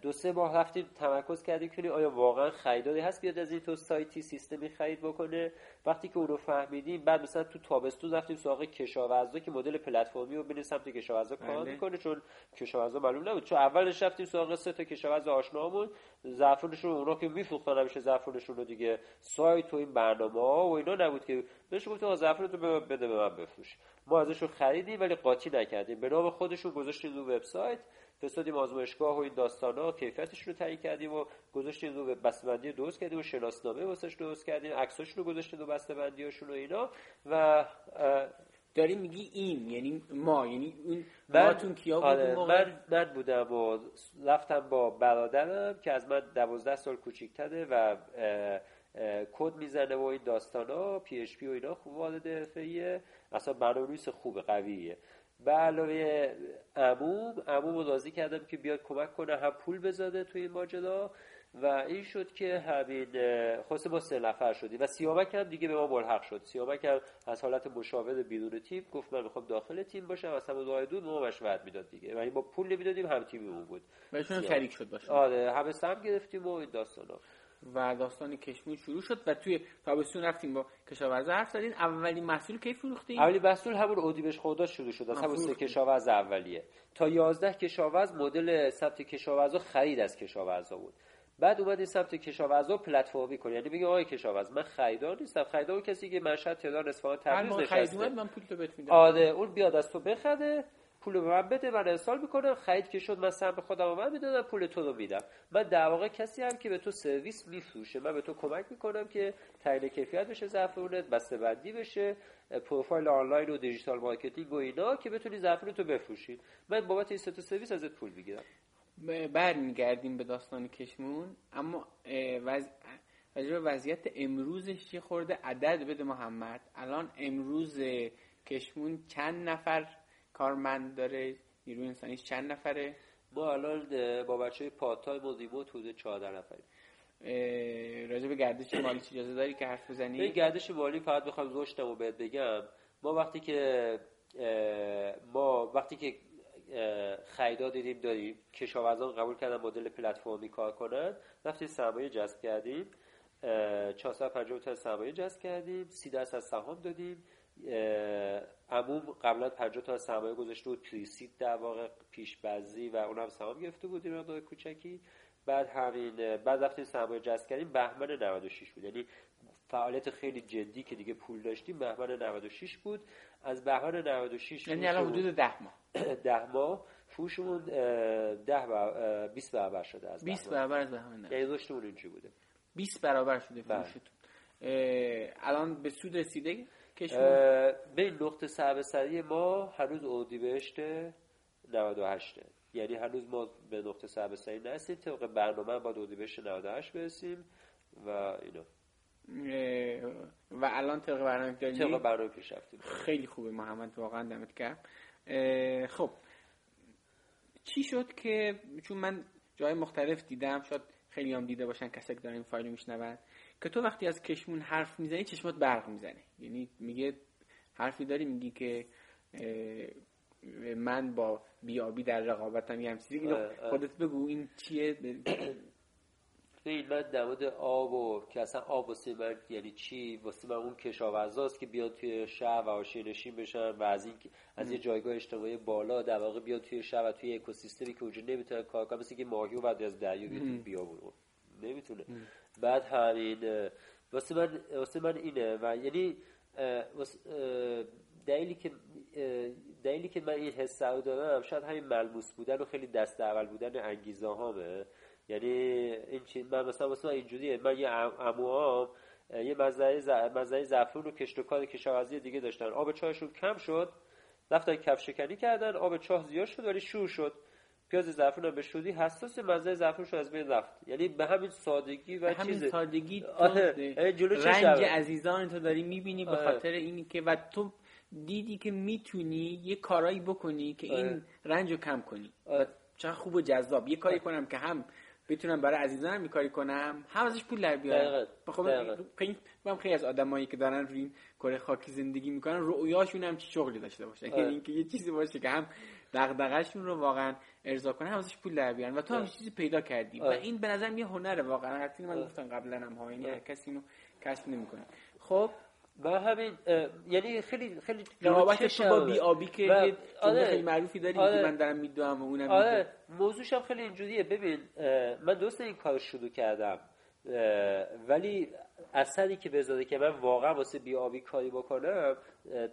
دو سه ماه رفتیم تمرکز کردیم که آیا واقعا خریداری هست بیاد از این تو سایتی سیستمی خرید بکنه؟ وقتی که اون رو فهمیدیم بعد مثلا تو تابستون رفتیم سراغ کشاورزا که مدل پلتفرمی رو بین سمت کشاورزا کار بله. می‌کنه چون کشاورزا معلوم نبود. چون اولش رفتیم سراغ سه تا کشاورز آشنامون زعفرونشون اونا که میفروختن همیشه زعفرونشون رو دیگه سایت و این برنامه ها و اینا نبود که بهش گفتم زعفرون رو بده به من بفروش. ما ازشون خریدیم ولی قاطی نکردیم. به نام خودشون گذاشتیم رو وبسایت. فرستادیم آزمایشگاه و این داستانا. کیفیتش رو تعیین کردیم و گذاشتیم رو بسته‌بندی درست کردیم و شناسنامه واسش درست کردیم. عکساش رو گذاشتیم رو بسته‌بندیاشون و اینا. و داری میگی این یعنی ما یعنی اون من کیا بود آره من, من بودم و رفتم با برادرم که از من دوازده سال کوچیک‌تره و کد می‌زنه و این داستانا PHP و اینا خوب وارد حرفه‌ایه. اصلا برنامه‌نویس خوب قویه. به علاوه عموم عموم رو راضی کردم که بیاد کمک کنه هم پول بذاره توی این ماجرا. و این شد که همین خواسته با سه نفر شدی و سیامک هم دیگه به ما ملحق شد. سیامک هم از حالت مشاور بیرون تیم گفت من می‌خوام داخل تیم باشم. از همون راه دور ما مشورت می‌داد دیگه. و این با پول نمی‌دادیم هم تیمی اون بود. بهشون شریک شد باشه. آره همه سم گرفتیم و این داستانا. و داستان کشمون شروع شد و توی تابستون رفتیم با کشاورز حرف زدین. اولین محصول کی فروختیم؟ اولین محصول همون اودیبش خدا شروع شد. از همون سه کشاورز اولیه. تا 11 کشاورز مدل ثبت کشاورزا خرید از کشاورزا بود. بعد اومد این سمت کشاورزا پلتفرمی کنه یعنی میگه آقای کشاورز من خریدار نیستم. خریدار کسی که مشهد تهران اصفهان تبریز نشسته. من پول تو بهت میدم. آره اون بیاد از تو بخره. پول به من بده من ارسال می‌کنم خرید که شد من سهم خودم من می‌دادم پول تو رو میدم. من در واقع کسی هم که به تو سرویس میفروشه. من به تو کمک می‌کنم که تعیین کیفیت بشه زعفرونت بسته بندی بشه پروفایل آنلاین و digital marketing و اینا که بتونی زعفرون تو بفروشی. من بابت این سه سرویس ازت پول می‌گیرم. برمیگردیم به داستان کشمون. اما وز... وضعیت امروزش یه خورده؟ عدد بده محمد. الان امروز کشمون چند نفر کارمند داره نیروی انسانیش چند نفره؟ ما الان با بچه های پاتای و ریموت حدود 14 نفریم. راجع به گردش مالی چی اجازه داری که حرف بزنی؟ این گردش مالی فقط بخوام زشتمو بهت بگم. ما وقتی که ما وقتی که خریدا دیدیم داریم کشاورزان قبول کردن مدل پلتفرمی کار کنن رفتیم سرمایه جذب کردیم. 450 تا سرمایه جذب کردیم. 30 درصد سهام دادیم. عموم قبلا 50 تا سرمایه گذاشته بود پریسید در واقع پیش بازی و اونم سهام گرفته بودیم مقدار کوچکی. بعد همین بعد رفتیم سرمایه جذب کردیم بهمن 96 بود. یعنی فعالیت خیلی جدی که دیگه پول داشتیم بهمن 96 بود. از بهمن 96 یعنی الان حدود 10 ماه. 10 ماه. فروشمون 10 و 20 برابر شده از 20 برابر از بهمن یعنی رشدمون اینجوری بوده. 20 برابر شده بله. فروشتون. الان به سود رسیده؟ به نقطه سر ما هنوز بهشت 98 یعنی هنوز ما به نقطه سر سعی نرسیم. طبق برنامه با اردیبهشت 98 برسیم و اینا و الان طبق برنامه طبق برنامه پیش رفتیم. خیلی خوبه محمد واقعا دمت گرم. خب چی شد که چون من جای مختلف دیدم شاید خیلی هم دیده باشن کسی که دارن این فایل میشنون که تو وقتی از کشمون حرف می‌زنی چشمات برق می‌زنه. یعنی میگه حرفی داری میگی که من با بیابی در رقابتم یه همچیزی خودت بگو این چیه؟ این من در مورد آب و که اصلا آب واسه من یعنی چی؟ واسه من اون کشاورزاست که بیاد توی شهر و حاشیه نشین بشن و از این از یه جایگاه اجتماعی بالا در واقع بیاد توی شهر و توی اکوسیستمی که اونجا نمی‌تونه کار کنه مثل که ماهی و بعد از دریا بیاد بیابون. نمی‌تونه. بعد همین واسه من واسه من اینه و یعنی دلیلی که دلیلی که من این حس رو دارم شاید همین ملموس بودن و خیلی دست اول بودن انگیزه هامه یعنی این چیز من مثلا مثلا اینجوریه. من یه عموام یه مزرعه مزرعه زعفرون و کشت و کار کشاورزی دیگه داشتن. آب چاهشون کم شد رفتن کف شکنی کردن آب چاه زیاد شد ولی شور شد. پیاز زعفرون به شدی حساس مزه زعفرون شد از بین رفت. یعنی به همین سادگی و همین سادگی تو آره. رنج عزیزان تو داری می‌بینی به خاطر اینی که و تو دیدی که می‌تونی یه کارایی بکنی که این رنج رو کم کنی. چه خوب و جذاب. یه کاری کنم که هم بتونم برای عزیزانم یه کاری کنم. هم ازش پول در بیارم. خب من خیلی از آدمایی که دارن روی این کره خاکی زندگی می‌کنن رؤیاشون هم چی شغلی داشته باشه. یعنی اینکه یه چیزی باشه که هم دغدغه‌شون رو واقعا ارضا کنه هم ازش پول در بیارن. و تو هم چیزی پیدا کردی. و این به نظر یه هنره واقعا. حتی من گفتم قبلا هم ها یعنی هر کسی اینو کشف نمی‌کنه. خب؟ و همین یعنی خیلی خیلی تو با بی آبی که. آره. خیلی معروفی داری آره. من دارم میدوام و اونم آره. موضوعش هم خیلی اینجوریه. ببین من دوست این کار شروع کردم ولی اثری که بذاره که من واقعا واسه بی آبی کاری بکنم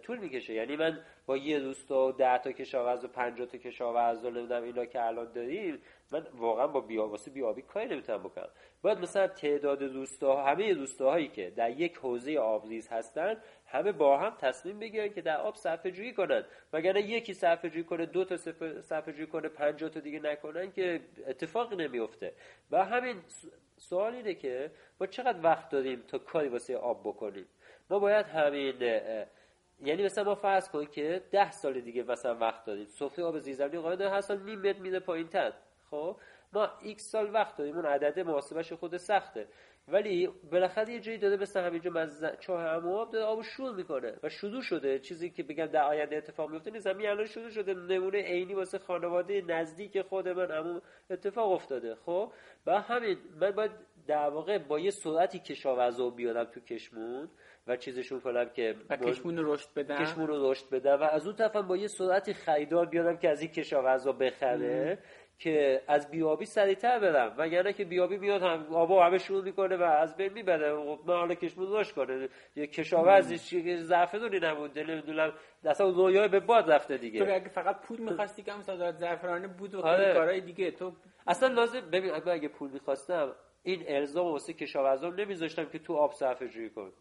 طول می‌کشه. یعنی من با یه روستا و ده تا کشاورز و 50 تا کشاورز و نمی‌دونم اینا که الان داریم من واقعا با بی واسه بی آبی کاری نمی‌تونم بکنم. باید مثلا تعداد روستا همه روستاهایی که در یک حوزه آبریز هستن همه با هم تصمیم بگیرن که در آب صرفه جویی کنن وگرنه یکی صرفه جویی کنه دو تا صرفه جویی کنه 50 تا دیگه نکنن که اتفاقی نمیفته و همین سوال اینه که ما چقدر وقت داریم تا کاری واسه آب بکنیم؟ ما باید همین یعنی مثلا ما فرض کنیم که ده سال دیگه مثلا وقت داریم. سفره آب زیرزمینی قاعد هر سال نیم متر میده پایین تر خب؟ ما X سال وقت داریم اون عدد محاسبش خود سخته. ولی بالاخره یه جایی داده مثل همینجا من چاه عموم داره آب شور می‌کنه و شروع شده. چیزی که بگم در آینده اتفاق میفته نیست. همین الان شروع شده. نمونه عینی واسه خانواده نزدیک خود من عموم اتفاق افتاده. خب؟ و همین من باید در واقع با یه سرعتی کشاورزا بیارم تو کشمون. و چیزشون کنم که و کشمون رو رشد بدم کشمون رو رشد بدم و از اون طرفم با یه سرعتی خریدار بیارم که از این کشاورزا بخره که از بیابی سریعتر برم. وگرنه که بیابی میاد هم آبا همه شروع می‌کنه و از بین می‌بره. خب من حالا کشمون روش کنه. یه کشاورزی که زعفرانی نمونده. نمی‌دونم. اصلا رویای به باد رفته دیگه. تو اگه فقط پول می‌خواستی که هم صادرات زعفرانی بود و آره. کارهای دیگه تو اصلا لازم ببین اگه پول می‌خواستم این الزام واسه کشاورزان نمیذاشتم که تو آب صرفه جویی کن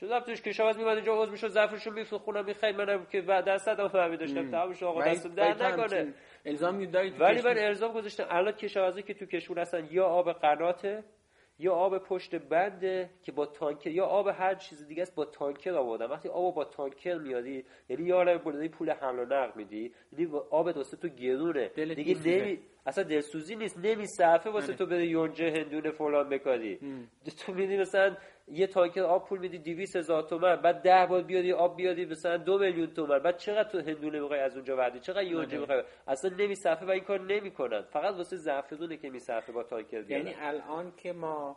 چون رفتش کشاورز میومد اینجا عضو می‌شد ظرفشو میفروخت خونم می‌خرید. منم که بعد از صد فهمی داشتم تمامش آقا دست در نکنه. الزام دارید ولی من الزام گذاشتم. الان کشاورزی که تو کشور هستن یا آب قناته یا آب پشت بنده که با تانکر یا آب هر چیز دیگه است با تانکر آوردن وقتی آب با تانکر میادی یعنی یا عالم پول حمل و نقل میدی یعنی آب دوسته تو گرونه. دیگه نمی اصلا دلسوزی نیست. نمیصرفه واسه آره. تو بره یونجه هندونه فلان بکاری. تو میدی مثلا یه تانکر آب پول میدی 200 هزار تومن بعد ده بار بیادی آب بیادی مثلا دو میلیون تومن بعد چقدر تو هندونه می‌خوای از اونجا وردی چقدر یونجه آره. می‌خوای اصلا نمیصرفه و این کار نمی‌کنن فقط واسه زعفرونه که میصرفه با تانکر بیادن. یعنی الان که ما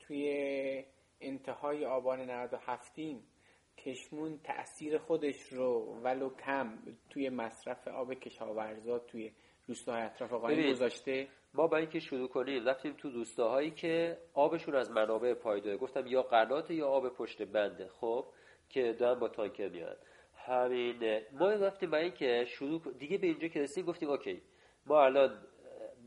توی انتهای آبان 97 کشمون تاثیر خودش رو ولو کم توی مصرف آب کشاورزا توی روستاهای اطراف قایم گذاشته. ما با اینکه شروع کنیم رفتیم تو روستاهایی که آبشون از منابع پایدار گفتم یا قنات یا آب پشت بنده خب که دارن با تانکر میاد همین. ما رفتیم با اینکه شروع دیگه به اینجا که رسیدیم گفتیم اوکی ما الان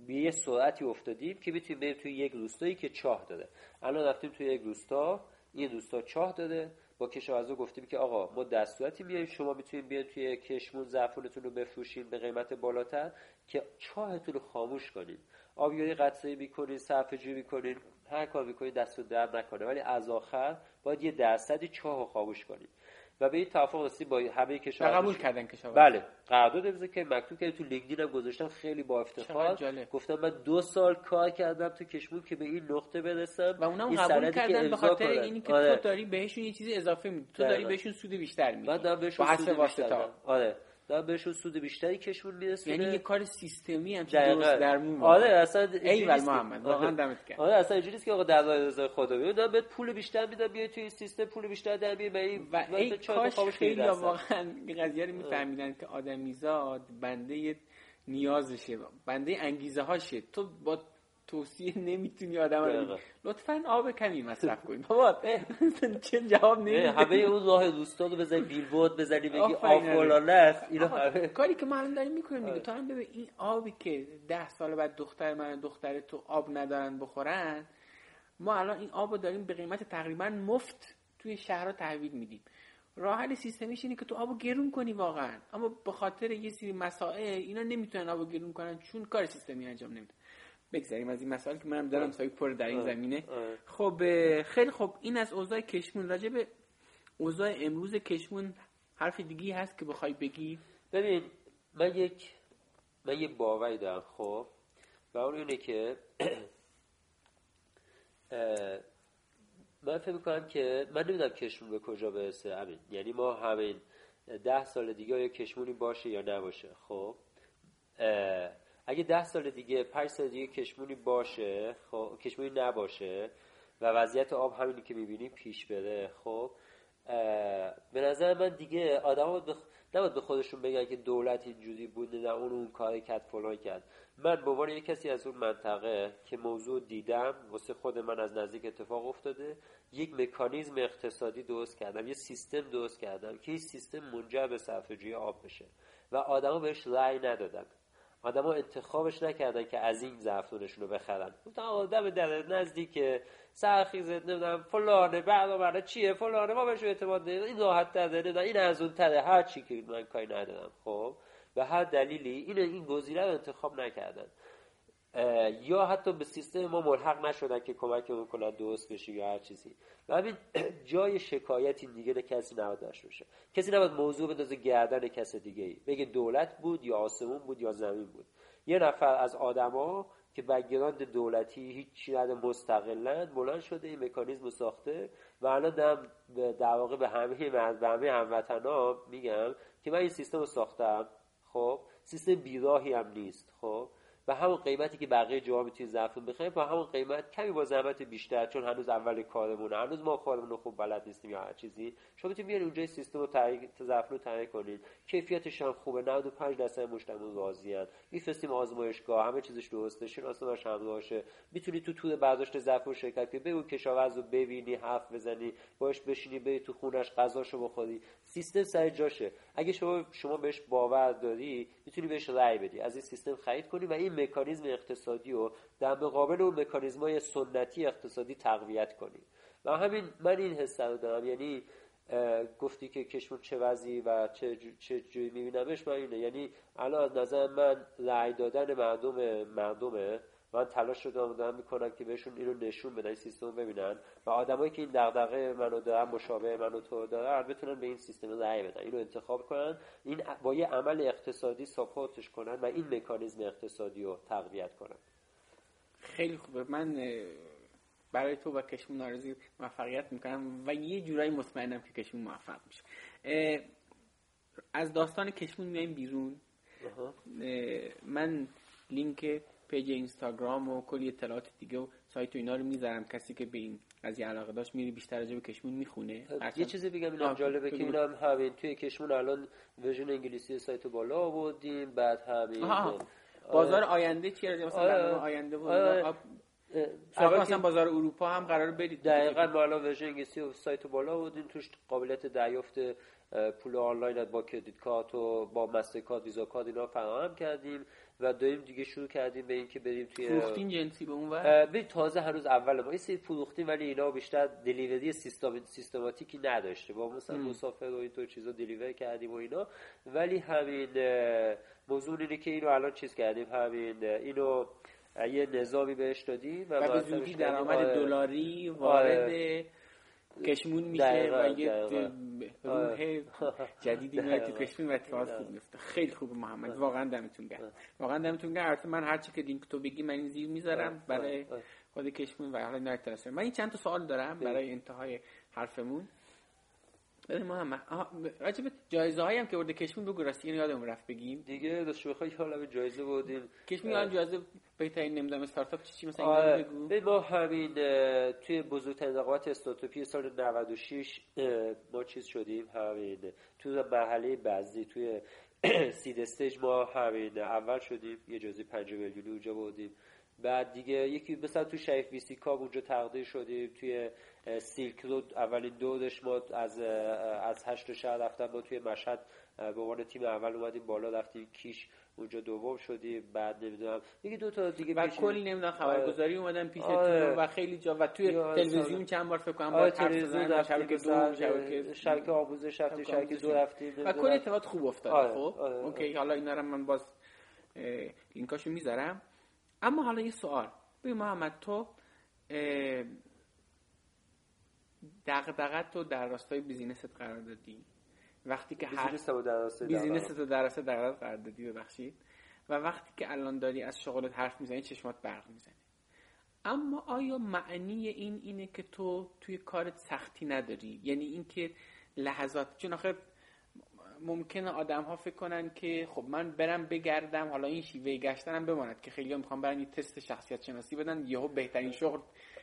به یه سرعتی افتادیم که بتونیم بریم توی یک روستایی که چاه داره. الان رفتیم توی یک روستا این روستا چاه داره. با کشاورزا گفتیم که آقا ما دستوراتی میایم شما می‌تونید بیاین توی کشمون زعفرونتون رو بفروشین به قیمت بالاتر که چاهتون رو خاموش کنین آبیاری قطعی می‌کنین صرفه جویی می‌کنین هر کار می‌کنین دست درد نکنه. ولی از آخر باید یه درصدی چاه رو خاموش کنین و به این توافق رسیدیم با همه کشورها قبول کردن کشاورز بله قرارداد امضا که مکتوب کردیم تو لینکدین هم گذاشتم خیلی با افتخار. گفتم من دو سال کار کردم تو کشمون که به این نقطه برسم. و اونم قبول کردن به خاطر اینی که آره. تو داری بهشون یه چیزی اضافه میدی. تو داری بهشون سود بیشتر میدی. من دارم بهشون سود بیشتر آره. دارم بهشون سود بیشتری کشمون می‌رسه یعنی یه کار سیستمی هم درست در میون آره اصلا ایول محمد واقعا دمت گرم. آره اصلا اینجوریه که آقا در رضای خدا میاد دارم بهت پول بیشتر میدم بیای توی سیستم پول بیشتر در بیای و ای کاش خیلی واقعا این قضیه رو میفهمیدن که آدمیزاد بنده نیازشه. بنده انگیزه هاشه تو با توصیه نمی‌تونی آدم رو لطفا آب کمی مصرف کنید بابا چه جواب نمیدی همه اون راه دوستا رو بزنی بیلبورد بزنی بگی آب فلانه است. کاری که ما الان داریم می‌کنیم دیگه. تو هم ببین این آبی که ده سال بعد دختر من دختر تو آب ندارن بخورن ما الان این آب رو داریم به قیمت تقریبا مفت توی شهرها تحویل میدیم. راه حل سیستمیش اینه که تو آبو گرون کنی واقعا. اما به خاطر یه سری مسائل اینا نمی‌تونن آبو گرون کنن چون کار سیستمی انجام نمیدن بگذاریم از این مسائل که منم دارم سایه پر در این زمینه. خب خیلی خب این از اوضاع کشمون. راجع به اوضاع امروز کشمون حرف دیگه هست که بخوای بگی؟ ببین من یک من یه باوری دارم خب؟ و اون اینه که من فکر می‌کنم که من نمی‌دونم کشمون به کجا برسه همین یعنی ما همین ده سال دیگه یا کشمونی باشه یا نباشه خب؟ اگه ده سال دیگه پنج سال دیگه کشمونی باشه خب کشمونی نباشه و وضعیت آب همینی که می‌بینیم پیش بره خب به نظر من دیگه آدم بخ... نباید به خودشون بگن که دولت اینجوری بود نه اون اون کار کرد فلان کرد. من به عنوان یک کسی از اون منطقه که موضوع دیدم واسه خود من از نزدیک اتفاق افتاده یک مکانیزم اقتصادی درست کردم یه سیستم درست کردم که این سیستم منجر به صرفه‌جویی آب بشه و آدما بهش رأی ندادن. آدما انتخابش نکردن که از این زعفرونشون رو بخرن. گفتن آدم در نزدیک سرخیزت نمی‌دونم فلانه برنامه چیه فلانه ما بهش اعتماد نداریم. این راحت تره این از اون تره. هر چی که من کاری ندارم خب؟ به هر دلیلی این این گزینه رو انتخاب نکردن. یا حتی به سیستم ما ملحق نشدن که کمک کنن درست بشه یا هر چیزی. و همین جای شکایتی دیگه کسی نباید داشته باشه. کسی نباید موضوع بندازه گردن کس دیگه ای. بگه دولت بود یا آسمون بود یا زمین بود. یه نفر از آدما که بگراند دولتی هیچی نده مستقلن بلند شده این مکانیزم ساخته و الان در واقع به همه به همه هموطنا میگم که من این سیستم رو ساختم. خب سیستم بیراهی هم نیست. خب و همون قیمتی که بقیه جاها می‌تونید زعفرون بخرید با همون قیمت کمی با زحمت بیشتر چون هنوز اول کارمونه هنوز ما کارمون خوب بلد نیستیم یا هر چیزی. شما می‌تونید بیان اونجا سیستم رو تعریف زعفرون رو تعریف کنید. کیفیتش هم خوبه. 95 درصد مشتریمون راضیان میفرستیم آزمایشگاه. همه چیزش درسته. شناسنامه‌اش همراهشه می‌تونید تو تور برداشت زعفرون شرکت کنی بگو کشاورز رو ببینی حرف بزنی باش بشینی بری تو خونش غذاشو بخوری. سیستم سر جاشه. اگه شما شما بهش باور داری می‌تونی بهش رأی بدی. از این سیستم خرید کنی و این مکانیزم اقتصادی رو در مقابل اون مکانیزم های سنتی اقتصادی تقویت کنی. و همین من این حس رو دارم. یعنی گفتی که کشمون چه وضعی و چه, چه جوری میبینمش من اینه. یعنی الان از نظر من رأی دادن مردم مردمه. من تلاش رو دارم می‌کنم که بهشون اینو نشون بدن سیستم ببینن. و آدمایی که این دغدغه منو دارن مشابه منو تو دارن بتونن به این سیستم رأی بدن. اینو انتخاب کنن. این با یه عمل اقتصادی ساپورتش کنن و این مکانیزم اقتصادی رو تقویت کنن. خیلی خوبه. من برای تو و کشمون آرزوی موفقیت می‌کنم و یه جورایی مطمئنم که کشمون موفق میشه. از داستان کشمون میایم بیرون. من لینک page اینستاگرام و کلی اطلاعات دیگه و سایت و اینا رو می‌ذارم. کسی که به این قضیه علاقه داشت میری بیشتر راجع به کشمون می‌خونه. یه چیزی بگم اینم جالبه که اینم همین توی کشمون الان version انگلیسی سایت بالا آوردیم بعد همین بازار آینده چیه مثلا آره. آینده بود آره. مثلا بازار اروپا هم قرار برید دقیقاً ما الان version انگلیسی و سایت بالا آوردیم. توش قابلیت دریافت پول آنلاین با کردیت کارت و با مستر کارت ویزا کارت اینا فراهم کردیم. و داریم دیگه شروع کردیم به اینکه بریم توی فروختین جنسی به اون ور؟ تازه هنوز اول ما یه فروختیم ولی اینا بیشتر دلیوری سیستم سیستماتیکی نداشته. با مثلا مسافر و اینطور چیزا دلیور کردیم و اینا. ولی همین موضوع اینه که اینو الان چیز کردیم. همین اینو یه نظامی بهش دادیم و, و به زودی درآمد آره. دلاری وارد آره. کشمون میشه و یه روح جدیدی میاد تو کشمون و اتفاقات خوب میفته خیلی خوب محمد. واقعا دمتون گرم. واقعا دمتون گرم. من هر چی که دین تو بگی من این زیر می‌ذارم برای خود کشمون و حالا من این چند تا سوال دارم برای انتهای حرفمون. بله محمد راجب جایزه هایی هم که برده کشمون بگو راستی اینو یادم رفت بگیم. دیگه داشت بخوای حالا به جایزه بودیم. کشمون الان جایزه بهترین نمی‌دونم استارتاپ چی چی مثلا آره. بگو. ما همین توی بزرگترین رقابت استارتاپی سال 96 ما چیز شدیم همین تو مرحله بعضی توی سید استیج ما همین اول شدیم یه جایزه 5 میلیونی اونجا بودیم. بعد دیگه یکی مثلا تو شریف ویسی کاب اونجا تقدیر شدیم توی سیلک رود اولین دورش ما از از هشت شهر رفتن ما توی مشهد به عنوان تیم اول اومدیم بالا رفتیم کیش اونجا دوم شدیم بعد نمی‌دونم. یکی دو تا دیگه و کلی نمی‌دونم خبرگزاری اومدن پیش آره. و خیلی جا و توی تلویزیون چند بار فکر کنم با تلویزیون شبکه دو شبکه شبکه آموزش رفتیم شبکه دو رفتیم و کلی اتفاقات خوب افتاد آره. خب؟ آره. OK حالا اینا رو من باز لینکاشو می‌ذارم. اما حالا یه سوال. ببین محمد تو دغدغت تو در راستای business ت قرار دادی. وقتی که هر بیزینس تو در راستای دغدغت قرار دادی ببخشید. و وقتی که الان داری از شغلت حرف می‌زنی چشمات برق می‌زنه. اما آیا معنی این اینه که تو توی کارت سختی نداری؟ یعنی اینکه لحظات چون آخه ممکنه آدم ها فکر کنن که خب من برم بگردم حالا این شیوه گشتنم بماند که خیلی ها می‌خوام برن یه تست شخصیت شناسی بدن یهو بهترین شغل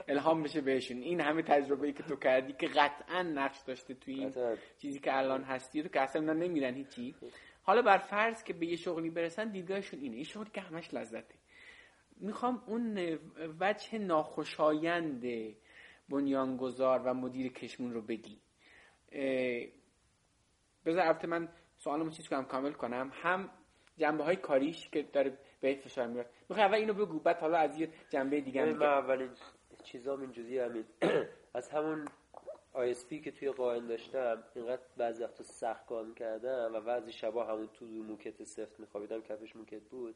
الهام بشه بهشون. این همه تجربه ای که تو کردی که قطعا نقش داشته توی این چیزی که الان هستی رو که اصلا نمیرن هیچی. حالا بر فرض که به یه شغلی برسن دیدگاهشون اینه. این شغلی که همش لذته. می‌خوام اون وجه ناخوشایند بنیانگذار و مدیر کشمون رو بگی بذار البته من سوالمو چیز کنم کامل کنم. هم جنبه های کاریش که داره به فشار میاد می‌خوای اول اینو بگو بعد حالا از یه جنبه دیگه من اولین چیزام اینجوری همین. از همون ISP که توی قائن داشتم اینقدر بعضی وقتا سخت کار می‌کردم و بعضی شبا همون تو موکت سفت میخوابیدم کفش موکت بود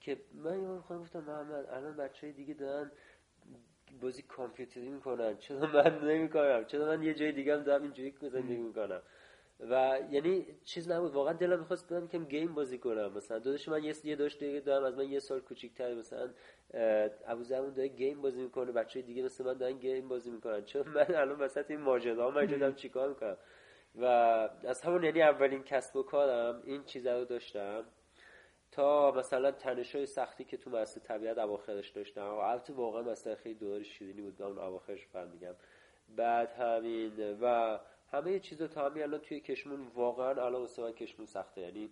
که من یه خودم گفتم محمد الان بچه های دیگه دارن بازی کامپیوتری می‌کنن چرا من نمی‌کنم چرا من یه جای دیگه هم دارم اینجوری زندگی می‌کنم؟ و یعنی چیز نبود واقعا دلم می‌خواست بدم که گیم بازی کنم مثلا داداش من یه یه داشت دیگه دارم از من یه سال کوچیک‌تر مثلا ابو زمان داره گیم بازی می‌کنه بچه دیگه مثل من دارن گیم بازی می‌کنن. چون من الان وسط این ماجرا من دارم چیکار می‌کنم؟ و از همون یعنی اولین کسب و کارم این چیزا رو داشتم تا مثلا تنشای سختی که تو مدرسه طبیعت اواخرش داشتم. و البته واقعا مثلا خیلی دور شیرینی بود اون اواخرش فهمیدم بعد همین و همه چیزا تا همین الان توی کشمون واقعا الان واسه من کشمون سخته. یعنی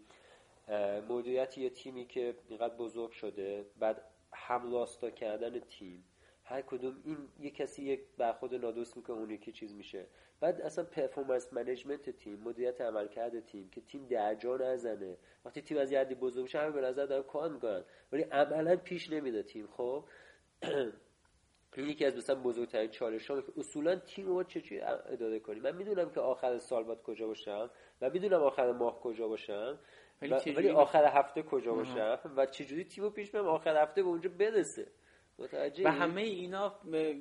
مدیریت یه تیمی که اینقدر بزرگ شده بعد هم راستا کردن تیم. هر کدوم این یه کسی یک برخورد نادرست می‌کنه اون یکی چیز میشه. بعد اصلا performance management تیم مدیریت عملکرد تیم که تیم درجا نزنه. وقتی تیم زیادی بزرگ میشه همه به نظر دارن کار می‌کنن. ولی عملا پیش نمیره تیم خب؟ این یکی از مثلا بزرگترین چالش ها که اصولا تیم رو چجوری اداره کنیم؟ من می‌دونم که آخر سال باید کجا باشم. و می‌دونم آخر ماه کجا باشم. ولی, آخر هفته کجا باشم و چجوری تیم رو پیش برم آخر هفته به اونجا برسه. و همه اینا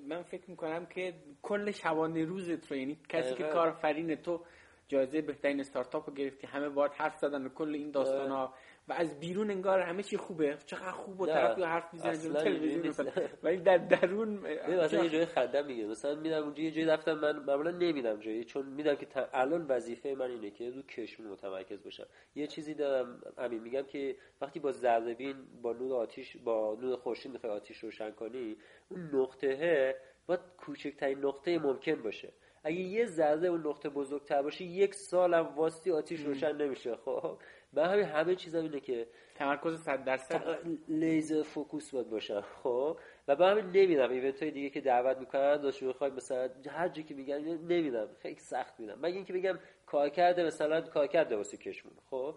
من فکر می‌کنم که کل شبانه روزت رو یعنی کسی که کارفرین تو جایزه بهترین استارتاپ رو گرفتی همه باید حرف زدن و کل این داستان ها و از بیرون انگار همه چی خوبه. چقدر خوب و طرف حرف می‌زنه تلویزیون ولی در درون مثلا یه جای خنده میگه. مثلا میرم اونجا یه جایی رفتم من معمولا نمیدم جایی چون میدم که الان وظیفه من اینه که رو کشمون متمرکز باشم. یه چیزی دارم همین میگم که وقتی با ذره‌بین نور آتیش با نور خورشید می‌خوای آتیش روشن کنی اون نقطه باید کوچکترین نقطه ممکن باشه. اگه یه ذره اون نقطه بزرگتر باشه یک سالم وایستی آتیش روشن نمیشه خب؟ من همین همه چیزا اینه که تمرکز 100 درصد. laser focus باید باشه خب؟ و من همین نمیرم event های دیگه که دعوت می‌کنن داشت بخوای مثلا هر جایی که میگن نمیرم خیلی سخت میرم مگه اینکه بگم کار کرده مثلا کار کرده واسه کشمون خب؟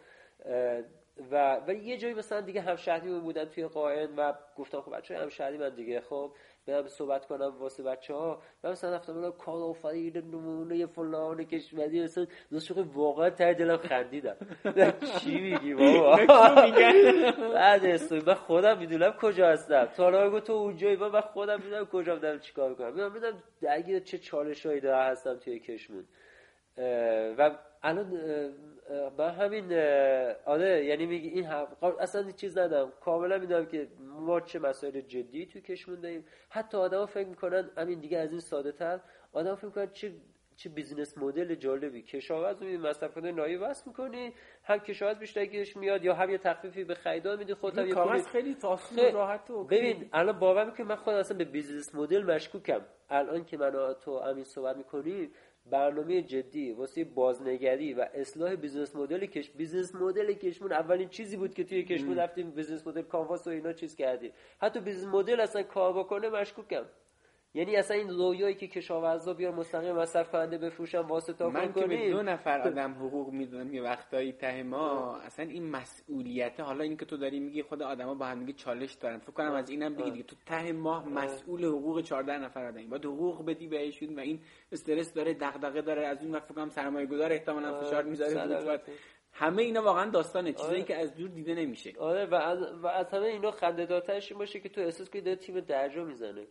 و و یه جایی مثلا دیگه همشهری بودن توی قائن و گفتم خب بچه همشهری من دیگه خب؟ برم صحبت کنم واسه بچه ها و مثلا رفتم بودم کار آفرین نمونه فلان کشوری مثلا دوست واقعا ته دلم خندیدم. چی میگی بابا؟ بعد من خودم می‌دونم کجا هستم. تا تو اونجایی من خودم می‌دونم کجا دارم چیکار کنم. می‌دونم درگیر چه چالشایی داره هستم توی کشمون. و الان با همین آره یعنی میگی این اصلا چیز ندارم. کاملا می‌دونم که ما چه مسائل جدی تو کشمون داریم. حتی آدما فکر می‌کنن همین دیگه از این ساده تر آدم فکر می‌کنن چه چه business model جالبی. کشاورز رو مصرف کننده نهایی وصل می‌کنی هم کشاورز بیشتر گیرش میاد یا هم یه تخفیفی به خریدار میدی خودت یه کاغذ خیلی تاثیر راحت و ببین الان باور که من خودم اصلا به business model مشکوکم. الان که من تو همین صحبت می‌کنیم برنامه جدی واسه بازنگری و اصلاح business model کش business model کشمون اولین چیزی بود که توی کشمون رفتیم business model canvas و اینا چیز کردیم. حتی business model اصلا کار بکنه مشکوکم. یعنی اصلا این رویایی که کشاورزا بیان مستقیم مصرف کننده بفروشن واسطه من که به دو نفر آدم حقوق می‌دونم یه وقتایی ته ما اصلا این مسئولیت حالا این که تو داری میگی خود آدما با هم میگه چالش دارن فکر کنم از اینم بگی دیگه. تو ته ماه مسئول حقوق 14 نفر آدمی باید حقوق بدی بهشون و این استرس داره دغدغه داره از اون وقت فکر کنم سرمایه گذار احتمالاً فشار می‌ذاره همه اینا واقعا داستانه چیزایی آره. که از دور دیده نمیشه. آره و از, و از همه اینا خنده دارترش باشه که تو احساس کنی داره تیم درجا می‌زنه.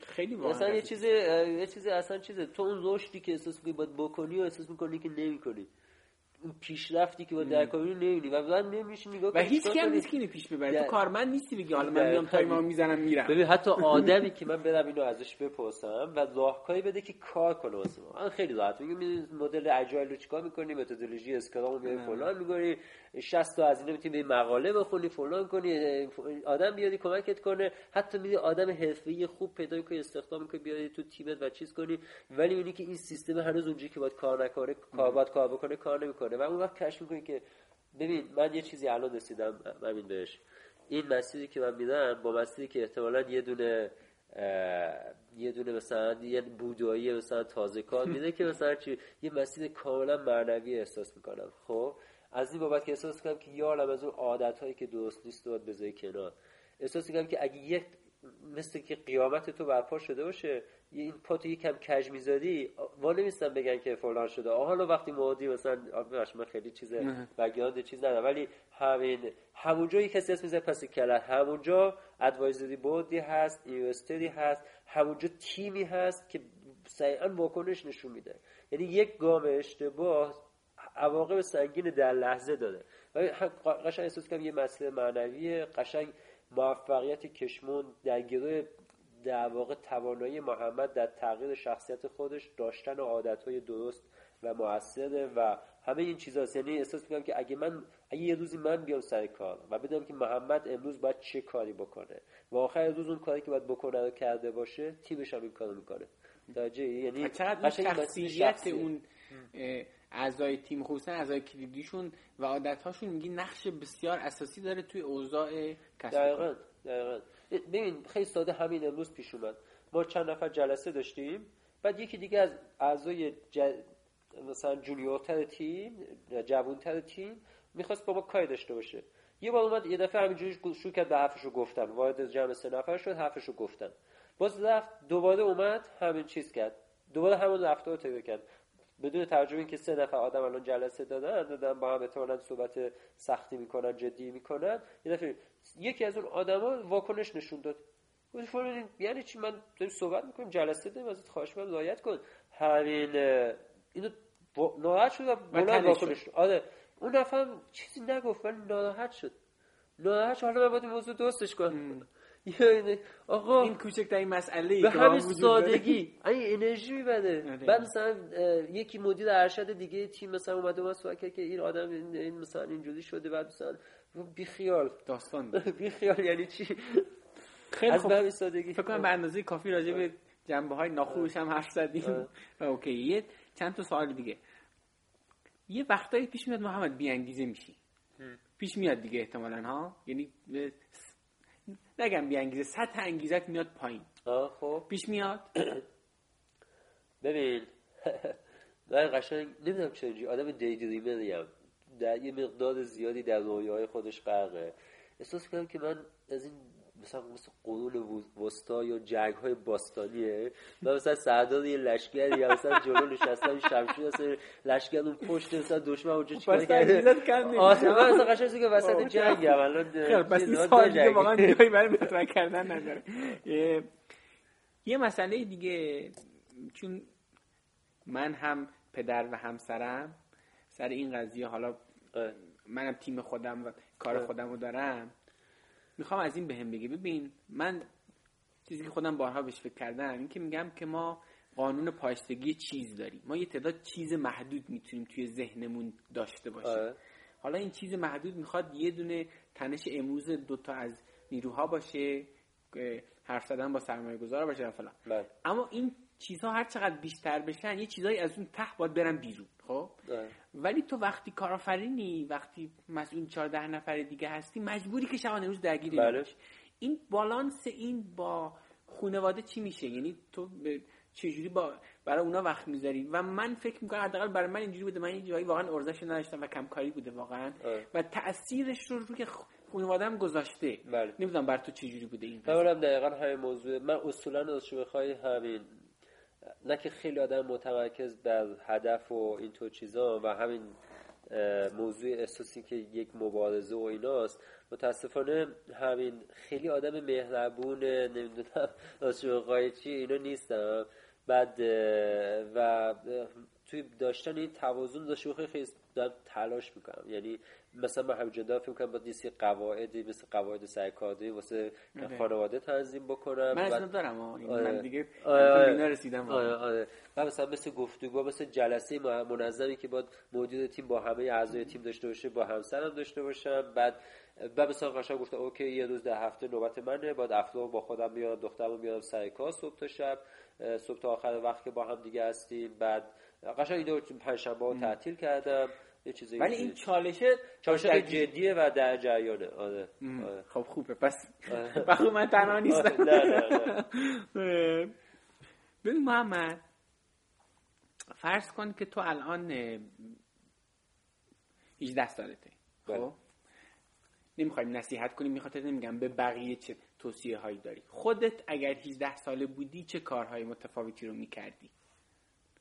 خیلی اصلا یه چیز یه چیزی اصلا چیزه. تو اون رشدی که احساس می‌کنی باید بکنی و احساس می‌کنی که نمی‌کنی. پیشرفتی که با در کاری نمیدی و بعد نمیشه نگاه و هیچ کم نیست که پیش ببره. تو کارمند نیستی بگی حالا من میام time و می‌زنم میرم. ببین حتی آدمی که من برم اینو ازش بپرسم و راهکاری بده که کار کنه واسه من خیلی راحت. میگم مدل agile رو چیکار می‌کنی؟ متدولوژی scrum رو میاری فلان میذاری 60 تا از اینا می‌تونی به مقاله بخونی فلان کنی. آدم بیاری کمکت کنه. حتی میدی آدم حرفه‌ای خوب پیدا کنی استخدام کنی بیاری تو تیمت و چیز کنی. ولی اینی که این سیستم هنوز اونجوری که باید کار نکنه کار باید کار بکنه کار نمی‌کنه. و اون وقت کشف می‌کنی که ببین من یه چیزی الان رسیدم همین بهش. این مسیری که من میدم با مسیری که احتمالا یه دونه یه دونه مثلا یه بودایی مثلا تازه کار میده که مثلا چی یه مسیر کاملا معنوی احساس می‌کنم. خب؟ از این بابت که احساس کنم که یارم از اون عادت هایی که درست نیست رو بذاری کنار. احساس کنم که اگه یک مثل که قیامت تو برپا شده باشه این پاتو یکم کج می‌ذاری وا نمیستم بگن که فلان شده. حالا وقتی مودی مثلا من خیلی چیز بگیاند چیز ندارم ولی همین همونجا یک کسی اسم پس کلر همونجا ادوایزری بودی هست اینوستری هست همونجا تیمی هست که سریعا واکنش نشون میده. یعنی یک گام اشتباه عواقب سنگین در لحظه داره. قشنگ احساس کنم یه مسئله معنوی قشنگ موفقیت کشمون در گروه در واقع توانایی محمد در تغییر شخصیت خودش داشتن عادتهای درست و موثره و همه این چیزاست یعنی احساس می‌کنم که اگه من اگه یه روزی من بیام سر کار و بدونم که محمد امروز باید چه کاری بکنه و آخر روز اون کاری که باید بکنه رو کرده باشه تیمش هم این کارو می‌کنه. یعنی چقدر شخصیت اون اعضای تیم خصوصا اعضای کلیدیشون و عادتهاشون میگی نقش بسیار اساسی داره توی اوضاع کسب دقیقاً دقیقاً. ببین خیلی ساده همین امروز پیش اومد. ما چند نفر جلسه داشتیم. بعد یکی دیگه از اعضای ج... مثلا جونیورتر تیم جوونتر تیم می‌خواست با ما کاری داشته باشه. یه بار اومد یه دفعه همینجوری شروع کرد به حرفشو گفتن. وارد جمع سه نفر شد حرفشو گفتن. باز رفت دوباره اومد همین چیز کرد. دوباره همون رفتار رو کرد. بدون توجه که سه نفر آدم الان جلسه دادن دادن با هم احتمالاً صحبت سختی می‌کنن جدی می‌کنن. یه دفعه یکی از اون آدما واکنش نشون داد. گفت یعنی چی؟ من داریم صحبت می‌کنیم جلسه داریم ازت خواهش من رعایت کن. همین اینو ناراحت شد بلند واکنش آره. اون نفر چیزی نگفت ولی ناراحت شد. ناراحت حالا من باید موضوع درستش کنم. یعنی آقا این کوچکترین مسئله به همین سادگی. این انرژی میبده آره. بعد مثلا یکی مدیر ارشد دیگه تیم مثلا اومده سوال که این آدم این مثلا اینجوری شده بعد مثلا بی خیال داستان. بی خیال یعنی چی؟ خیلی خوب. سادگی. فکر کنم به اندازه کافی راجع به جنبه های ناخوش هم حرف زدیم. اوکی. یه چند تا سوال دیگه. یه وقتایی پیش میاد محمد بی انگیزه میشی پیش میاد دیگه احتمالا ها؟ یعنی نگم بی انگیزه سطح انگیزت میاد پایین. خب. پیش میاد. ببین. من قشنگ نمی‌دونم چرا آدم دی دریمریم در یه مقدار زیادی در رویاهای خودش غرقه احساس کنم که من از این مثلا مثل قرون وسطا یا جنگ های باستانیه. و مثلا سردار یه لشکر یا مثلا جلو نشستن شمشیر مثلا لشکر اون پشت مثلا دشمن اونجا چیکار کرده؟ آره من مثلا قشنگ که وسط جنگ ام الان بس این سوال دیگه واقعا جایی برای مطرح کردن نداره. یه مسئله دیگه چون من هم پدر و همسرم سر این قضیه حالا منم تیم خودم و کار خودم رو دارم. می‌خوام از این بهم بگی. ببین من چیزی که خودم بارها بهش فکر کردم این که میگم که ما قانون پایستگی چیز داریم. ما یه تعداد چیز محدود می‌تونیم توی ذهنمون داشته باشیم. آه. حالا این چیز محدود می‌خواد یه دونه تنش امروز دوتا از نیروها باشه حرف زدن با سرمایه گذار باشه فلان. بله. اما این چیزها هر چقدر بیشتر بشن یه چیزایی از اون ته باید برن بیرون خب؟ بله. ولی تو وقتی کارآفرینی وقتی مسئول 14 نفر دیگه هستی مجبوری که شبانه روز درگیری بله. این بالانس این با خانواده چی میشه؟ یعنی تو چجوری با برای اونا وقت می‌ذاری؟ و من فکر می‌کنم حداقل برای من اینجوری بوده. من این جایی واقعا ارزش نداشتم و کمکاری بوده واقعا. و تاثیرش رو روی خانواده‌ام گذاشته. بله. نمی‌دونم بر تو چجوری بوده این من دقیقا های موضوع. من اصولا از بخوای همین نه که خیلی آدم متمرکز بر هدف و این تو چیزا و همین موضوع احساسی که یک مبارزه و ایناست. متاسفانه همین خیلی آدم مهربون نمی‌دونم چی اینا نیستم. بعد و توی داشتن این توازن داشته خیلی دارم تلاش می‌کنم یعنی مثلا من همینجا دارم فکر کنم باید یه قواعدی مثل قواعد سرکاری واسه آره. خانواده تنظیم بکنم من از دارم آره. من دیگه آره. رسیدم آره آره و مثلا مثل گفتگو مثل جلسه منظمی که باید موجود تیم با همه اعضای تیم داشته باشه با همسرم داشته باشم بعد و مثلا قشنگ گفتم اوکی یه روز در هفته نوبت منه بعد افلو با خودم میارم دخترمو میارم سر کار صبح تا شب صبح تا آخر وقت که با هم دیگه هستیم بعد قشنگ اینو پنج شنبه تعطیل کردم یه چیزی ولی این چالشه چالشه جدیه و در جریانه. آره. آره. خب خوبه. پس بخو من تنها نیستم. نه نه نه ببین محمد فرض کن که تو الان 18 سالته بله. خب؟ نمی‌خوایم نصیحت کنیم میخاطر نمیگم به بقیه چه توصیه هایی داری. خودت اگر 18 ساله بودی چه کارهای متفاوتی رو می‌کردی؟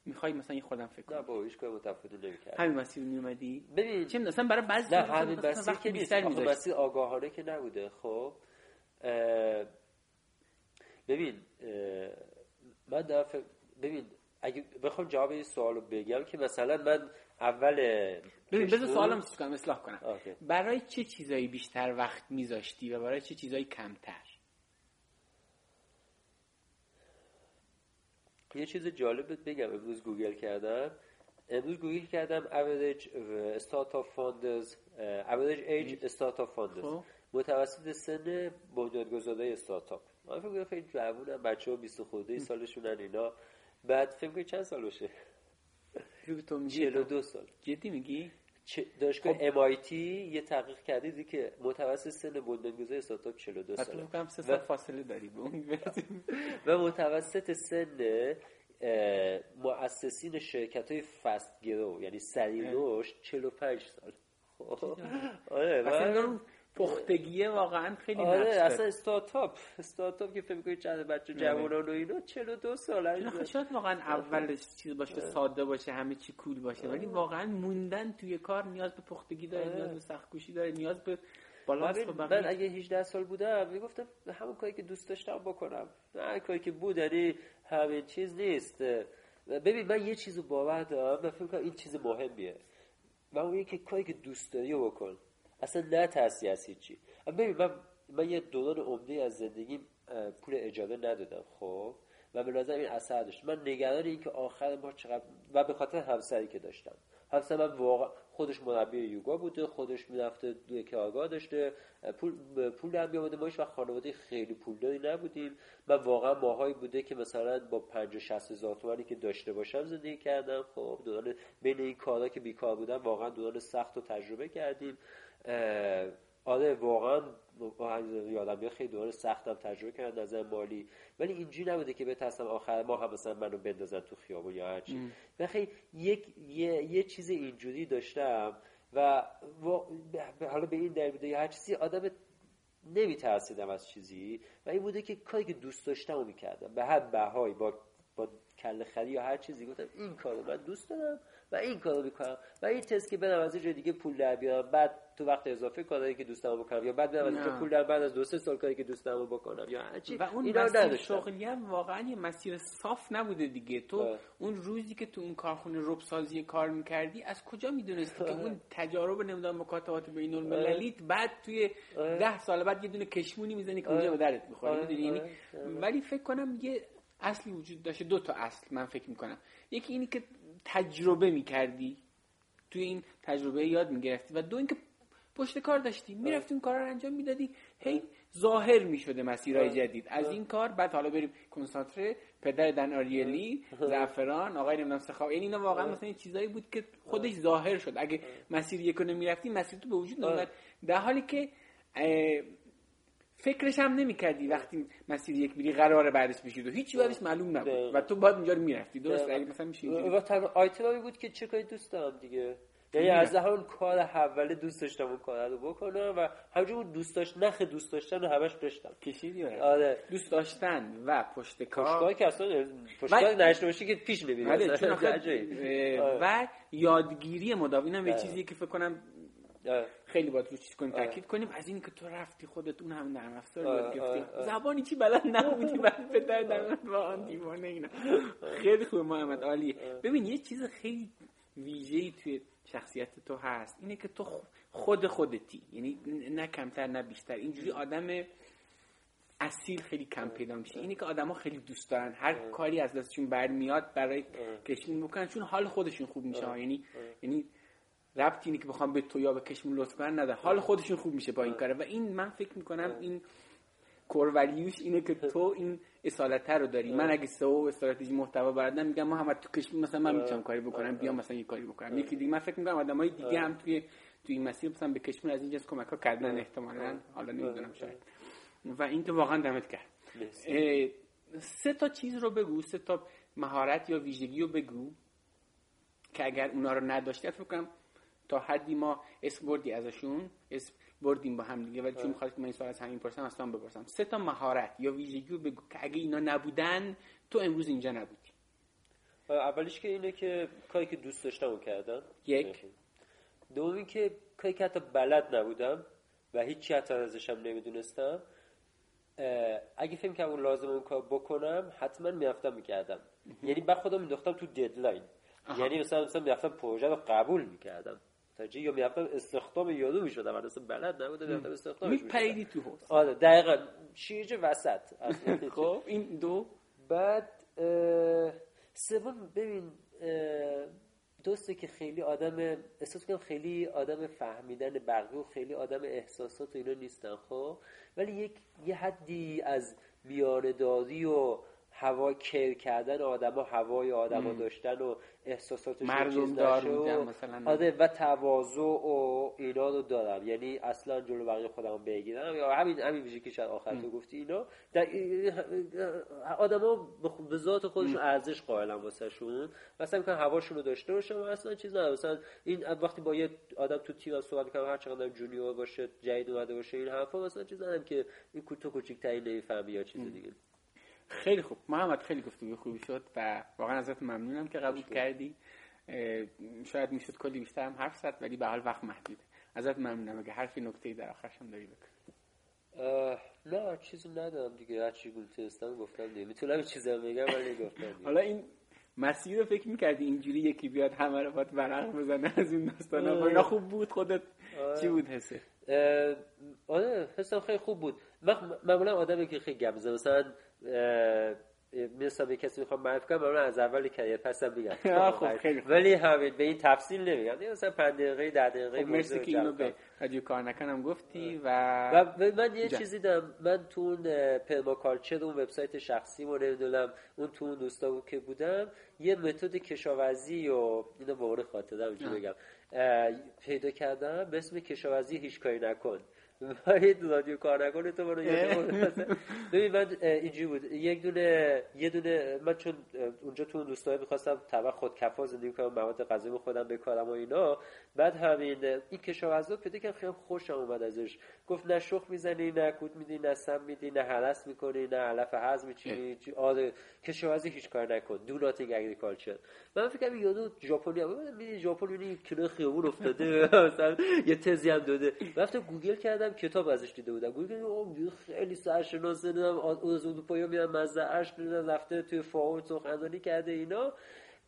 می‌خوای مثلا خودم فکر کنم. نه با هیچ کار متفاوتی نمی‌کردم همین مسیر می اومدی ببین چه مثلا برای بعضی نه همین مسیر که بیشتر میذاشت مسیر آگاهانه که نبوده خب؟ ببین من دارم ببین اگه بخوام جواب این سوالو بگم که مثلا من اول ببین بذار سوالم کنم اصلاح کنم. برای چه چیزایی بیشتر وقت میذاشتی و برای چه چیزایی کمتر؟ یه چیز جالب بگم. امروز گوگل کردم. امروز گوگل کردم average startup founders average age startup founders متوسط سن بنیانگذارای استارتاپ من فکر کنم خیلی جوونم بچه ها 20 خورده سالشونن اینا. بعد فکر کنم چند سال. باشه 42 سال. جدی میگی؟ دانشگاه خب. MIT یه تحقیق کرده که متوسط سن بنیانگذار استارتاپ 42 ساله. فکر کنم سه سال فاصله داری و متوسط سن مؤسسین شرکت های فست گرو یعنی سریع رشد 45 سال. خب. آره پختگیه واقعا خیلی آره اصلا استارتاپ استارتاپ که فکر کنید چند بچه آره. جوانان و اینا 42 سال شاید واقعا اولش چیز باشه آره. ساده باشه همه چی کول باشه ولی آره. واقعا موندن توی کار نیاز به پختگی داره نیاز به سخت کوشی داره نیاز به بالانس من اگه 18 سال بودم می‌گفتم همون کاری که دوست داشتم بکنم. نه کاری که بود یعنی همین چیز نیست. ببین من یه چیزو باور دارم من فکر کنم این چیز مهمیه. و اون که کاری که دوست داری بکن. اصلا نه ترسی از هیچی. ببین من, من یه دوران عمده از زندگی پول اجاره ندادم خب؟ و به نظر این اثر داشت. من نگران این که آخر ما چقدر و به خاطر همسری که داشتم. همسر من واقعا خودش مربی یوگا بوده خودش می‌رفته دوی آگاه داشته. پول پول هم بیامده ما و خانواده خیلی پولداری نبودیم. من واقعا ماهایی بوده که مثلا با 50 60 هزار تومانی که داشته باشم زندگی کردم خب؟ دوران بین این کارا که بیکار بودم واقعا دوران سخت و تجربه کردیم. آره واقعا یادم خیلی دوران سختم تجربه کردم نظر مالی. ولی اینجوری نبوده که بترسم آخر ما هم مثلا منو بندازن تو خیابون یا هرچی و خیلی یک یه،, یه چیز اینجوری داشتم و حالا به این دلیل بوده یا هر چیزی آدم نمیترسیدم از چیزی. و این بوده که کاری که دوست داشتم رو می‌کردم. به هر بهایی با با کل خری یا هر چیزی گفتم این کارو من دوست دارم و این کارو می‌کنم. و این تست که برم از یه دیگه پول در بیارم بعد تو وقت اضافه کاری که دوستم بکنم یا بعد برم از پول در بعد از دو سه سال کاری که دوستم بکنم یا هرچی و اون مسیر شغلی هم واقعا یه مسیر صاف نبوده دیگه. تو اون روزی که تو اون کارخونه رب سازی کار می‌کردی از کجا می‌دونستی که اون تجارب نمی‌دونم مکاتبات بین المللیت بعد توی ده سال بعد یه دونه کشمونی می‌زنی که اونجا به درت می‌خوره یعنی؟ ولی فکر کنم یه اصلی وجود داشته دو تا اصل من فکر می‌کنم. یکی اینی که تجربه می‌کردی توی این تجربه یاد می‌گرفتی و دو اینکه پشت کار داشتی. می‌رفتی اون کار رو انجام می‌دادی. هی ظاهر می‌شده مسیرهای جدید. از این کار بعد حالا بریم کنسانتره پدر دن آریلی زعفران آقای نمی‌دونم سخاو این اینا واقعا مثلا چیزایی بود که خودش ظاهر شد. اگه مسیر یکونه می‌رفتی مسیر تو به وجود نمیاد در حالی که فکرش هم نمی‌کردی وقتی مسیر یک میری قرار بعدش بشید و هیچ بعدش معلوم نبود. و تو بعد اونجا رو می‌رفتی. درست اگه مثلا میشه و تنها آیتمی بود که چه کاری دوست دارم دیگه؟ یعنی از همون کار اوله دوست داشتم اون کار رو بکنم و همونجور دوست داشت نخ دوست داشتن رو همش داشتم. کشیدی آره. دوست داشتن و پشت کار پشت کار که اصلا پشت کار باشی که پیش نمیره و یادگیری مداوم. اینم یه چیزیه که فکر کنم خیلی باید رو چیز کنیم تاکید کنیم. از این که تو رفتی خودت اون هم نرم افزار یاد گرفتی. زبانی چی بلد نبودی؟ بعد به در در با آن دیوانه اینا. خیلی خوب محمد عالی ببین یه چیز خیلی ویژه‌ای توی شخصیت تو هست. اینه که تو خود خودتی. یعنی نه کمتر نه بیشتر. اینجوری آدم اصیل خیلی کم پیدا میشه. اینه که آدما خیلی دوست دارن. هر کاری از دستشون برمیاد برای کشون می‌کنن. چون حال خودشون خوب میشه. یعنی یعنی ربطی اینه که بخوام به تو یا به کشمون لطف کنن نده حال خودشون خوب میشه با این کاره. و این من فکر می‌کنم این کورولیوش اینه که تو این اصالت رو داری. من اگه سو استراتژی محتوا بردم میگم محمد تو کشمون مثلا من می‌تونم کاری بکنم بیام مثلا یه کاری بکنم. یکی دیگه من فکر می‌کنم آدمای دیگه هم توی تو این مسیر مثلا به کشمون از اینجا کمک ها کردن احتمالاً. حالا نمی‌دونم شاید. و این که واقعا دمت کرد سه تا چیز رو بگو سه تا مهارت یا ویژگی رو بگو که اگر اونا رو نداشتی فکر کنم تا حدی ما اسم بردی ازشون اسم بردیم با هم دیگه. ولی چون می‌خواد که من این سوال از همین پرسم اصلا بپرسم. سه تا مهارت یا ویژگی بگو که اگه اینا نبودن تو امروز اینجا نبودی. اولیش که اینه که کاری که دوست داشتم کردم. یک. دومی که کاری که حتی بلد نبودم و هیچی حتی ازشم نمی‌دونستم اگه فکر کنم لازم اون کار بکنم حتما می‌رفتم می‌کردم. یعنی بعد خودم مینداختم تو ددلاین یعنی مثلا مثلا می‌رفتم پروژه رو قبول می‌کردم. تا یا می‌رفتم استخدام یادو می‌شدم اصلا بلد نبودم می‌رفتم استخدام میپریدی تو حوض. آره دقیقا. شیرج وسط. خب این دو. بعد سوم ببین دوسته که خیلی آدم احساس کنم خیلی آدم فهمیدن بقیه و خیلی آدم احساسات و اینا نیستن خب. ولی یک یه حدی از میاندازی و هوا کر کردن آدما هوای آدما داشتن و احساساتش مردم دار و مثلا. آده و تواضع و اینا رو دارم. یعنی اصلا جلو بقیه خودم بگیرم. یا همین همین ویژه که شاید آخر تو گفتی. اینا در آدما به ذات خودشون ارزش قائلن واسهشون. مثلا میگن هواشون رو داشته باشه اصلا چیز نه مثلا این وقتی با یه آدم تو تیم صحبت می‌کنم هر چقدر جونیور باشه جدید اومده باشه این حرفا مثلا چیز ندارم که این کوتاه کوچیک‌ترین نمی‌فهمی یا چیز دیگه. خیلی خوب. محمد خیلی گفتگو خوبی شد و واقعا ازت ممنونم که قبول کردی. شاید می‌شد کلی بیشتر هم حرف زد ولی به حال وقت محدوده ازت ممنونم. اگه حرفی نکته در آخرش هم داری بکن نه چیزی ندارم دیگه. هر چی گفتم گفتم دیگه. می‌تونم چیزی هم بگم ولی گفتم حالا این مسیر رو فکر می‌کردی اینجوری یکی بیاد همه رو باید برق بزنه از این داستانا؟ اینا خوب بود؟ خودت چی بود حسه؟ آره حسم خیلی خوب بود. معمولا آدمی که خیلی گمزه مثلا مثلا به کسی می‌خوام معرفی کنم من از اول کریر پسم میگم. خب خیلی ولی همین به این تفصیل نمیگم. مثلا 5 دقیقه 10 دقیقه خب مرسی که اینو به رادیو کار نکنم گفتی و و من یه چیزی دارم. من تو اون پرماکالچر اون وبسایت شخصی مو نمی‌دونم اون تو اون دوستا که بودم یه متد کشاورزی و اینو به خاطر اینجوری بگم. پیدا کردم. به اسم کشاورزی هیچ کاری نکن. این رادیو کار نکنه تو برو ببین من اینجوری بود. یک دونه یه دونه من چون اونجا تو اون دوستای می‌خواستم طبق خود کفا زندگی کنم مواد غذایی خودم بکارم و اینا. بعد همین این کشاورزا پیدا که خیلی خوشم اومد ازش. گفت نه شخ می‌زنی نه کود میدی نه سم میدی نه حلس می‌کنی نه علف هضم میچینی. آره. کشاورزی هیچ کار نکن. دو ناتینگ اگریکالچر من فکر کنم یادو ژاپنی هم. میدی ژاپن کیلو خیابون افتاده مثلا یه تزی هم داده. رفتم گوگل کردم. کتاب ازش دیده بودم. گوگل خیلی سرشناسه دیدم از اروپا میاد مزه اش دیدم رفته توی فاون سخنرانی کرده اینا.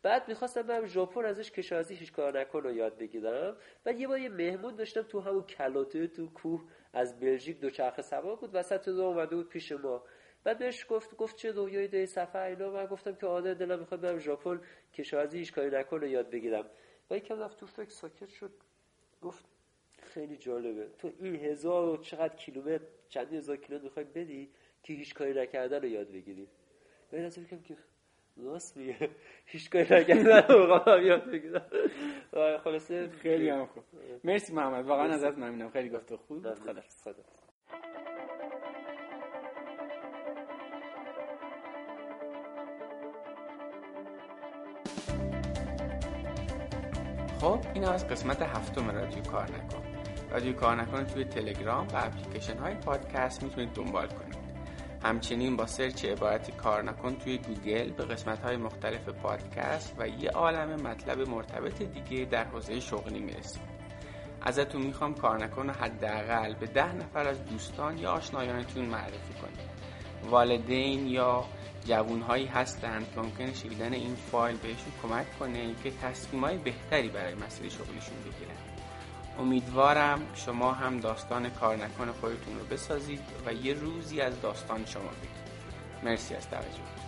بعد می‌خواستم برم ژاپن ازش کشاورزی هیچ کار نکن و یاد بگیرم. و یه بار یه مهمون داشتم تو همون کلاته تو کوه از بلژیک دوچرخه سوار بود وسط رو اومده بود پیش ما. بعد بهش گفت گفت چه رویای ده سفر اینا؟ من گفتم که آره دلم می‌خواد برم ژاپن کشاورزی هیچ کاری نکن و یاد بگیرم. و یکم رفت تو فکر ساکت شد. گفت خیلی جالبه. تو این هزار و چقدر کیلومتر چند هزار کیلومتر می‌خوای بدی که هیچ کاری نکردن رو یاد بگیری؟ به نظر که راست میگه. هیچ کاری نکردن رو یاد بگیرم خلاصه خیلی هم خوب. مرسی محمد. واقعا ازت ممنونم. خیلی گفته خوب. خدا خدا خب این از قسمت هفتم رادیو کار نکن. رادیو کار نکن توی تلگرام و اپلیکیشن های پادکست می‌تونید دنبال کنید. همچنین با search عبارتی کار نکن توی گوگل به قسمت های مختلف پادکست و یه عالم مطلب مرتبط دیگه در حوزه شغلی می‌رسید ازتون می‌خوام کار نکن حداقل به ده نفر از دوستان یا آشنایانتون معرفی کنید. والدین یا جوونهایی هستند که ممکنه شنیدن این فایل بهشون کمک کنه که تصمیمای بهتری برای مسیر شغلشون بگیرن. امیدوارم شما هم داستان کار نکن خودتون رو بسازید و یه روزی از داستان شما بگید. مرسی از توجهتون.